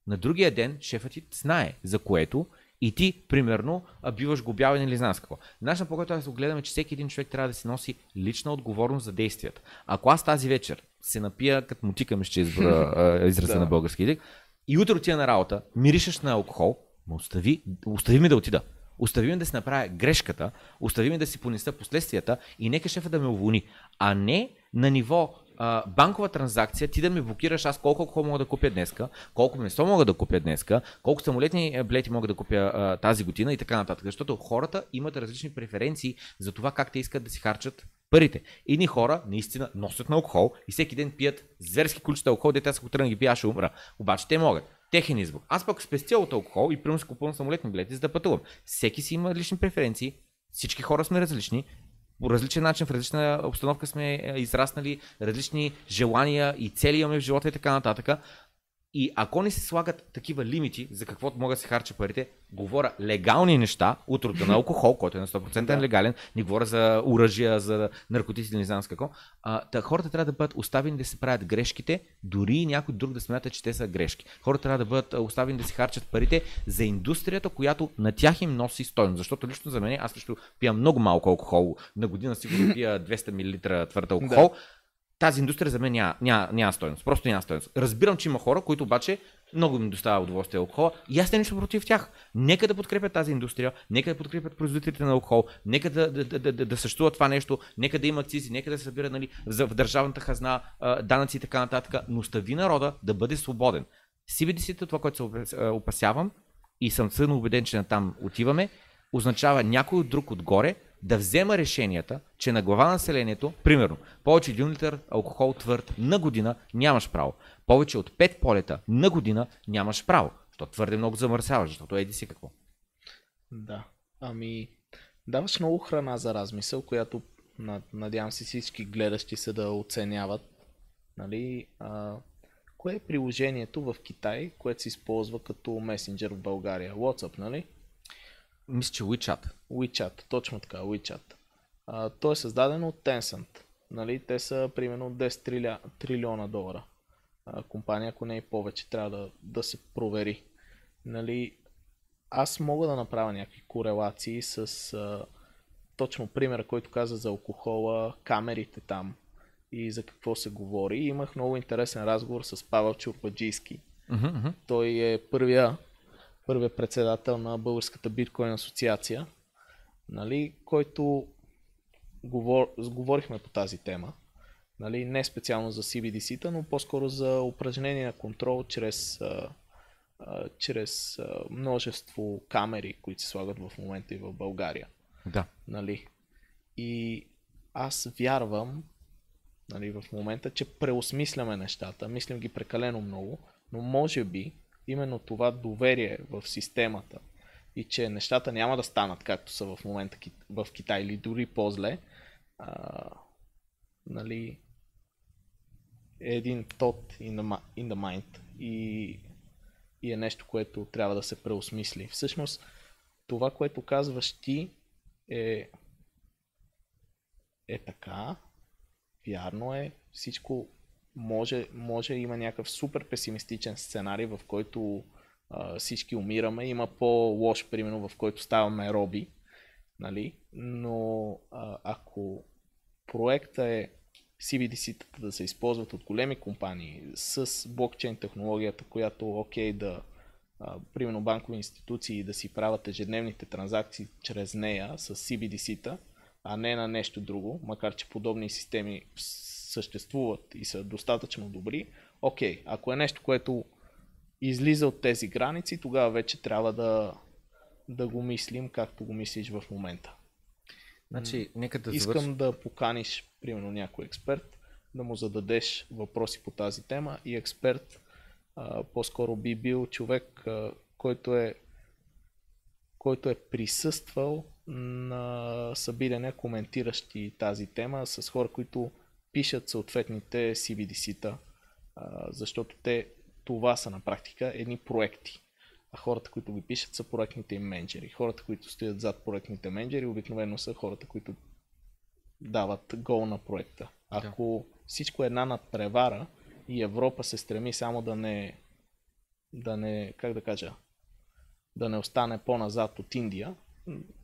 S1: на другия ден шефът ти знае за което и ти, примерно, биваш глобявен или знам с какво. Начинът по който аз го гледам е, че всеки един човек трябва да си носи лична отговорност за действията. Ако аз тази вечер се напия, като мутикам ще избра израза да. на български език, и утре отида на работа, миришеш на алкохол, остави, остави ми да отида. Остави ми да си направя грешката, остави ми да си понеса последствията и нека шефа да ме уволни. А не на ниво а, банкова транзакция, ти да ми блокираш аз колко алкохол мога да купя днеска, колко месо мога да купя днеска, колко самолетни е, билети мога да купя а, тази година и така нататък. Защото хората имат различни преференции за това как те искат да си харчат парите. Едни хора наистина носят на алкохол и всеки ден пият зверски количества алкохол, дете аз ако тръгна ги пия, ще умра. Обаче те могат. Техен избор. Аз пък спестя от алкохол и примерно си купувам самолетни билети, за да пътувам. Всеки си има лични преференции, Всички хора сме различни, по различен начин, в различна обстановка сме е, израснали, различни желания и цели имаме в живота и така нататък. И ако не се слагат такива лимити за какво могат да се харчат парите, говоря легални неща от рода на алкохол, който е на 100% да. легален, не говоря за оръжия, за наркотици, не знам с какво. А, та, хората трябва да бъдат оставени да се правят грешките, дори и някой друг да смята, че те са грешки. Хората трябва да бъдат оставени да се харчат парите за индустрията, която на тях им носи стойност. Защото лично за мен, аз лично пия много малко алкохол. На година сигурно пия 200 мл твърд алкохол. Да тази индустрия за мен няма, няма, няма стоеност. Просто няма стоеност. Разбирам, че има хора, които обаче много им доставя удоволствие алкохола и аз не нищо против тях. Нека да подкрепят тази индустрия, нека да подкрепят производителите на алкохол, нека да, да, да, да, да съществува това нещо, нека да има акцизи, нека да се събира нали, в държавната хазна, данъци и така нататък, но стави народа да бъде свободен. CBDC, това, което се опасявам и съм съдно убеден, че натам отиваме, означава някой друг отгоре да взема решенията, че на глава на населението, примерно, повече 1 литър алкохол твърд на година нямаш право. Повече от 5 полета на година нямаш право. Защото твърде много замърсяваш, защото еди си какво.
S2: Да. Ами, даваш много храна за размисъл, която надявам се всички гледащи се да оценяват. Нали, а, кое е приложението в Китай, което се използва като месенджер в България? WhatsApp, нали?
S1: Мисля, че WeChat.
S2: WeChat, точно така, WeChat. А, то е създадено от Tencent. Нали? Те са примерно 10 триля, трилиона долара. А, компания, ако не е повече, трябва да, да се провери. Нали? Аз мога да направя някакви корелации с а, точно примера, който каза за алкохола, камерите там и за какво се говори. И имах много интересен разговор с Павел Чурпаджийски. Uh-huh. Той е първия първият председател на Българската биткоин асоциация, нали, който говор, говорихме по тази тема. Нали, не специално за CBDC-та, но по-скоро за упражнение на контрол чрез, а, а, чрез а, множество камери, които се слагат в момента и в България.
S1: Да.
S2: Нали. И аз вярвам нали, в момента, че преосмисляме нещата, мислим ги прекалено много, но може би именно това доверие в системата и че нещата няма да станат както са в момента в Китай или дори по-зле, а, нали, е един тот in the, in the mind и, и е нещо, което трябва да се преосмисли. Всъщност, това, което казваш ти е, е така, вярно е, всичко може, може има някакъв супер песимистичен сценарий, в който а, всички умираме. Има по-лош, примерно, в който ставаме роби. Нали? Но а, ако проекта е CBDC-тата да се използват от големи компании с блокчейн технологията, която окей да а, примерно банкови институции да си правят ежедневните транзакции чрез нея с CBDC-та, а не на нещо друго, макар че подобни системи съществуват и са достатъчно добри, окей, ако е нещо, което излиза от тези граници, тогава вече трябва да, да го мислим както го мислиш в момента.
S1: Значи, нека да
S2: Искам завърш... да поканиш, примерно, някой експерт, да му зададеш въпроси по тази тема и експерт а, по-скоро би бил човек, а, който е който е присъствал на събиране, коментиращи тази тема с хора, които пишат съответните CBDC-та, защото те това са на практика едни проекти. А хората, които ги пишат, са проектните им менеджери. Хората, които стоят зад проектните менеджери, обикновено са хората, които дават гол на проекта. Ако да. всичко е една надпревара и Европа се стреми само да не, да не, как да кажа, да не остане по-назад от Индия,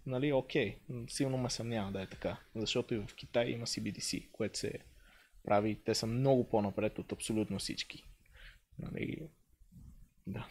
S2: нали, окей, силно ме съмнява да е така. Защото и в Китай има CBDC, което се прави. Те са много по-напред от абсолютно всички. Нали, да.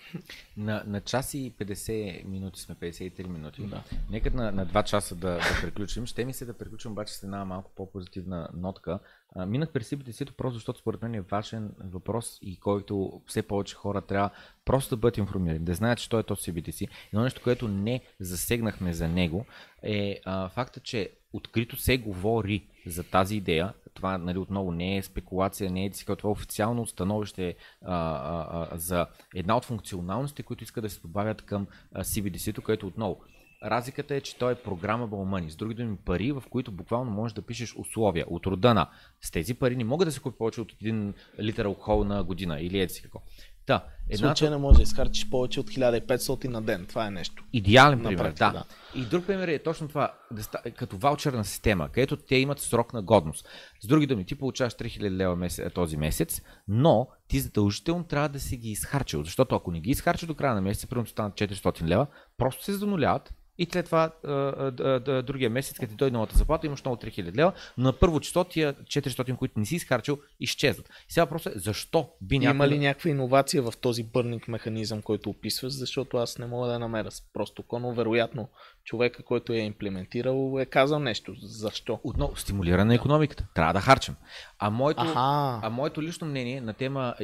S1: На, на час и 50 минути сме, 53 минути. Да. Нека на, на 2 часа да, да приключим. Ще ми се да приключим обаче с една малко по-позитивна нотка. А, минах през CBDC просто защото според мен е важен въпрос и който все повече хора трябва просто да бъдат информирани, да знаят, че той е то CBDC. Едно нещо, което не засегнахме за него е а, факта, че открито се говори за тази идея. Това нали, отново не е спекулация, не е това е официално становище а, а, а, за една от функционалностите, които искат да се добавят към CBDC-то, което отново разликата е, че той е програма money. С други думи, пари, в които буквално можеш да пишеш условия от рода на с тези пари не могат да се купи повече от един литър алкохол на година или еди си какво. Та,
S2: Едната... случай не може да изхарчиш повече от 1500 на ден. Това е нещо.
S1: Идеален пример, практика, да. да. И друг пример е точно това, да ста, като ваучерна система, където те имат срок на годност. С други думи, ти получаваш 3000 лева месец, този месец, но ти задължително трябва да си ги изхарчил. Защото ако не ги изхарчиш до края на месеца, примерно станат 400 лева, просто се зануляват и след това а, а, а, другия месец, като ти дойде новата заплата, имаш много 3000 лева, но на първо число тия 400, които не си изхарчил, изчезват. И сега въпросът е защо би
S2: някаква... Има ли някаква иновация в този бърнинг механизъм, който описваш, защото аз не мога да намеря. Просто коно, вероятно човека, който е имплементирал, е казал нещо. Защо?
S1: Отново, стимулиране на економиката. Трябва да харчим. А моето, а моето лично мнение на тема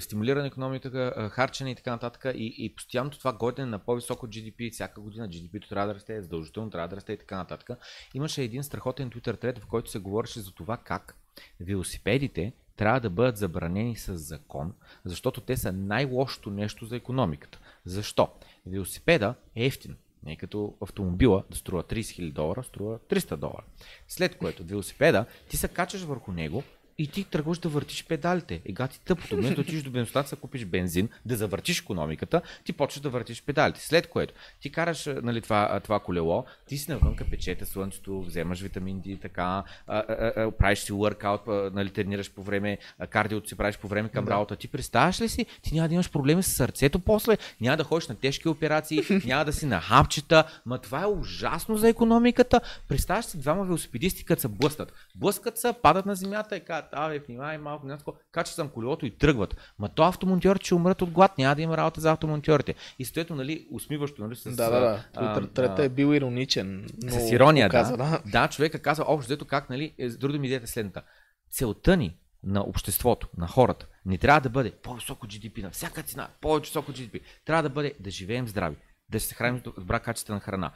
S1: стимулиране на економиката, харчене и така нататък и, и постоянното това годене на по-високо GDP, всяка година GDP трябва да расте, задължително трябва да расте и така нататък. Имаше един страхотен Twitter трет, в който се говореше за това как велосипедите трябва да бъдат забранени с закон, защото те са най-лошото нещо за економиката. Защо? Велосипеда е ефтин. Не като автомобила да струва 30 000 долара, струва 300 долара. След което велосипеда, ти се качаш върху него и ти тръгваш да въртиш педалите. Ега ти тъпото, вместо да отидеш до бензиностанция, купиш бензин, да завъртиш економиката, ти почваш да въртиш педалите. След което ти караш нали, това, това колело, ти си навънка печете слънцето, вземаш витамин D, така, а, а, а, правиш си workout, нали, тренираш по време, кардиото си правиш по време към да. работа. Ти представяш ли си, ти няма да имаш проблеми с сърцето после, няма да ходиш на тежки операции, няма да си на хапчета, ма това е ужасно за економиката. Представяш си двама велосипедисти, като се блъскат. Блъскат се, падат на земята и казват, абе, внимай малко, някакво, съм колелото и тръгват. Ма то автомонтьорите ще умрат от глад, няма да има работа за автомонтьорите. И стоето, нали, усмиващо, нали, с...
S2: Да, да, да. Трета е бил ироничен.
S1: Но с ирония, да. да. Да, човека казва, общо взето как, нали, е, с други ми идеята е следната. Целта ни на обществото, на хората, не трябва да бъде по-високо GDP на всяка цена, по-високо GDP. Трябва да бъде да живеем здрави, да се храним с добра качествена храна,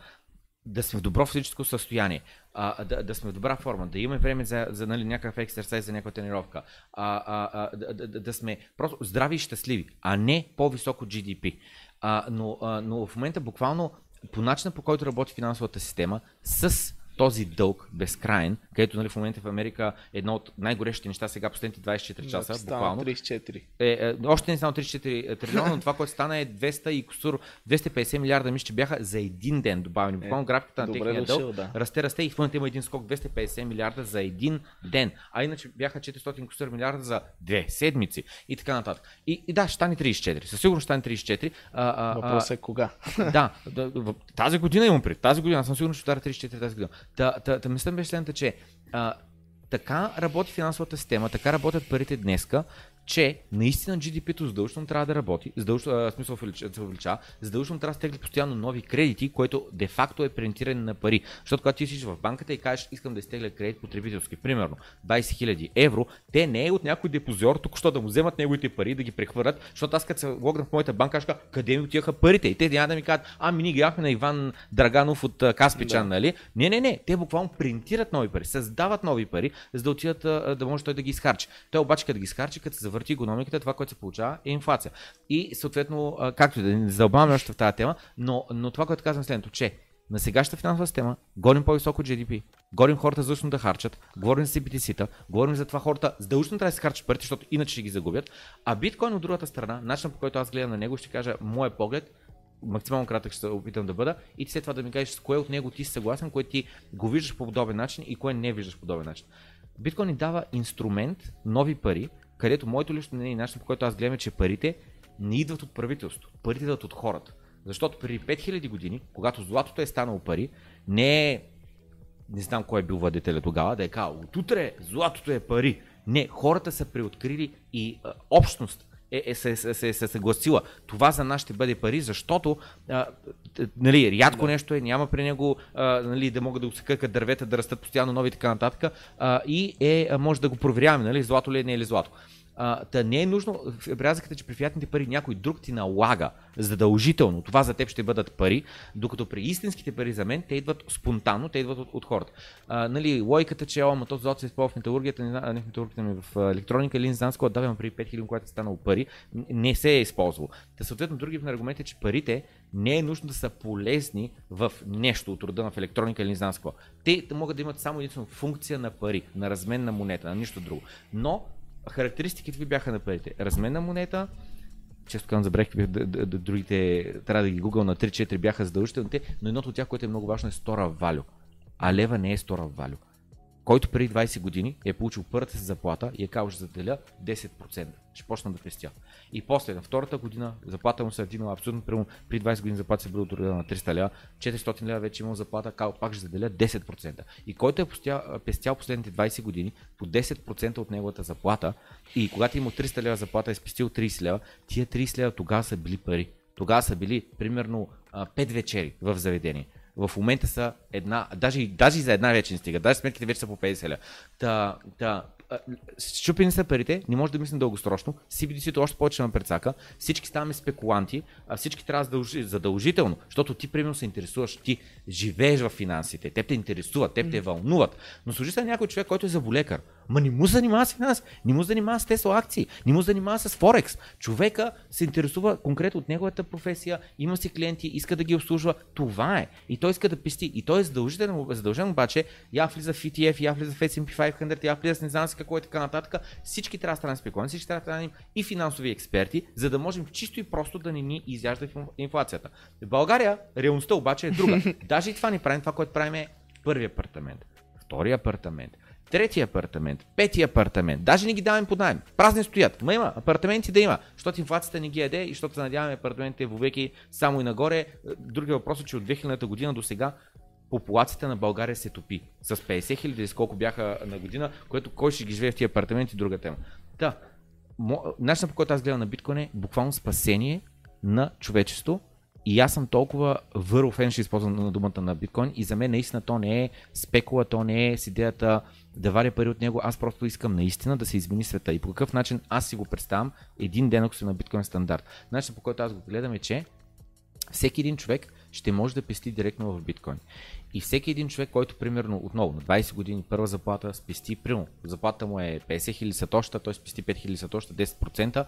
S1: да сме в добро физическо състояние, а, да, да сме в добра форма, да имаме време за, за нали, някакъв ексерсайз, за някаква тренировка, а, а, а, да, да, да сме просто здрави и щастливи, а не по-високо GDP. А, но, а, но в момента буквално по начина по който работи финансовата система с този дълг безкрайен, където нали, в момента в Америка едно от най-горещите неща сега последните 24 часа,
S2: да, буквално. 34.
S1: Е, е, още не стана 34 трилиона, но това, което стана е 200 и кусур, 250 милиарда, мисля, че бяха за един ден добавени. Буквално е, графиката на техния дълг да. расте, расте и в момента има един скок 250 милиарда за един ден. А иначе бяха 400 кусур милиарда за две седмици и така нататък. И, и да, ще стане 34. Със сигурност ще стане 34.
S2: А, а, Въпросът е кога.
S1: Да, да, тази година имам пред. Тази година съм сигурен, че ще ударя 34 тази година. Та, та, та мисля беше следната, че а, така работи финансовата система, така работят парите днеска, че наистина GDP-то задължително трябва да работи, задължително, смисъл да се увеличава, задължително трябва да стегли постоянно нови кредити, което де-факто е принтиране на пари. Защото когато ти си в банката и кажеш, искам да изтегля кредит потребителски, примерно 20 000 евро, те не е от някой депозиор, тук що да му вземат неговите пари, да ги прехвърлят, защото аз като се логнах в моята банка, кажа, къде ми отиваха парите? И те няма да ми кажат, ами ние гледахме на Иван Драганов от Каспичан, да. нали? Не, не, не, те буквално принтират нови пари, създават нови пари, за да отидат да може той да ги изхарчи. Той обаче като ги изхарчи, като се завърти економиката, това, което се получава е инфлация. И съответно, както да не задълбаваме още в тази тема, но, но това, което казвам следното, че на сегашната финансова система гоним по-високо GDP, говорим хората задължително да харчат, говорим за CBTC-та, говорим за това хората задължително трябва да се харчат парите, защото иначе ще ги загубят. А биткоин от другата страна, начинът по който аз гледам на него, ще кажа моя поглед, максимално кратък ще се опитам да бъда и след това да ми кажеш с кое от него ти си съгласен, кое ти го виждаш по подобен начин и кое не виждаш по подобен начин. Биткоин ни дава инструмент, нови пари, където моето лично мнение и начин, по който аз гледам, е, че парите не идват от правителството, парите идват от хората. Защото преди 5000 години, когато златото е станало пари, не е, не знам кой е бил владетеля тогава, да е казал, отутре златото е пари. Не, хората са преоткрили и а, общност е, е, се, се, се, се съгласила. Това за нас ще бъде пари, защото а, нали, рядко да. нещо е, няма при него а, нали, да могат да го се къкат дървета, да растат постоянно нови и така нататък. А, и е, може да го проверяваме, нали, злато ли е, не е ли злато. А, та не е нужно, разликата, че при фиатните пари някой друг ти налага задължително. Това за теб ще бъдат пари, докато при истинските пари за мен те идват спонтанно, те идват от, от хората. А, нали, логиката, че ама този злато се използва в металургията, не, зна- не в металургията, ми в електроника или не знам с какво давам преди 5000, когато е станало пари, не се е използвал. Та съответно други аргумент е, че парите не е нужно да са полезни в нещо от рода на в електроника или не знам. Те могат да имат само единствено функция на пари, на размен на монета, на нищо друго. Но характеристиките ви бяха на парите. Размен на монета, често казвам, забравих какви другите, трябва да ги гугъл на 3-4 бяха задължителните, но едното от тях, което е много важно е стора валю. А лева не е стора валю. Който преди 20 години е получил първата си заплата и е казал, ще заделя 10%. Ще почна да пестя. И после, на втората година, заплата му се е вдигнала абсолютно прямо. При 20 години заплата се била от на 300 лева, 400 лева вече имал заплата, казал, пак ще заделя 10%. И който е постя- пестял последните 20 години по 10% от неговата заплата и когато е имал 300 лева заплата е спестил 30 лева, тия 30 лева тогава са били пари. Тогава са били примерно 5 вечери в заведение. В момента са една, даже, даже за една вече не стига, даже сметките вече са по 50 лева. Та, та, щупени са парите, не може да мислим дългосрочно, CBDC-то още повече ме прецака, всички ставаме спекуланти, а всички трябва задължи, задължително, защото ти примерно се интересуваш, ти живееш в финансите, те те интересуват, те те вълнуват, но служи се някой човек, който е заболекар, ма не му занимава с финанси, не му занимава с Тесла акции, не му занимава с Форекс. Човека се интересува конкретно от неговата професия, има си клиенти, иска да ги обслужва, това е. И той иска да пести. И той е задължителен, задължен обаче, я влиза в ETF, я влиза в S&P 500, я влиза с не знам си какво е така нататък. Всички трябва да станем спекуланти, всички трябва да станем и финансови експерти, за да можем чисто и просто да не ни изяжда инф- инфлацията. В България реалността обаче е друга. Даже и това не правим, това, което правим е първи апартамент, втори апартамент, трети апартамент, пети апартамент. Даже не ги даваме под найем. Празни стоят. Ма има апартаменти да има, защото инфлацията не ги яде и защото се надяваме апартаментите вовеки само и нагоре. Другия въпрос е, че от 2000 година до сега популацията на България се топи. С 50 хиляди, сколко бяха на година, което кой ще ги живее в тия апартаменти, друга тема. Та, начинът по който аз гледам на биткоин е буквално спасение на човечество и аз съм толкова върл фен, ще използвам на думата на биткоин и за мен наистина то не е спекула, то не е с идеята да варя пари от него, аз просто искам наистина да се измени света и по какъв начин аз си го представям един ден, ако съм на биткоин стандарт. Начинът по който аз го гледам е, че всеки един човек ще може да пести директно в биткоин. И всеки един човек, който примерно отново на 20 години първа заплата спести, примерно заплата му е 50 000 сатоща, той спести 5 000 сатоща, 10%,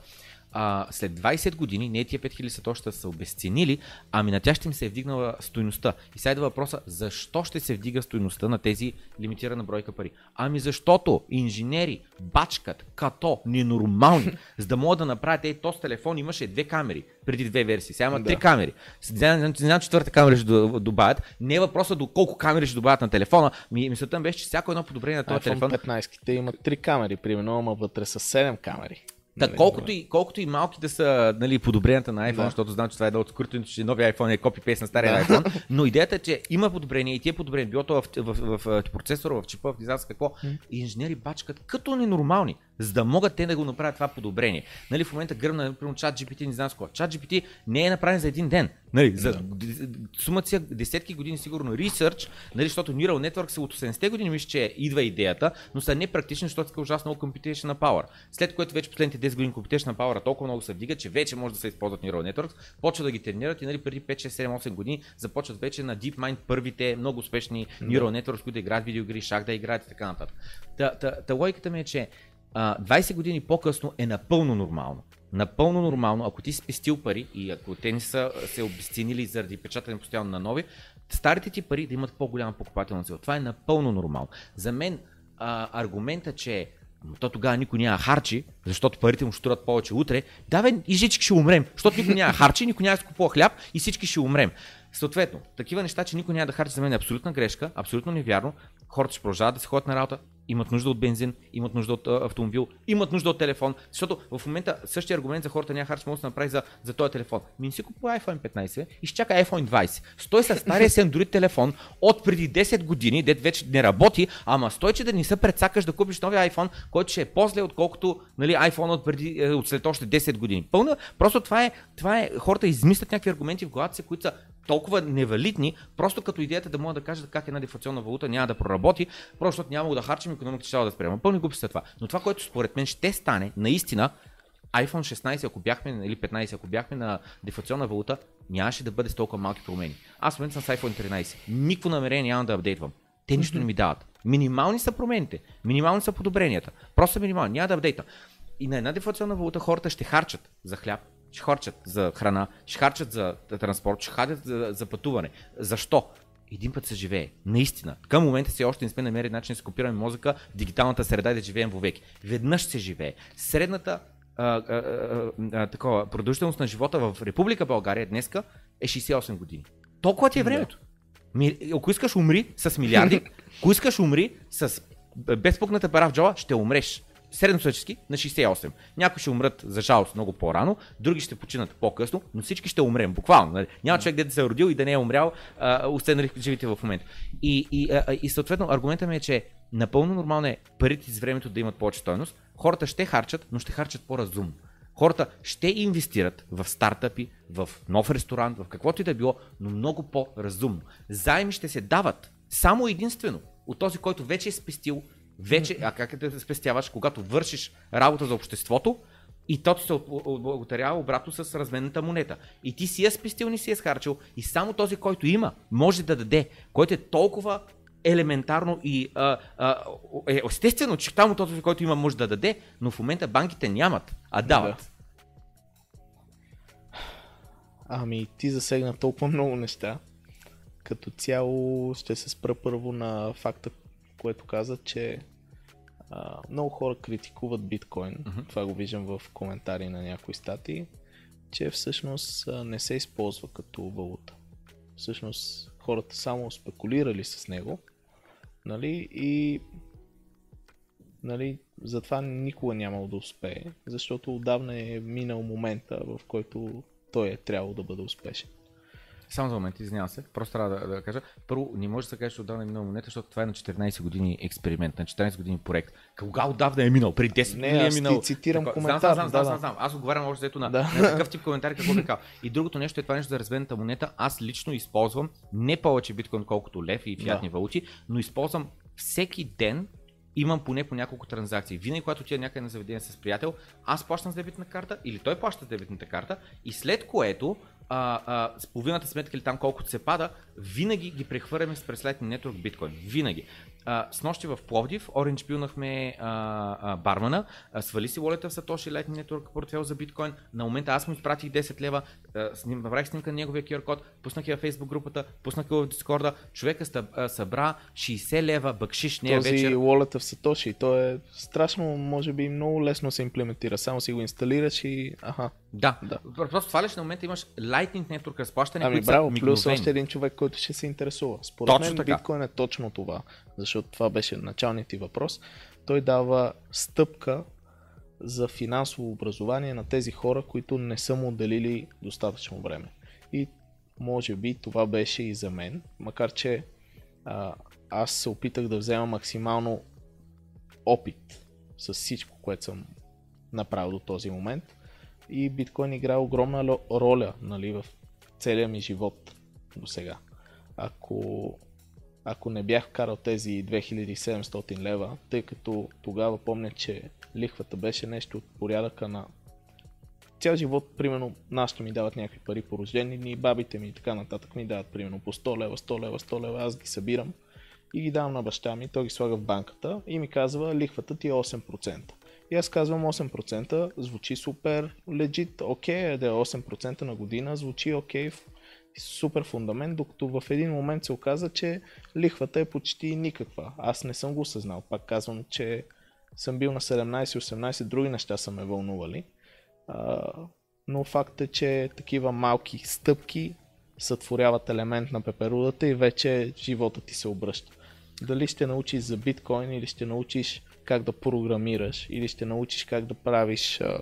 S1: а, след 20 години не тия 5000 сатоща са обесценили, ами на тях ще им се е вдигнала стойността. И сега идва въпроса, защо ще се вдига стойността на тези лимитирана бройка пари? Ами защото инженери бачкат като ненормални, за да могат да направят, ей, този телефон имаше две камери преди две версии, сега има
S2: Да.
S1: три камери. Не знам, четвърта камера ще до- добавят. Не е въпросът до колко камери ще добавят на телефона. Ми, мисълта ми беше, че всяко едно подобрение на този
S2: iPhone
S1: телефон
S2: 15 те имат 3 камери, примерно, ама вътре са 7 камери.
S1: Да,
S2: Нали,
S1: колкото, и, колкото и малки да са нали, подобренията на iPhone,
S2: Да.
S1: защото знам, че това е едно от скрутеното, че новия iPhone е копи-пейст на стария
S2: Да.
S1: iPhone, но идеята е, че има подобрения и тия подобрения, било то в, в, в, в, процесора, в чипа, в с какво, и инженери бачкат като ненормални, за да могат те да го направят това подобрение. Нали, в момента гръмна, например, чат GPT, не знам с какво. Чат GPT не е направен за един ден. Нали, за д- сумата си десетки години сигурно ресърч, нали, защото Neural Network са от 80-те години, мисля, че идва идеята, но са непрактични, защото са ужасно много computational power. След което вече последните 10 години computational power толкова много се вдига, че вече може да се използват Neural Networks, почват да ги тренират и нали, преди 5, 6, 7, 8 години започват вече на DeepMind първите много успешни Neural Networks, които играят видеоигри, шах да играят и така нататък. Та, та, та логиката ми е, че а, 20 години по-късно е напълно нормално. Напълно нормално, ако ти си спестил пари и ако те не са се обесценили заради печатане постоянно на нови, старите ти пари да имат по-голяма покупателна сила. Това е напълно нормално. За мен а, аргумента, че «М, то тогава никой няма харчи, защото парите му ще струват повече утре. Да, бе, и всички ще умрем, защото никой няма харчи, никой няма да купува хляб и всички ще умрем. Съответно, такива неща, че никой няма да харчи за мен е абсолютна грешка, абсолютно невярно. Хората ще продължават да се ходят на работа, имат нужда от бензин, имат нужда от автомобил, имат нужда от телефон, защото в момента същия аргумент за хората няма харч може да се направи за, за този телефон. Ми не си купува iPhone 15 бе, и ще чака iPhone 20. Стой с стария си Android телефон от преди 10 години, дет вече не работи, ама стой, че да не се прецакаш да купиш новия iPhone, който ще е по-зле, отколкото нали, iPhone от, преди, е, от след още 10 години. Пълна, просто това е, това е, хората измислят някакви аргументи в главата си, които са толкова невалидни, просто като идеята да мога да кажа как една дефлационна валута няма да проработи, просто защото няма да харчим, економиката ще да спрема. Пълни глупости това. Но това, което според мен ще стане, наистина, iPhone 16, ако бяхме, или 15, ако бяхме на дефлационна валута, нямаше да бъде с толкова малки промени. Аз в момента съм с iPhone 13. Никакво намерение нямам да апдейтвам. Те нищо не ми дават. Минимални са промените, минимални са подобренията. Просто минимални, няма да апдейта. И на една дефлационна валута хората ще харчат за хляб, ще харчат за храна, ще харчат за транспорт, ще харчат за, за пътуване. Защо? Един път се живее. Наистина. Към момента си още не сме намерили начин да си копираме мозъка в дигиталната среда и да живеем вовеки. Веднъж се живее. Средната а, а, а, а, такова, продължителност на живота в Република България днеска е 68 години. Толкова ти е времето. Ми, ако искаш умри с милиарди, ако искаш умри с безпукната пара в джоба, ще умреш. Средносъчески на 68. Някои ще умрат за жалост много по-рано, други ще починат по-късно, но всички ще умрем, буквално. Нали? Няма човек, да се е родил и да не е умрял, останали живите в момента. И, и, и съответно аргументът ми е, че напълно нормално е парите с времето да имат повече стойност. Хората ще харчат, но ще харчат по-разумно. Хората ще инвестират в стартъпи, в нов ресторант, в каквото и да е било, но много по-разумно. Заеми ще се дават само единствено от този, който вече е спестил, вече, а как е да спестяваш, когато вършиш работа за обществото и то се отблагодарява обратно с разменната монета. И ти си я спестил, не си я схарчил и само този, който има, може да даде, който е толкова елементарно и а, а, е, естествено, че там този, който има, може да даде, но в момента банките нямат, а дават. Да.
S2: Ами, ти засегна толкова много неща. Като цяло ще се спра първо на факта, което каза, че а, много хора критикуват биткоин. Uh-huh. Това го виждам в коментари на някои статии, че всъщност не се използва като валута. Всъщност хората само спекулирали с него Нали? И нали, затова никога нямал да успее, защото отдавна е минал момента, в който той е трябвало да бъде успешен.
S1: Само за момент, извинявам се, просто трябва да, да кажа. Първо, не може да се каже, че отдавна е минал монета, защото това е на 14 години експеримент, на 14 години проект. Кога отдавна е минал? Преди 10
S2: години
S1: е минал.
S2: Ти цитирам
S1: Тако,
S2: коментар.
S1: Знам, знам, знам, да, знам, знам. Аз отговарям още ето на, да. на такъв тип коментари, какво казал. И другото нещо е това нещо за разменната монета. Аз лично използвам не повече биткоин, колкото лев и фиатни да. валути, но използвам всеки ден имам поне по няколко транзакции. Винаги, когато отида някъде на заведение с приятел, аз плащам с дебитна карта или той плаща с дебитната карта и след което а, а, с половината сметка или там колкото се пада, винаги ги прехвърляме с през Lightning Network биткоин. Винаги. А, с нощи в Пловдив, Orange пилнахме а, а, бармана, а, свали си волета в Satoshi Lightning Network портфел за биткоин. На момента аз му изпратих 10 лева, а, сним, направих снимка на неговия QR код, пуснах я в Facebook групата, пуснах я в Discord, човека събра 60 лева бъкшиш нея
S2: Този
S1: вечер.
S2: wallet в Satoshi, то е страшно, може би много лесно се имплементира. Само си го инсталираш и... Аха.
S1: Да, да. просто сваляш на момента имаш Lightning Network разплащане,
S2: ами,
S1: които
S2: браво,
S1: са
S2: плюс още един човек, който ще се интересува. Според
S1: Точно
S2: мен
S1: така.
S2: биткоин е точно това, защото това беше началният ти въпрос. Той дава стъпка за финансово образование на тези хора, които не са му отделили достатъчно време. И може би това беше и за мен, макар че а, аз се опитах да взема максимално опит с всичко, което съм направил до този момент. И биткоин играе огромна роля нали, в целия ми живот до сега. Ако, ако не бях вкарал тези 2700 лева, тъй като тогава помня, че лихвата беше нещо от порядъка на цял живот, примерно, нашите ми дават някакви пари по рождени дни, бабите ми и така нататък ми дават примерно по 100 лева, 100 лева, 100 лева, аз ги събирам и ги давам на баща ми, той ги слага в банката и ми казва лихвата ти е 8%. И аз казвам 8%, звучи супер легит, окей, okay, да е 8% на година, звучи окей, okay, супер фундамент, докато в един момент се оказа, че лихвата е почти никаква. Аз не съм го осъзнал, пак казвам, че съм бил на 17-18, други неща са ме вълнували. Но факт е, че такива малки стъпки сътворяват елемент на пеперудата и вече живота ти се обръща. Дали ще научиш за биткоин или ще научиш как да програмираш или ще научиш как да правиш а,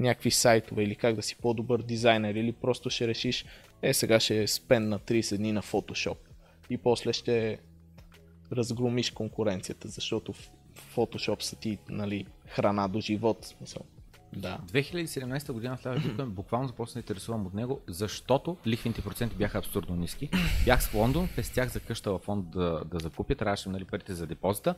S2: някакви сайтове или как да си по-добър дизайнер или просто ще решиш е сега ще спен на 30 дни на Photoshop и после ще разгромиш конкуренцията, защото в Photoshop са ти нали, храна до живот. Смисъл. Да.
S1: 2017 година в биткоин, буквално започна да интересувам от него, защото лихвените проценти бяха абсурдно ниски. Бях в Лондон, пестях за къща в фонд да, да закупя, трябваше нали, парите за депозита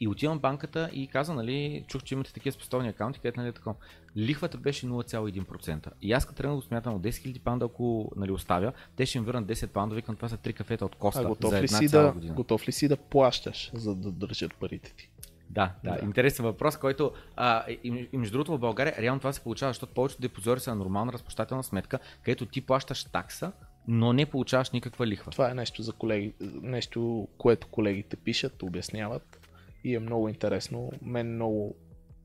S1: и отивам в банката и каза, нали, чух, че имате такива спестовни акаунти, където нали, такова. Лихвата беше 0,1%. И аз като тръгнах го смятам от 10 000 панда, ако нали, оставя, те ще им върнат 10 панда, викам това са 3 кафета от коста
S2: А готов
S1: за
S2: ли,
S1: една
S2: си
S1: цяла
S2: да,
S1: година.
S2: готов ли си да плащаш, за да държат парите ти?
S1: Да, да,
S2: Да.
S1: интересен въпрос, който а, и, и между другото в България реално това се получава, защото повечето депозитори са на нормална разплащателна сметка, където ти плащаш такса, но не получаваш никаква лихва.
S2: Това е нещо за колеги, нещо, което колегите пишат, обясняват и е много интересно. Мен много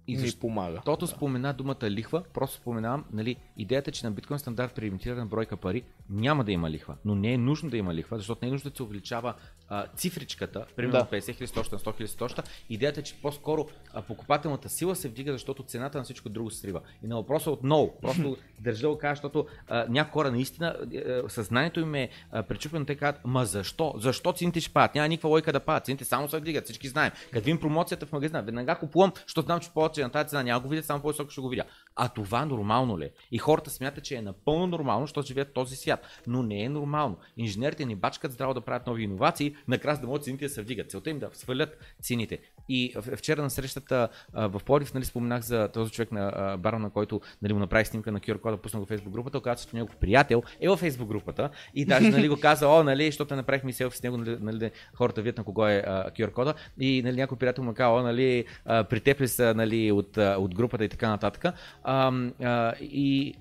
S1: И
S2: ми
S1: защо-
S2: помага.
S1: Защото спомена думата лихва, просто споменавам, нали, идеята, е, че на биткоин стандарт при имитирана бройка пари няма да има лихва, но не е нужно да има лихва, защото не е нужно да се увеличава а, цифричката, примерно
S2: Да.
S1: 50 хиляди, 100, 100 хиляди, 100. Идеята е, че по-скоро а, покупателната сила се вдига, защото цената на всичко друго се срива. И на въпроса отново, просто държа да го кажа, защото а, някои хора наистина, е, е, съзнанието им е а, пречупено, те казват, ма защо? Защо цените ще падат? Няма никаква лойка да падат. Цените само се вдигат, всички знаем. Като видим промоцията в магазина, веднага купувам, защото знам, че повече на тази цена няма го видя, само по-високо ще го видя. А това нормално ли е? И хората смятат, че е напълно нормално, защото живеят в този свят. Но не е нормално. Инженерите ни бачкат здраво да правят нови иновации, накрая да могат цените да се вдигат. Целта им е да свалят цените. И в- вчера на срещата в Пловдив, нали, споменах за този човек на бара, на който нали, му направи снимка на QR кода, пусна го в Facebook групата, оказа се, че негов приятел е във Facebook групата и даже нали, го каза, о, нали, защото направихме селфи с него, нали, нали, хората видят на кого е QR кода и нали, някой приятел му каза, о, нали, а, при теб ли са нали, от, от групата и така нататък. А, а, и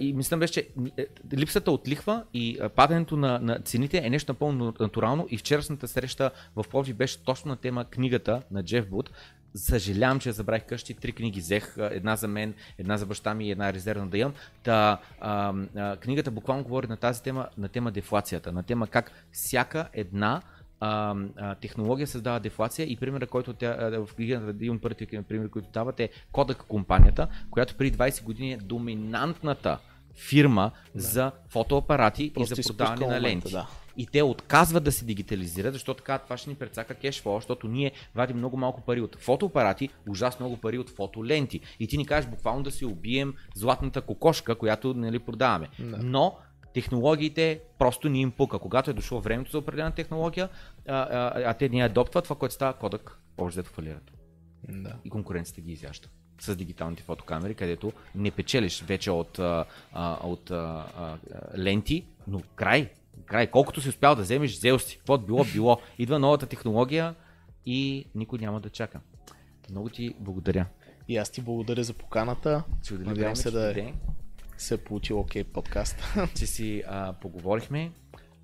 S1: и мисля беше, че е, липсата от лихва и падането на, на цените е нещо напълно натурално и вчерашната среща в Пловдив беше точно на тема книгата на Джеф Буд. Съжалявам, че я забравих къщи. Три книги взех. Една за мен, една за баща ми и една резервна да имам. Та, а, а, книгата буквално говори на тази тема, на тема дефлацията, на тема как всяка една а, а, технология създава дефлация и примера, който тя, в книгата, един от първите примери, които дават е Kodak компанията, която преди 20 години е доминантната фирма за фотоапарати
S2: Просто
S1: и за продаване на
S2: момента,
S1: ленти.
S2: да.
S1: И те отказват да се дигитализират, защото така това ще ни прецака кешфлоу, защото ние вадим много малко пари от фотоапарати, ужасно много пари от фотоленти. И ти ни кажеш буквално да си убием златната кокошка, която нали, продаваме.
S2: Да.
S1: Но технологиите просто ни им пука. Когато е дошло времето за определена технология, а, а, а те я адоптват, това, което става кодък, общо взето фалират.
S2: Да.
S1: И конкуренцията ги изяща с дигиталните фотокамери, където не печелиш вече от, а, от а, а, ленти, но край, край. Колкото си успял да вземеш, взел си. Какво било, било. Идва новата технология и никой няма да чака. Много ти благодаря.
S2: И аз ти благодаря за поканата.
S1: Че отдели
S2: Надявам се да е, се е получил окей подкаст.
S1: че си а, поговорихме.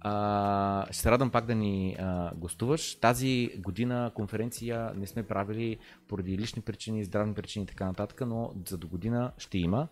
S1: А, ще се радвам пак да ни а, гостуваш. Тази година конференция не сме правили поради лични причини, здравни причини и така нататък, но за до година ще има.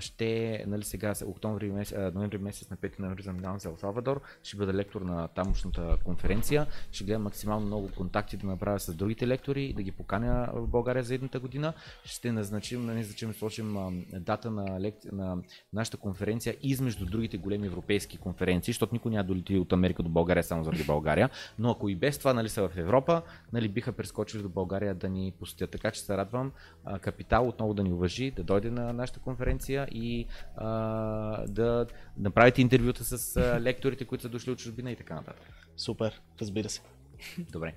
S1: Ще, нали сега, октомври месец, ноември месец на 5 ноември заминавам за Ел Салвадор. Ще бъда лектор на тамошната конференция. Ще гледам максимално много контакти да направя с другите лектори, да ги поканя в България за едната година. Ще назначим, не значим, сложим а, дата на, лек... на нашата конференция измежду другите големи европейски конференции, защото никой няма долети от Америка до България само заради България. Но ако и без това нали, са в Европа, нали, биха прескочили до България да ни посетят. Така че се радвам Капитал отново да ни уважи, да дойде на нашата конференция и а, да направите интервюта с а, лекторите, които са дошли от чужбина и така нататък.
S2: Супер, разбира се.
S1: Добре.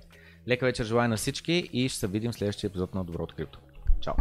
S1: Лека вечер желая на всички и ще се видим в следващия епизод на Доброто крипто. Чао!